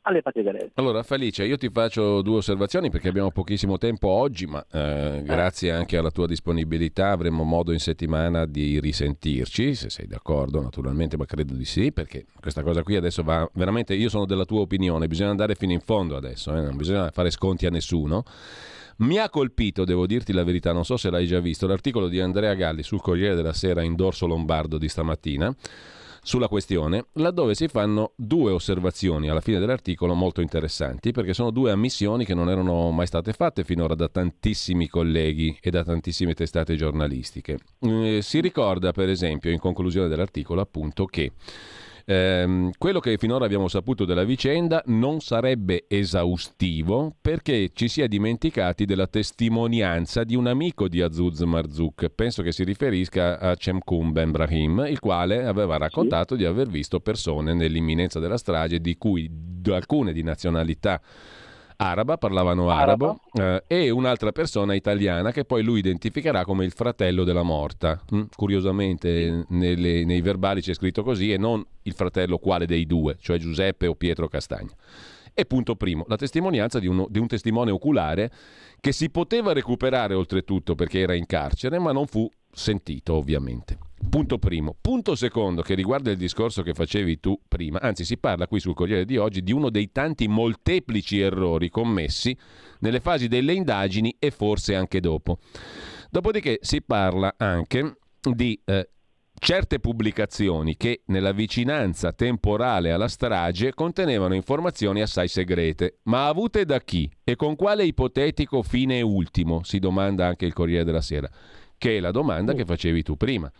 alle patrie Allora Felice, io ti faccio due osservazioni perché abbiamo pochissimo tempo oggi, ma eh, grazie anche alla tua disponibilità avremo modo in settimana di risentirci, se sei d'accordo naturalmente, ma credo di sì, perché questa cosa qui adesso va veramente, io sono della tua opinione, bisogna andare fino in fondo adesso, eh, non bisogna fare sconti a nessuno. Mi ha colpito, devo dirti la verità, non so se l'hai già visto, l'articolo di Andrea Galli sul Corriere della Sera in dorso lombardo di stamattina sulla questione, laddove si fanno due osservazioni alla fine dell'articolo molto interessanti, perché sono due ammissioni che non erano mai state fatte finora da tantissimi colleghi e da tantissime testate giornalistiche. Eh, si ricorda, per esempio, in conclusione dell'articolo, appunto, che eh, quello che finora abbiamo saputo della vicenda non sarebbe esaustivo perché ci si è dimenticati della testimonianza di un amico di Azuz Marzouk, penso che si riferisca a Cemkum Ben Brahim, il quale aveva raccontato di aver visto persone nell'imminenza della strage di cui alcune di nazionalità araba, parlavano arabo, eh, e un'altra persona italiana che poi lui identificherà come il fratello della morta. Mm, curiosamente nelle, nei verbali c'è scritto così e non il fratello quale dei due, cioè Giuseppe o Pietro Castagna. E punto primo, la testimonianza di, uno, di un testimone oculare che si poteva recuperare oltretutto perché era in carcere, ma non fu sentito ovviamente. Punto primo. Punto secondo, che riguarda il discorso che facevi tu prima, anzi si parla qui sul Corriere di oggi di uno dei tanti molteplici errori commessi nelle fasi delle indagini e forse anche dopo. Dopodiché si parla anche di eh, certe pubblicazioni che nella vicinanza temporale alla strage contenevano informazioni assai segrete, ma avute da chi? E con quale ipotetico fine ultimo, si domanda anche il Corriere della Sera, che è la domanda che facevi tu prima.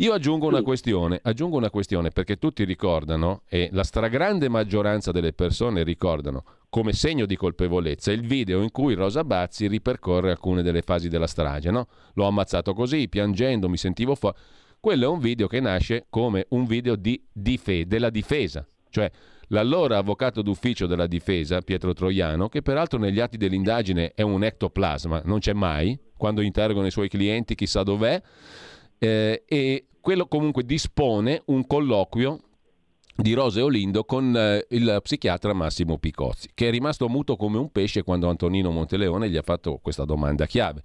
Io aggiungo una questione, aggiungo una questione perché tutti ricordano e la stragrande maggioranza delle persone ricordano come segno di colpevolezza il video in cui Rosa Bazzi ripercorre alcune delle fasi della strage, no? L'ho ammazzato così, piangendo, mi sentivo fuori. Quello è un video che nasce come un video di dife- della difesa, cioè l'allora avvocato d'ufficio della difesa, Pietro Troiano, che peraltro negli atti dell'indagine è un ectoplasma, non c'è mai, quando interrogano i suoi clienti chissà dov'è, eh, e quello comunque dispone un colloquio di Rose Olindo con eh, il psichiatra Massimo Picozzi, che è rimasto muto come un pesce quando Antonino Monteleone gli ha fatto questa domanda chiave.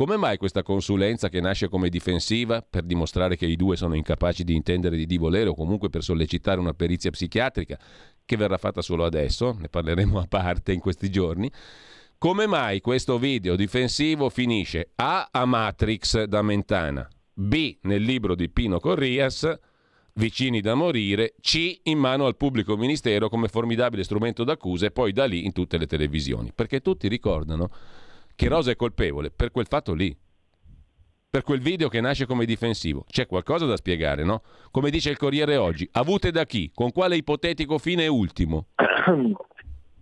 Come mai questa consulenza che nasce come difensiva per dimostrare che i due sono incapaci di intendere di di volere o comunque per sollecitare una perizia psichiatrica che verrà fatta solo adesso, ne parleremo a parte in questi giorni? Come mai questo video difensivo finisce A a Matrix da Mentana, B nel libro di Pino Corrias, vicini da morire, C in mano al pubblico ministero come formidabile strumento d'accusa e poi da lì in tutte le televisioni. Perché tutti ricordano che Rosa è colpevole per quel fatto lì. Per quel video che nasce come difensivo. C'è qualcosa da spiegare, no? Come dice il Corriere oggi, avute da chi? Con quale ipotetico fine ultimo?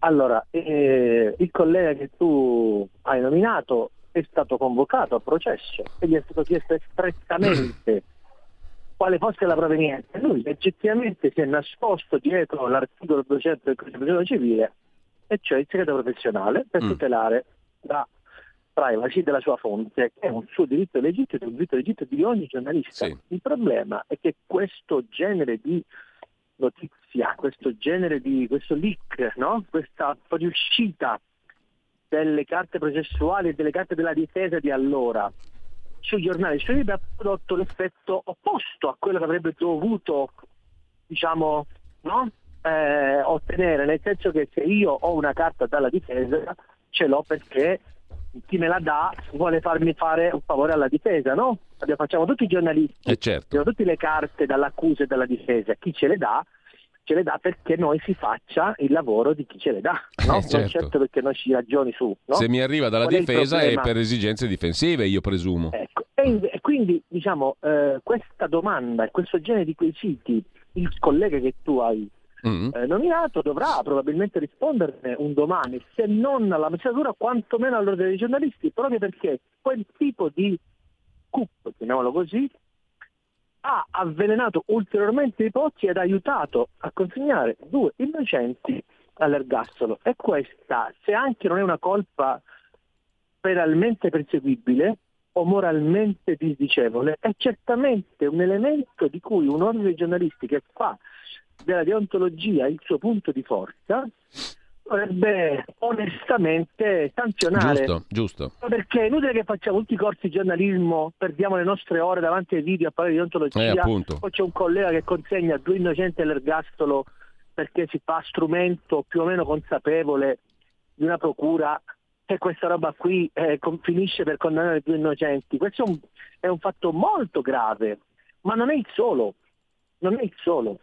Allora, eh, il collega che tu hai nominato è stato convocato a processo e gli è stato chiesto espressamente quale fosse la provenienza. Lui legittimamente si è nascosto dietro l'articolo 200 del Codice civile, e cioè il segreto professionale, per mm. tutelare la privacy della sua fonte, che è un suo diritto legittimo, un diritto legittimo di ogni giornalista. Sì. Il problema è che questo genere di notizia, questo genere di questo leak, no? questa fuoriuscita delle carte processuali e delle carte della difesa di allora sui giornali sui libri ha prodotto l'effetto opposto a quello che avrebbe dovuto diciamo no? eh, ottenere nel senso che se io ho una carta dalla difesa ce l'ho perché chi me la dà vuole farmi fare un favore alla difesa, no? Facciamo tutti i giornalisti, eh certo. abbiamo tutte le carte dall'accusa e dalla difesa, chi ce le dà ce le dà perché noi si faccia il lavoro di chi ce le dà, no? Eh, certo. non certo perché noi ci ragioni su. No? Se mi arriva dalla Qual difesa è, è, per esigenze difensive, io presumo. Ecco. E, e, quindi diciamo eh, questa domanda e questo genere di quesiti, il collega che tu hai mm. eh, nominato dovrà probabilmente risponderne un domani, se non alla magistratura, quantomeno all'ordine dei giornalisti, proprio perché quel tipo di coup, chiamiamolo così, ha avvelenato ulteriormente i pozzi ed ha aiutato a consegnare due innocenti all'ergastolo. E questa, se anche non è una colpa penalmente perseguibile o moralmente disdicevole, è certamente un elemento di cui un ordine di giornalisti che fa della deontologia il suo punto di forza dovrebbe onestamente sanzionare. Giusto, giusto. Perché è inutile che facciamo tutti i corsi di giornalismo, perdiamo le nostre ore davanti ai video a parlare di deontologia, eh, poi c'è un collega che consegna due innocenti all'ergastolo perché si fa strumento più o meno consapevole di una procura e questa roba qui eh, finisce per condannare due innocenti. Questo è un, è un fatto molto grave, ma non è il solo, non è il solo.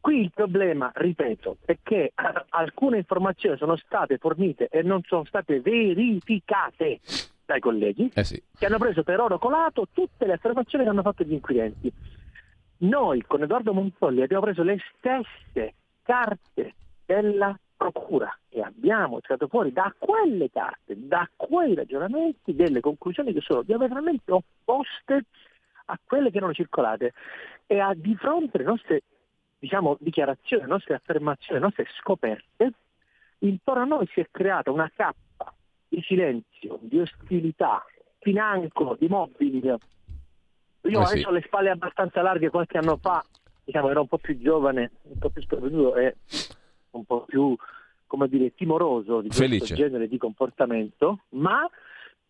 Qui il problema, ripeto, è che alcune informazioni sono state fornite e non sono state verificate dai colleghi eh sì. che hanno preso per oro colato tutte le affermazioni che hanno fatto gli inquirenti. Noi con Edoardo Montolli abbiamo preso le stesse carte della procura e abbiamo tirato fuori da quelle carte, da quei ragionamenti, delle conclusioni che sono diametralmente opposte a quelle che erano circolate. E a, di fronte alle nostre diciamo, dichiarazioni, le nostre affermazioni, le nostre scoperte, intorno a noi si è creata una cappa di silenzio, di ostilità, financo, di mobili. Io eh sì. adesso ho le spalle abbastanza larghe, qualche anno fa diciamo, ero un po' più giovane, un po' più sprovveduto e un po' più come dire, timoroso di questo Felice. genere di comportamento, ma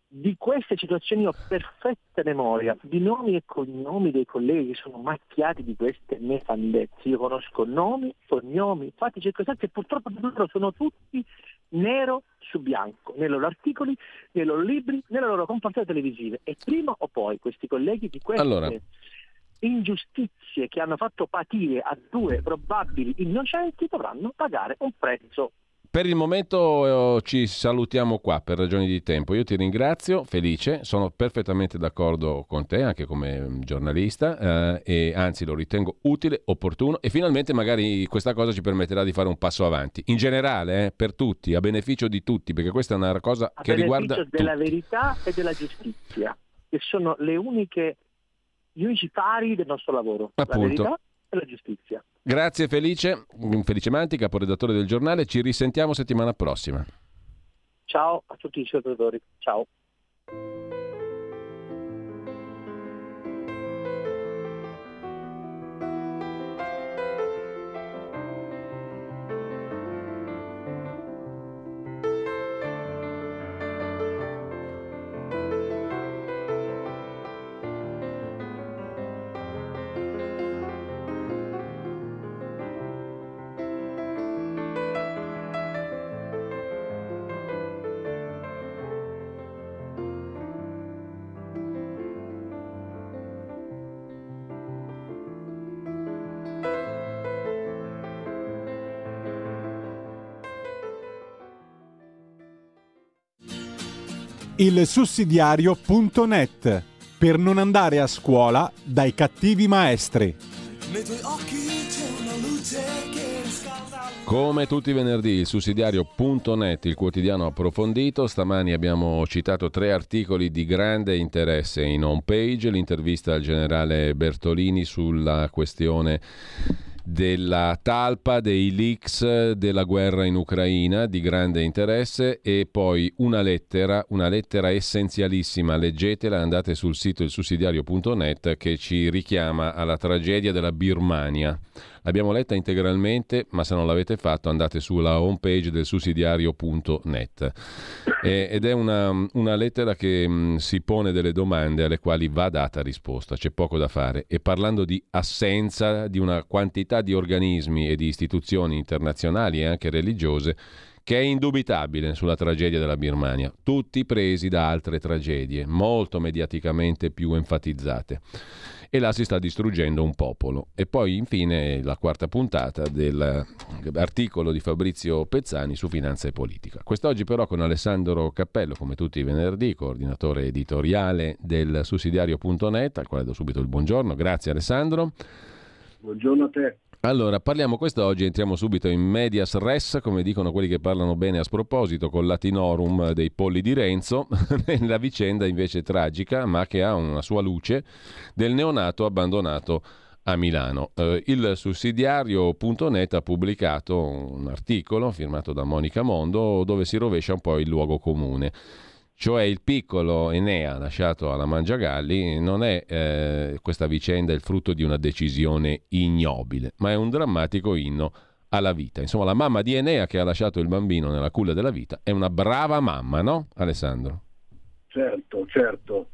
di queste situazioni ho perfetta memoria, di nomi e cognomi dei colleghi che sono macchiati di queste nefandezze. Io conosco nomi, cognomi, fatti circostanze e purtroppo loro sono tutti nero su bianco, nei loro articoli, nei loro libri, nelle loro comportamenti televisive. E prima o poi questi colleghi di queste allora. ingiustizie che hanno fatto patire a due probabili innocenti dovranno pagare un prezzo per il momento eh, ci salutiamo qua per ragioni di tempo. Io ti ringrazio, Felice, sono perfettamente d'accordo con te anche come mm, giornalista eh, e anzi lo ritengo utile, opportuno e finalmente magari questa cosa ci permetterà di fare un passo avanti. In generale, eh, per tutti, a beneficio di tutti, perché questa è una cosa a che riguarda... A beneficio della verità e della giustizia, che sono le uniche, gli unici pari del nostro lavoro. Appunto. La verità e la giustizia. Grazie Felice, Felice Manti, caporedattore del giornale, ci risentiamo settimana prossima. Ciao a tutti i ascoltatori, ciao. Il sussidiario.net per non andare a scuola dai cattivi maestri. Come tutti i venerdì, il sussidiario.net, il quotidiano approfondito. Stamani abbiamo citato tre articoli di grande interesse in home page, l'intervista al generale Bertolini sulla questione della talpa, dei leaks, della guerra in Ucraina di grande interesse e poi una lettera, una lettera essenzialissima, leggetela, andate sul sito ilsussidiario.net che ci richiama alla tragedia della Birmania. L'abbiamo letta integralmente, ma se non l'avete fatto andate sulla homepage del sussidiario.net. E, ed è una, una lettera che mh, si pone delle domande alle quali va data risposta, c'è poco da fare. E parlando di assenza di una quantità di organismi e di istituzioni internazionali e anche religiose, che è indubitabile sulla tragedia della Birmania, tutti presi da altre tragedie, molto mediaticamente più enfatizzate e là si sta distruggendo un popolo. E poi infine la quarta puntata dell'articolo di Fabrizio Pezzani su finanza e politica. Quest'oggi però con Alessandro Cappello, come tutti i venerdì, coordinatore editoriale del sussidiario.net, al quale do subito il buongiorno. Grazie Alessandro. Buongiorno a te. Allora, parliamo quest'oggi, entriamo subito in medias res, come dicono quelli che parlano bene a sproposito, con l'atinorum dei polli di Renzo, nella vicenda invece tragica, ma che ha una sua luce, del neonato abbandonato a Milano. Eh, il sussidiario.net ha pubblicato un articolo firmato da Monica Mondo dove si rovescia un po' il luogo comune. Cioè il piccolo Enea lasciato alla Mangiagalli, non è eh, questa vicenda il frutto di una decisione ignobile, ma è un drammatico inno alla vita. Insomma, la mamma di Enea che ha lasciato il bambino nella culla della vita è una brava mamma, no Alessandro? Certo, certo.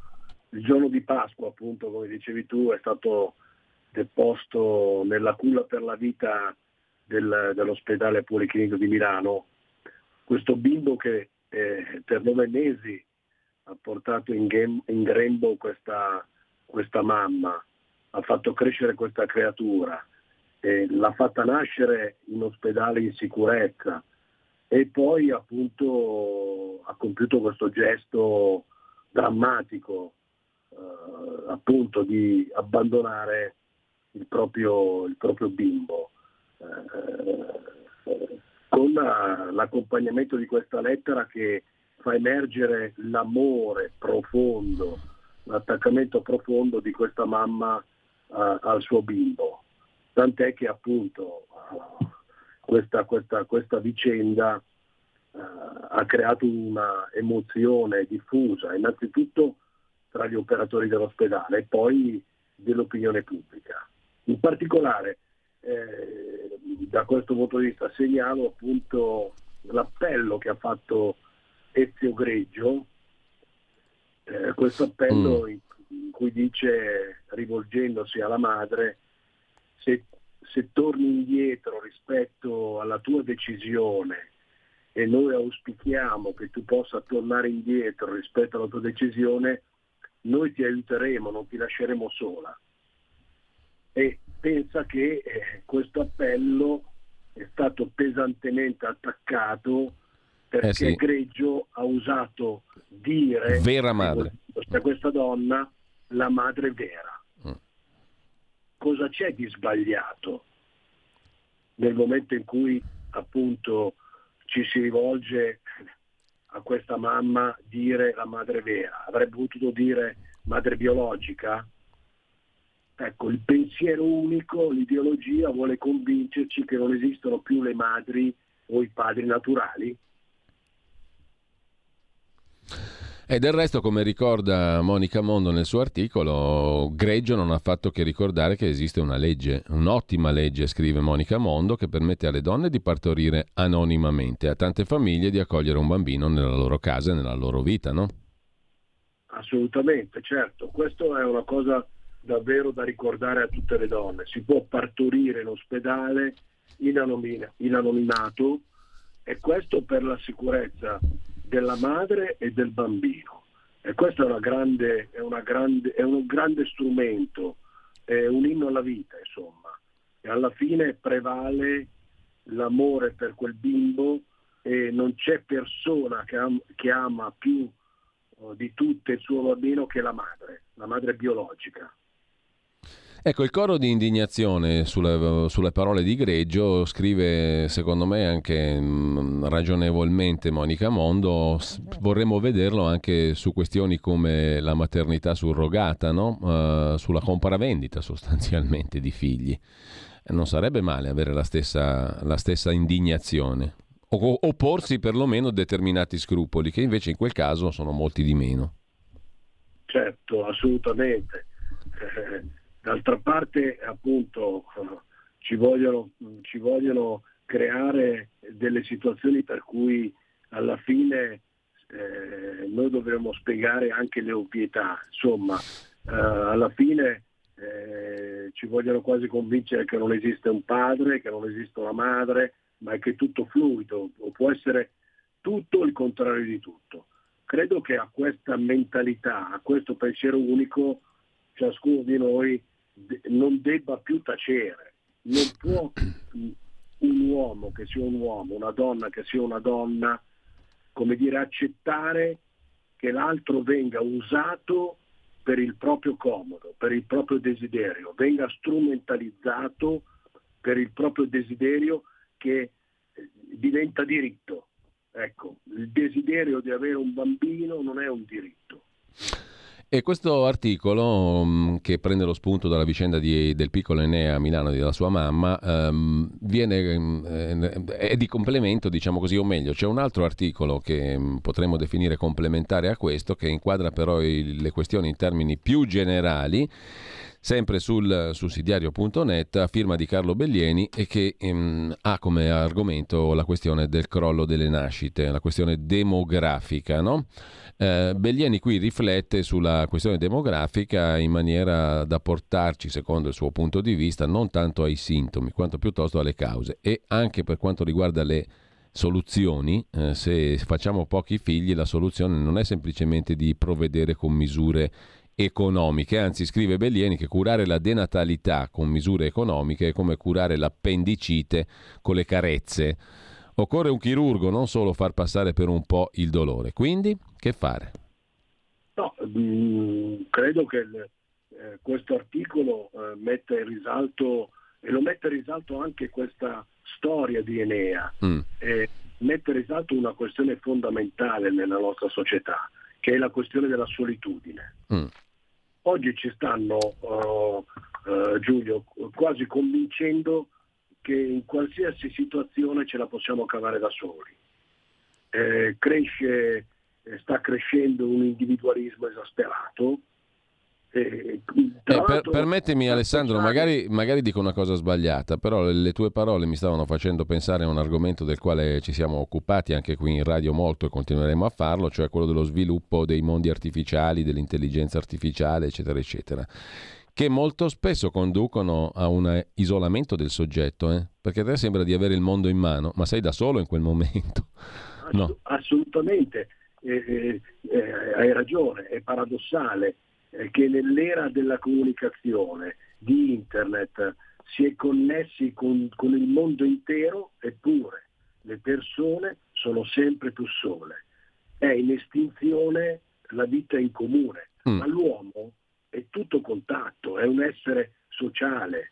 Il giorno di Pasqua, appunto, come dicevi tu, è stato deposto nella culla per la vita del, dell'ospedale Policlinico di Milano questo bimbo che eh, per nove mesi ha portato in, game, in grembo questa, questa, mamma, ha fatto crescere questa creatura, eh, l'ha fatta nascere in ospedale in sicurezza e poi appunto ha compiuto questo gesto drammatico eh, appunto di abbandonare il proprio, il proprio bimbo. Eh, con l'accompagnamento di questa lettera che fa emergere l'amore profondo, l'attaccamento profondo di questa mamma uh, al suo bimbo. Tant'è che appunto uh, questa, questa, questa, vicenda uh, ha creato una emozione diffusa, innanzitutto tra gli operatori dell'ospedale e poi dell'opinione pubblica. In particolare eh, da questo punto di vista segnalo appunto l'appello che ha fatto Ezio Greggio, eh, questo appello mm. in, in, cui dice, rivolgendosi alla madre, se, se torni indietro rispetto alla tua decisione e noi auspichiamo che tu possa tornare indietro rispetto alla tua decisione, noi ti aiuteremo, non ti lasceremo sola. E pensa che eh, questo appello è stato pesantemente attaccato perché eh sì. Greggio ha usato dire vera madre. a questa donna la madre vera. Mm. Cosa c'è di sbagliato nel momento in cui appunto ci si rivolge a questa mamma dire la madre vera? Avrebbe potuto dire madre biologica? Ecco, il pensiero unico, l'ideologia vuole convincerci che non esistono più le madri o i padri naturali. E del resto, come ricorda Monica Mondo nel suo articolo, Greggio non ha fatto che ricordare che esiste una legge, un'ottima legge, scrive Monica Mondo, che permette alle donne di partorire anonimamente, a tante famiglie di accogliere un bambino nella loro casa e nella loro vita, no? Assolutamente, certo. Questa è una cosa davvero da ricordare a tutte le donne. Si può partorire in ospedale in, anonima, in anonimato e questo per la sicurezza della madre e del bambino. E questo è, grande, è, grande, è un grande strumento, è un inno alla vita, insomma. E alla fine prevale l'amore per quel bimbo e non c'è persona che, am- che ama più oh, di tutte il suo bambino che la madre, la madre biologica. Ecco, il coro di indignazione sulle, sulle, parole di Greggio scrive, secondo me, anche mh, mm, ragionevolmente Monica Mondo. Vorremmo vederlo anche su questioni come la maternità surrogata, no? uh, sulla compravendita sostanzialmente di figli. Non sarebbe male avere la stessa, la stessa indignazione o opporsi perlomeno determinati scrupoli, che invece in quel caso sono molti di meno. Certo, assolutamente. D'altra parte appunto ci vogliono, ci vogliono creare delle situazioni per cui alla fine eh, noi dovremmo spiegare anche le ovvietà. Insomma, eh, alla fine eh, ci vogliono quasi convincere che non esiste un padre, che non esiste una madre, ma è che è tutto fluido, o può essere tutto il contrario di tutto. Credo che a questa mentalità, a questo pensiero unico, ciascuno di noi non debba più tacere. Non può un uomo che sia un uomo, una donna che sia una donna, come dire, accettare che l'altro venga usato per il proprio comodo, per il proprio desiderio, venga strumentalizzato per il proprio desiderio che eh, diventa diritto. Ecco, il desiderio di avere un bambino non è un diritto. E questo articolo, um, che prende lo spunto dalla vicenda di, del piccolo Enea a Milano della sua mamma, um, viene, um, è di complemento, diciamo così, o meglio, c'è un altro articolo che potremmo definire complementare a questo, che inquadra però il, le questioni in termini più generali sempre sul sussidiario.net a firma di Carlo Bellieni e che ehm, ha come argomento la questione del crollo delle nascite, la questione demografica. No? Eh, Bellieni qui riflette sulla questione demografica in maniera da portarci, secondo il suo punto di vista, non tanto ai sintomi quanto piuttosto alle cause e anche per quanto riguarda le soluzioni, eh, se facciamo pochi figli la soluzione non è semplicemente di provvedere con misure economiche, anzi scrive Bellieni che curare la denatalità con misure economiche è come curare l'appendicite con le carezze. Occorre un chirurgo, non solo far passare per un po' il dolore. Quindi, che fare? No, mh, mm, credo che il, eh, questo articolo eh, metta in risalto, e lo mette in risalto anche questa storia di Enea, mm. eh, mette in risalto una questione fondamentale nella nostra società, che è la questione della solitudine. Mm. Oggi ci stanno, uh, uh, Giulio, quasi convincendo che in qualsiasi situazione ce la possiamo cavare da soli. Eh, cresce, eh, sta crescendo un individualismo esasperato. Eh, per, permettimi Alessandro, magari, magari, dico una cosa sbagliata, però le, le, tue parole mi stavano facendo pensare a un argomento del quale ci siamo occupati anche qui in radio molto e continueremo a farlo, cioè quello dello sviluppo dei mondi artificiali, dell'intelligenza artificiale, eccetera, eccetera che molto spesso conducono a un isolamento del soggetto, eh? perché a te sembra di avere il mondo in mano, ma sei da solo in quel momento. No. Assolutamente, eh, hai ragione, è paradossale che nell'era della comunicazione, di internet, si è connessi con, con il mondo intero, eppure le persone sono sempre più sole. È in estinzione la vita in comune, mm. ma l'uomo è tutto contatto, è un essere sociale.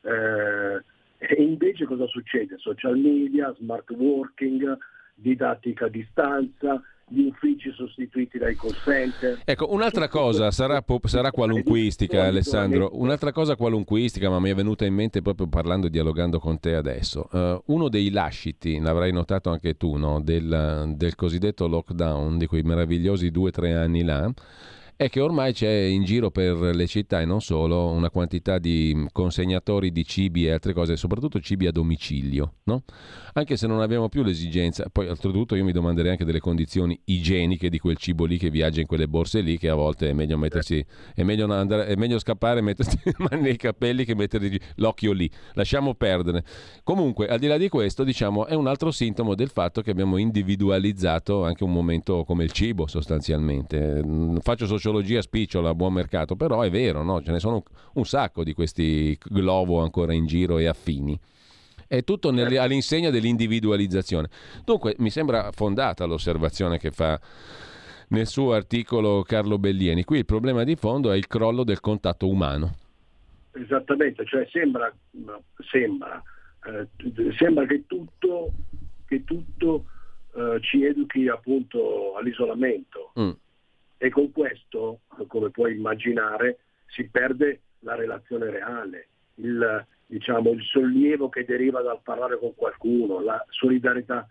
Eh, e invece cosa succede? Social media, smart working, didattica a distanza, gli uffici sostituiti dai call center. Ecco, un'altra cosa sarà, sarà qualunquistica, Alessandro. Un'altra cosa qualunquistica, ma mi è venuta in mente proprio parlando e dialogando con te adesso. Uh, uno dei lasciti, l'avrai notato anche tu, no? del, del cosiddetto lockdown, di quei meravigliosi due o tre anni là è che ormai c'è in giro per le città e non solo una quantità di consegnatori di cibi e altre cose, soprattutto cibi a domicilio, no? Anche se non abbiamo più l'esigenza, poi oltretutto io mi domanderei anche delle condizioni igieniche di quel cibo lì che viaggia in quelle borse lì, che a volte è meglio mettersi, è meglio, andare, è meglio scappare e mettersi le mani nei capelli che mettergli l'occhio lì. Lasciamo perdere. Comunque, al di là di questo, diciamo, è un altro sintomo del fatto che abbiamo individualizzato anche un momento come il cibo, sostanzialmente. Faccio sociologia sociologia spicciola a buon mercato, però è vero, no? ce ne sono un sacco di questi globo ancora in giro e affini. È tutto nel, certo. all'insegna dell'individualizzazione. Dunque mi sembra fondata l'osservazione che fa nel suo articolo Carlo Bellieni. Qui il problema di fondo è il crollo del contatto umano. Esattamente, cioè sembra, sembra, eh, sembra che tutto, che tutto eh, ci educhi appunto all'isolamento. Mm e con questo, come puoi immaginare, si perde la relazione reale, il, diciamo, il sollievo che deriva dal parlare con qualcuno, la solidarietà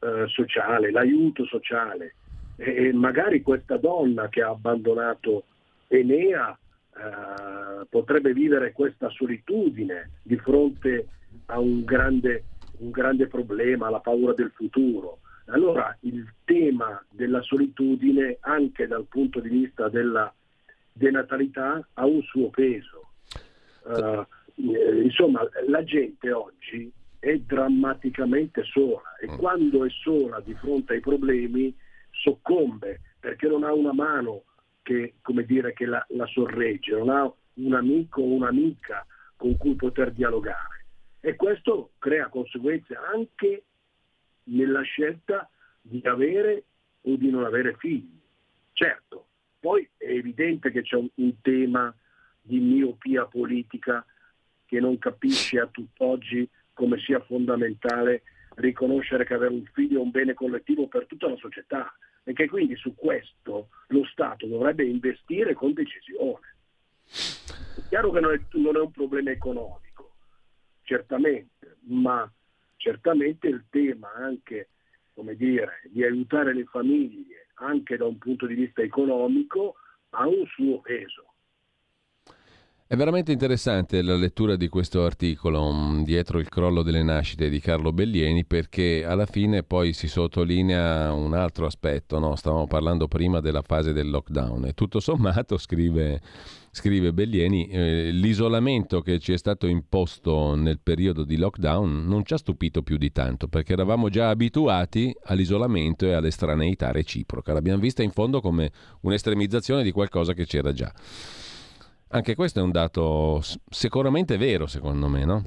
eh, sociale, l'aiuto sociale. E, e, magari questa donna che ha abbandonato Enea eh, potrebbe vivere questa solitudine di fronte a un grande, un grande problema, la paura del futuro. Allora il tema della solitudine anche dal punto di vista della denatalità ha un suo peso. Uh, insomma, la gente oggi è drammaticamente sola e mm. quando è sola di fronte ai problemi soccombe perché non ha una mano che, dire, che la, la sorregge, non ha un amico o un'amica con cui poter dialogare. E questo crea conseguenze anche nella scelta di avere o di non avere figli. Certo, poi è evidente che c'è un, un tema di miopia politica che non capisce a tutt'oggi come sia fondamentale riconoscere che avere un figlio è un bene collettivo per tutta la società, e che quindi su questo lo Stato dovrebbe investire con decisione. È chiaro che non è, non è un problema economico, certamente, ma certamente il tema anche dire, di aiutare le famiglie anche da un punto di vista economico ha un suo peso. È veramente interessante la lettura di questo articolo mm, dietro il crollo delle nascite di Carlo Bellieni perché alla fine poi si sottolinea un altro aspetto, no? stavamo parlando prima della fase del lockdown e tutto sommato scrive, scrive Bellieni eh, l'isolamento che ci è stato imposto nel periodo di lockdown non ci ha stupito più di tanto perché eravamo già abituati all'isolamento e all'estraneità reciproca, l'abbiamo vista in fondo come un'estremizzazione di qualcosa che c'era già. Anche questo è un dato sicuramente vero, secondo me, no?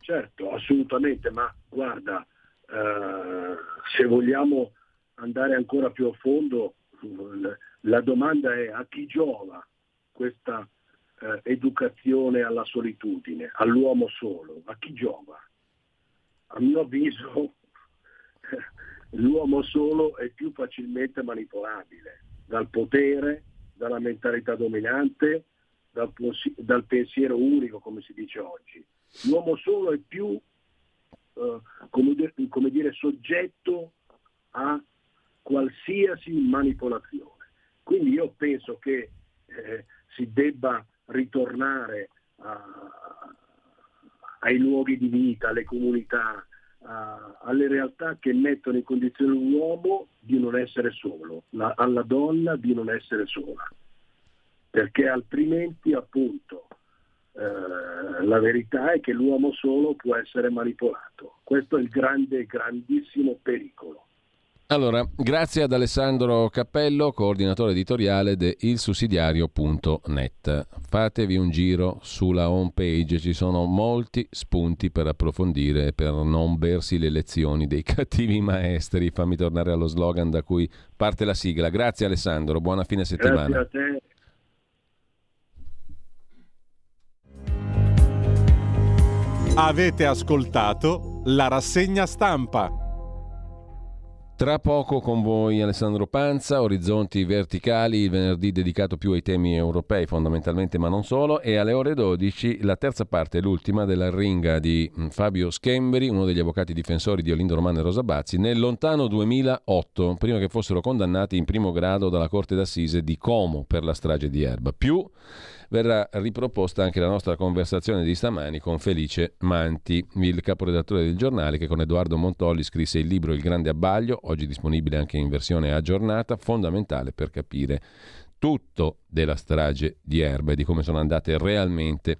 Certo, assolutamente, ma guarda, eh, se vogliamo andare ancora più a fondo, la domanda è a chi giova questa eh, educazione alla solitudine, all'uomo solo, a chi giova? A mio avviso l'uomo solo è più facilmente manipolabile dal potere, dalla mentalità dominante, dal, dal, pensiero unico, come si dice oggi. L'uomo solo è più, eh, come, come, dire, soggetto a qualsiasi manipolazione. Quindi io penso che eh, si debba ritornare a, ai luoghi di vita, alle comunità, a, alle realtà che mettono in condizione l'uomo di non essere solo, la, alla donna di non essere sola perché altrimenti appunto eh, la verità è che l'uomo solo può essere manipolato. Questo è il grande, grandissimo pericolo. Allora, grazie ad Alessandro Cappello, coordinatore editoriale di ilsussidiario.net. Fatevi un giro sulla home page, ci sono molti spunti per approfondire e per non bersi le lezioni dei cattivi maestri. Fammi tornare allo slogan da cui parte la sigla. Grazie Alessandro, buona fine settimana. Grazie a te. Avete ascoltato la rassegna stampa. Tra poco con voi Alessandro Panza, Orizzonti Verticali, il venerdì dedicato più ai temi europei fondamentalmente ma non solo, e alle ore 12 la terza parte, l'ultima della ringa di mm, Fabio Schemberi, uno degli avvocati difensori di Olindo Romano e Rosa Bazzi, nel lontano 2008, prima che fossero condannati in primo grado dalla Corte d'Assise di Como per la strage di Erba. Più verrà riproposta anche la nostra conversazione di stamani con Felice Manti, il caporedattore del giornale che con Edoardo Montolli scrisse il libro Il Grande Abbaglio, oggi disponibile anche in versione aggiornata, fondamentale per capire tutto della strage di Erba e di come sono andate realmente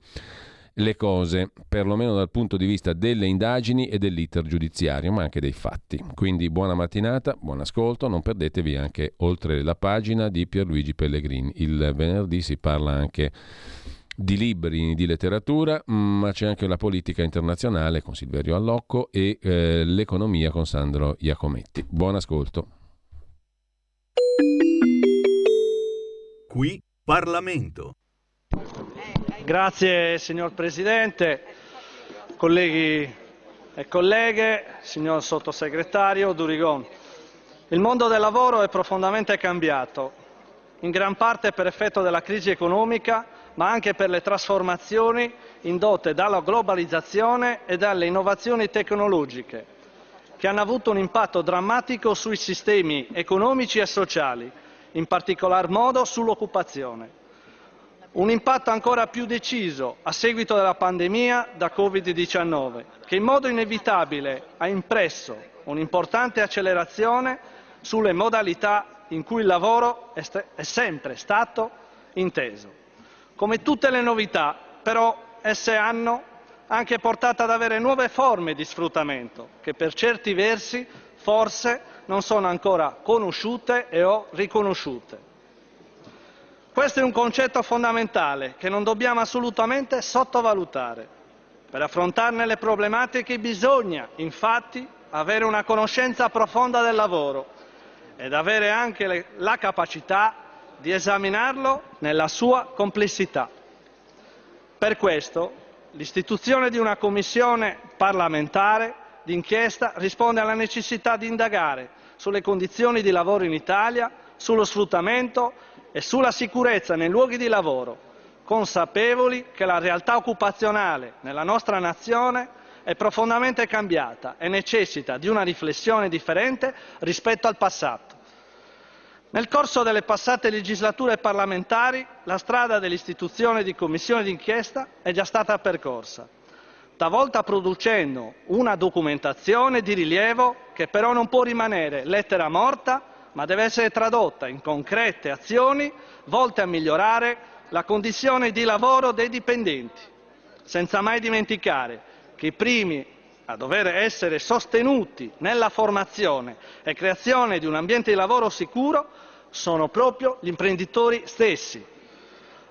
le cose, perlomeno dal punto di vista delle indagini e dell'iter giudiziario, ma anche dei fatti. Quindi buona mattinata, buon ascolto, non perdetevi anche oltre la pagina di Pierluigi Pellegrini. Il venerdì si parla anche di libri, di letteratura, ma c'è anche la politica internazionale con Silverio Allocco e eh, l'economia con Sandro Iacometti. Buon ascolto. Qui Parlamento. Grazie signor Presidente, colleghi e colleghe, signor Sottosegretario Durigon. Il mondo del lavoro è profondamente cambiato, in gran parte per effetto della crisi economica, ma anche per le trasformazioni indotte dalla globalizzazione e dalle innovazioni tecnologiche, che hanno avuto un impatto drammatico sui sistemi economici e sociali, in particolar modo sull'occupazione. Un impatto ancora più deciso a seguito della pandemia da Covid-19, che in modo inevitabile ha impresso un'importante accelerazione sulle modalità in cui il lavoro è, sempre stato inteso. Come tutte le novità, però, esse hanno anche portato ad avere nuove forme di sfruttamento, che per certi versi forse non sono ancora conosciute e o riconosciute. Questo è un concetto fondamentale che non dobbiamo assolutamente sottovalutare. Per affrontarne le problematiche bisogna, infatti, avere una conoscenza profonda del lavoro ed avere anche le, la capacità di esaminarlo nella sua complessità. Per questo l'istituzione di una commissione parlamentare d'inchiesta risponde alla necessità di indagare sulle condizioni di lavoro in Italia, sullo sfruttamento e sulla sicurezza nei luoghi di lavoro, consapevoli che la realtà occupazionale nella nostra nazione è profondamente cambiata e necessita di una riflessione differente rispetto al passato. Nel corso delle passate legislature parlamentari la strada dell'istituzione di commissioni d'inchiesta è già stata percorsa, talvolta producendo una documentazione di rilievo che però non può rimanere lettera morta, ma deve essere tradotta in concrete azioni volte a migliorare la condizione di lavoro dei dipendenti, senza mai dimenticare che i primi a dover essere sostenuti nella formazione e creazione di un ambiente di lavoro sicuro sono proprio gli imprenditori stessi.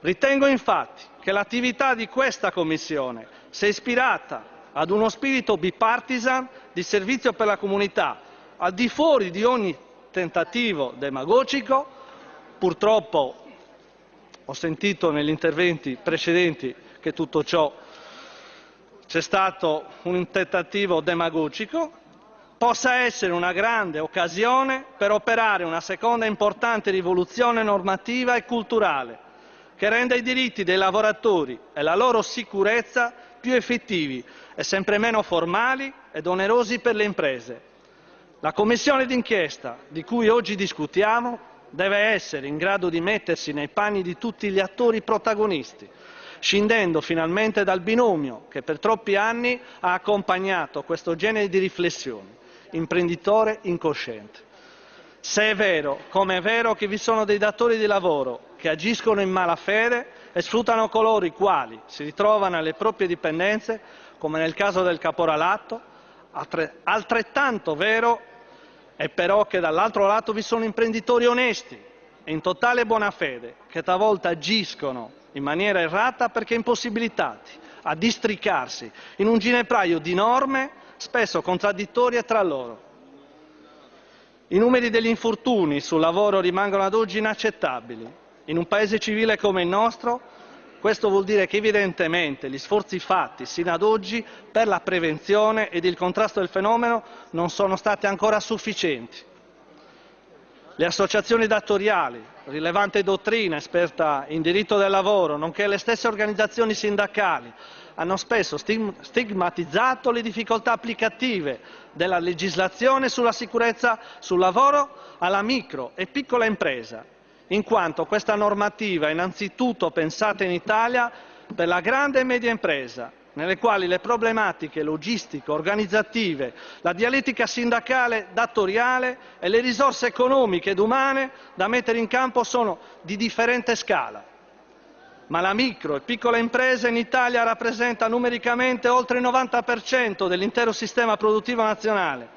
Ritengo infatti che l'attività di questa Commissione sia ispirata ad uno spirito bipartisan di servizio per la comunità, al di fuori di ogni tentativo demagogico. Purtroppo ho sentito negli interventi precedenti che tutto ciò c'è stato un tentativo demagogico, possa essere una grande occasione per operare una seconda importante rivoluzione normativa e culturale che renda i diritti dei lavoratori e la loro sicurezza più effettivi e sempre meno formali ed onerosi per le imprese. La commissione d'inchiesta di cui oggi discutiamo deve essere in grado di mettersi nei panni di tutti gli attori protagonisti, scendendo finalmente dal binomio che per troppi anni ha accompagnato questo genere di riflessioni, imprenditore incosciente. Se è vero, come è vero, che vi sono dei datori di lavoro che agiscono in malafede e sfruttano coloro i quali si ritrovano alle proprie dipendenze, come nel caso del caporalato, altrettanto vero è però che dall'altro lato vi sono imprenditori onesti e in totale buona fede che talvolta agiscono in maniera errata perché impossibilitati a districarsi in un ginepraio di norme spesso contraddittorie tra loro. I numeri degli infortuni sul lavoro rimangono ad oggi inaccettabili. In un paese civile come il nostro questo vuol dire che evidentemente gli sforzi fatti sino ad oggi per la prevenzione ed il contrasto del fenomeno non sono stati ancora sufficienti. Le associazioni datoriali, rilevante dottrina esperta in diritto del lavoro, nonché le stesse organizzazioni sindacali hanno spesso stigmatizzato le difficoltà applicative della legislazione sulla sicurezza sul lavoro alla micro e piccola impresa in quanto questa normativa è innanzitutto pensata in Italia per la grande e media impresa, nelle quali le problematiche logistiche, organizzative, la dialettica sindacale datoriale e le risorse economiche ed umane da mettere in campo sono di differente scala. Ma la micro e piccola impresa in Italia rappresenta numericamente oltre il 90% dell'intero sistema produttivo nazionale.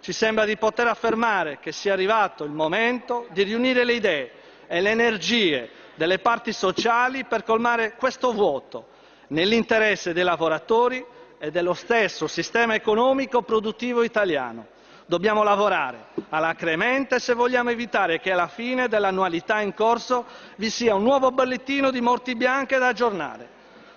Ci sembra di poter affermare che sia arrivato il momento di riunire le idee e le energie delle parti sociali per colmare questo vuoto nell'interesse dei lavoratori e dello stesso sistema economico produttivo italiano. Dobbiamo lavorare alacremente se vogliamo evitare che alla fine dell'annualità in corso vi sia un nuovo bollettino di morti bianche da aggiornare,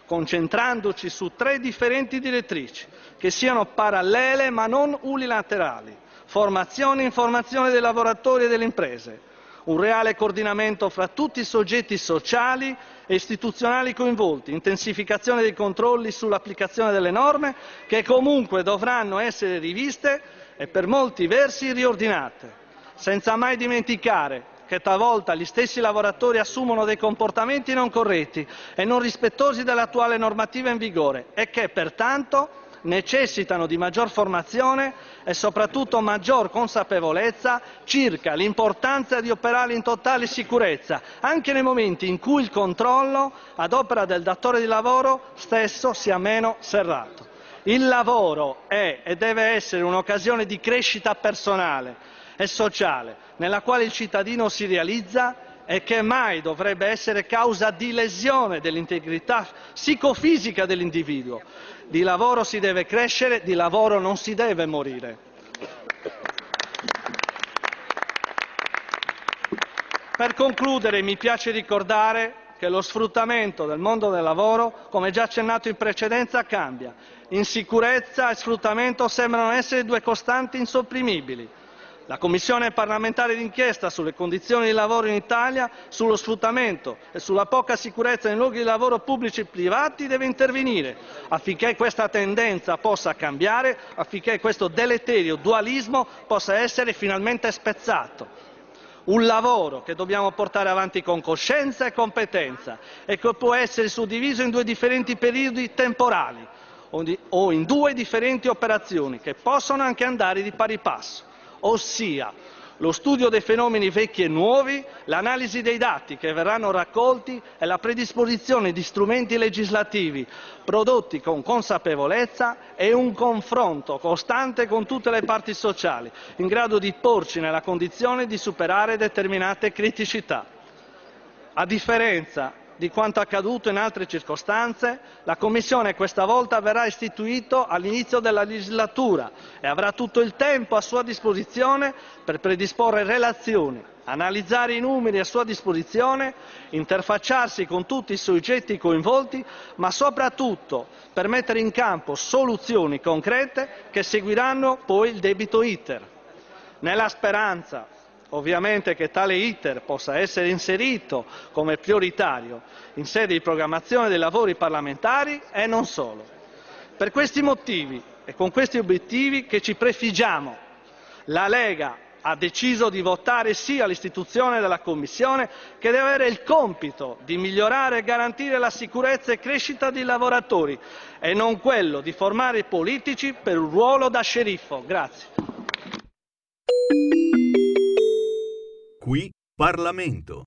concentrandoci su tre differenti direttrici che siano parallele ma non unilaterali formazione e informazione dei lavoratori e delle imprese, un reale coordinamento fra tutti i soggetti sociali e istituzionali coinvolti, intensificazione dei controlli sull'applicazione delle norme che comunque dovranno essere riviste e per molti versi riordinate, senza mai dimenticare che talvolta gli stessi lavoratori assumono dei comportamenti non corretti e non rispettosi dell'attuale normativa in vigore e che pertanto necessitano di maggior formazione e soprattutto maggior consapevolezza circa l'importanza di operare in totale sicurezza, anche nei momenti in cui il controllo ad opera del datore di lavoro stesso sia meno serrato. Il lavoro è e deve essere un'occasione di crescita personale e sociale, nella quale il cittadino si realizza e che mai dovrebbe essere causa di lesione dell'integrità psicofisica dell'individuo. Di lavoro si deve crescere, di lavoro non si deve morire. Per concludere mi piace ricordare che lo sfruttamento del mondo del lavoro, come già accennato in precedenza, cambia. Insicurezza e sfruttamento sembrano essere due costanti insopprimibili. La Commissione parlamentare d'inchiesta sulle condizioni di lavoro in Italia, sullo sfruttamento e sulla poca sicurezza nei luoghi di lavoro pubblici e privati deve intervenire affinché questa tendenza possa cambiare, affinché questo deleterio dualismo possa essere finalmente spezzato. Un lavoro che dobbiamo portare avanti con coscienza e competenza e che può essere suddiviso in due differenti periodi temporali o in due differenti operazioni che possono anche andare di pari passo ossia lo studio dei fenomeni vecchi e nuovi, l'analisi dei dati che verranno raccolti e la predisposizione di strumenti legislativi prodotti con consapevolezza e un confronto costante con tutte le parti sociali, in grado di porci nella condizione di superare determinate criticità. A differenza di quanto accaduto in altre circostanze, la Commissione questa volta verrà istituita all'inizio della legislatura e avrà tutto il tempo a sua disposizione per predisporre relazioni, analizzare i numeri a sua disposizione, interfacciarsi con tutti i soggetti coinvolti, ma soprattutto per mettere in campo soluzioni concrete che seguiranno poi il debito iter. Nella speranza ovviamente che tale iter possa essere inserito come prioritario in sede di programmazione dei lavori parlamentari e non solo. Per questi motivi e con questi obiettivi che ci prefiggiamo, la Lega ha deciso di votare sì all'istituzione della Commissione che deve avere il compito di migliorare e garantire la sicurezza e crescita dei lavoratori e non quello di formare i politici per un ruolo da sceriffo. Grazie. Qui Parlamento.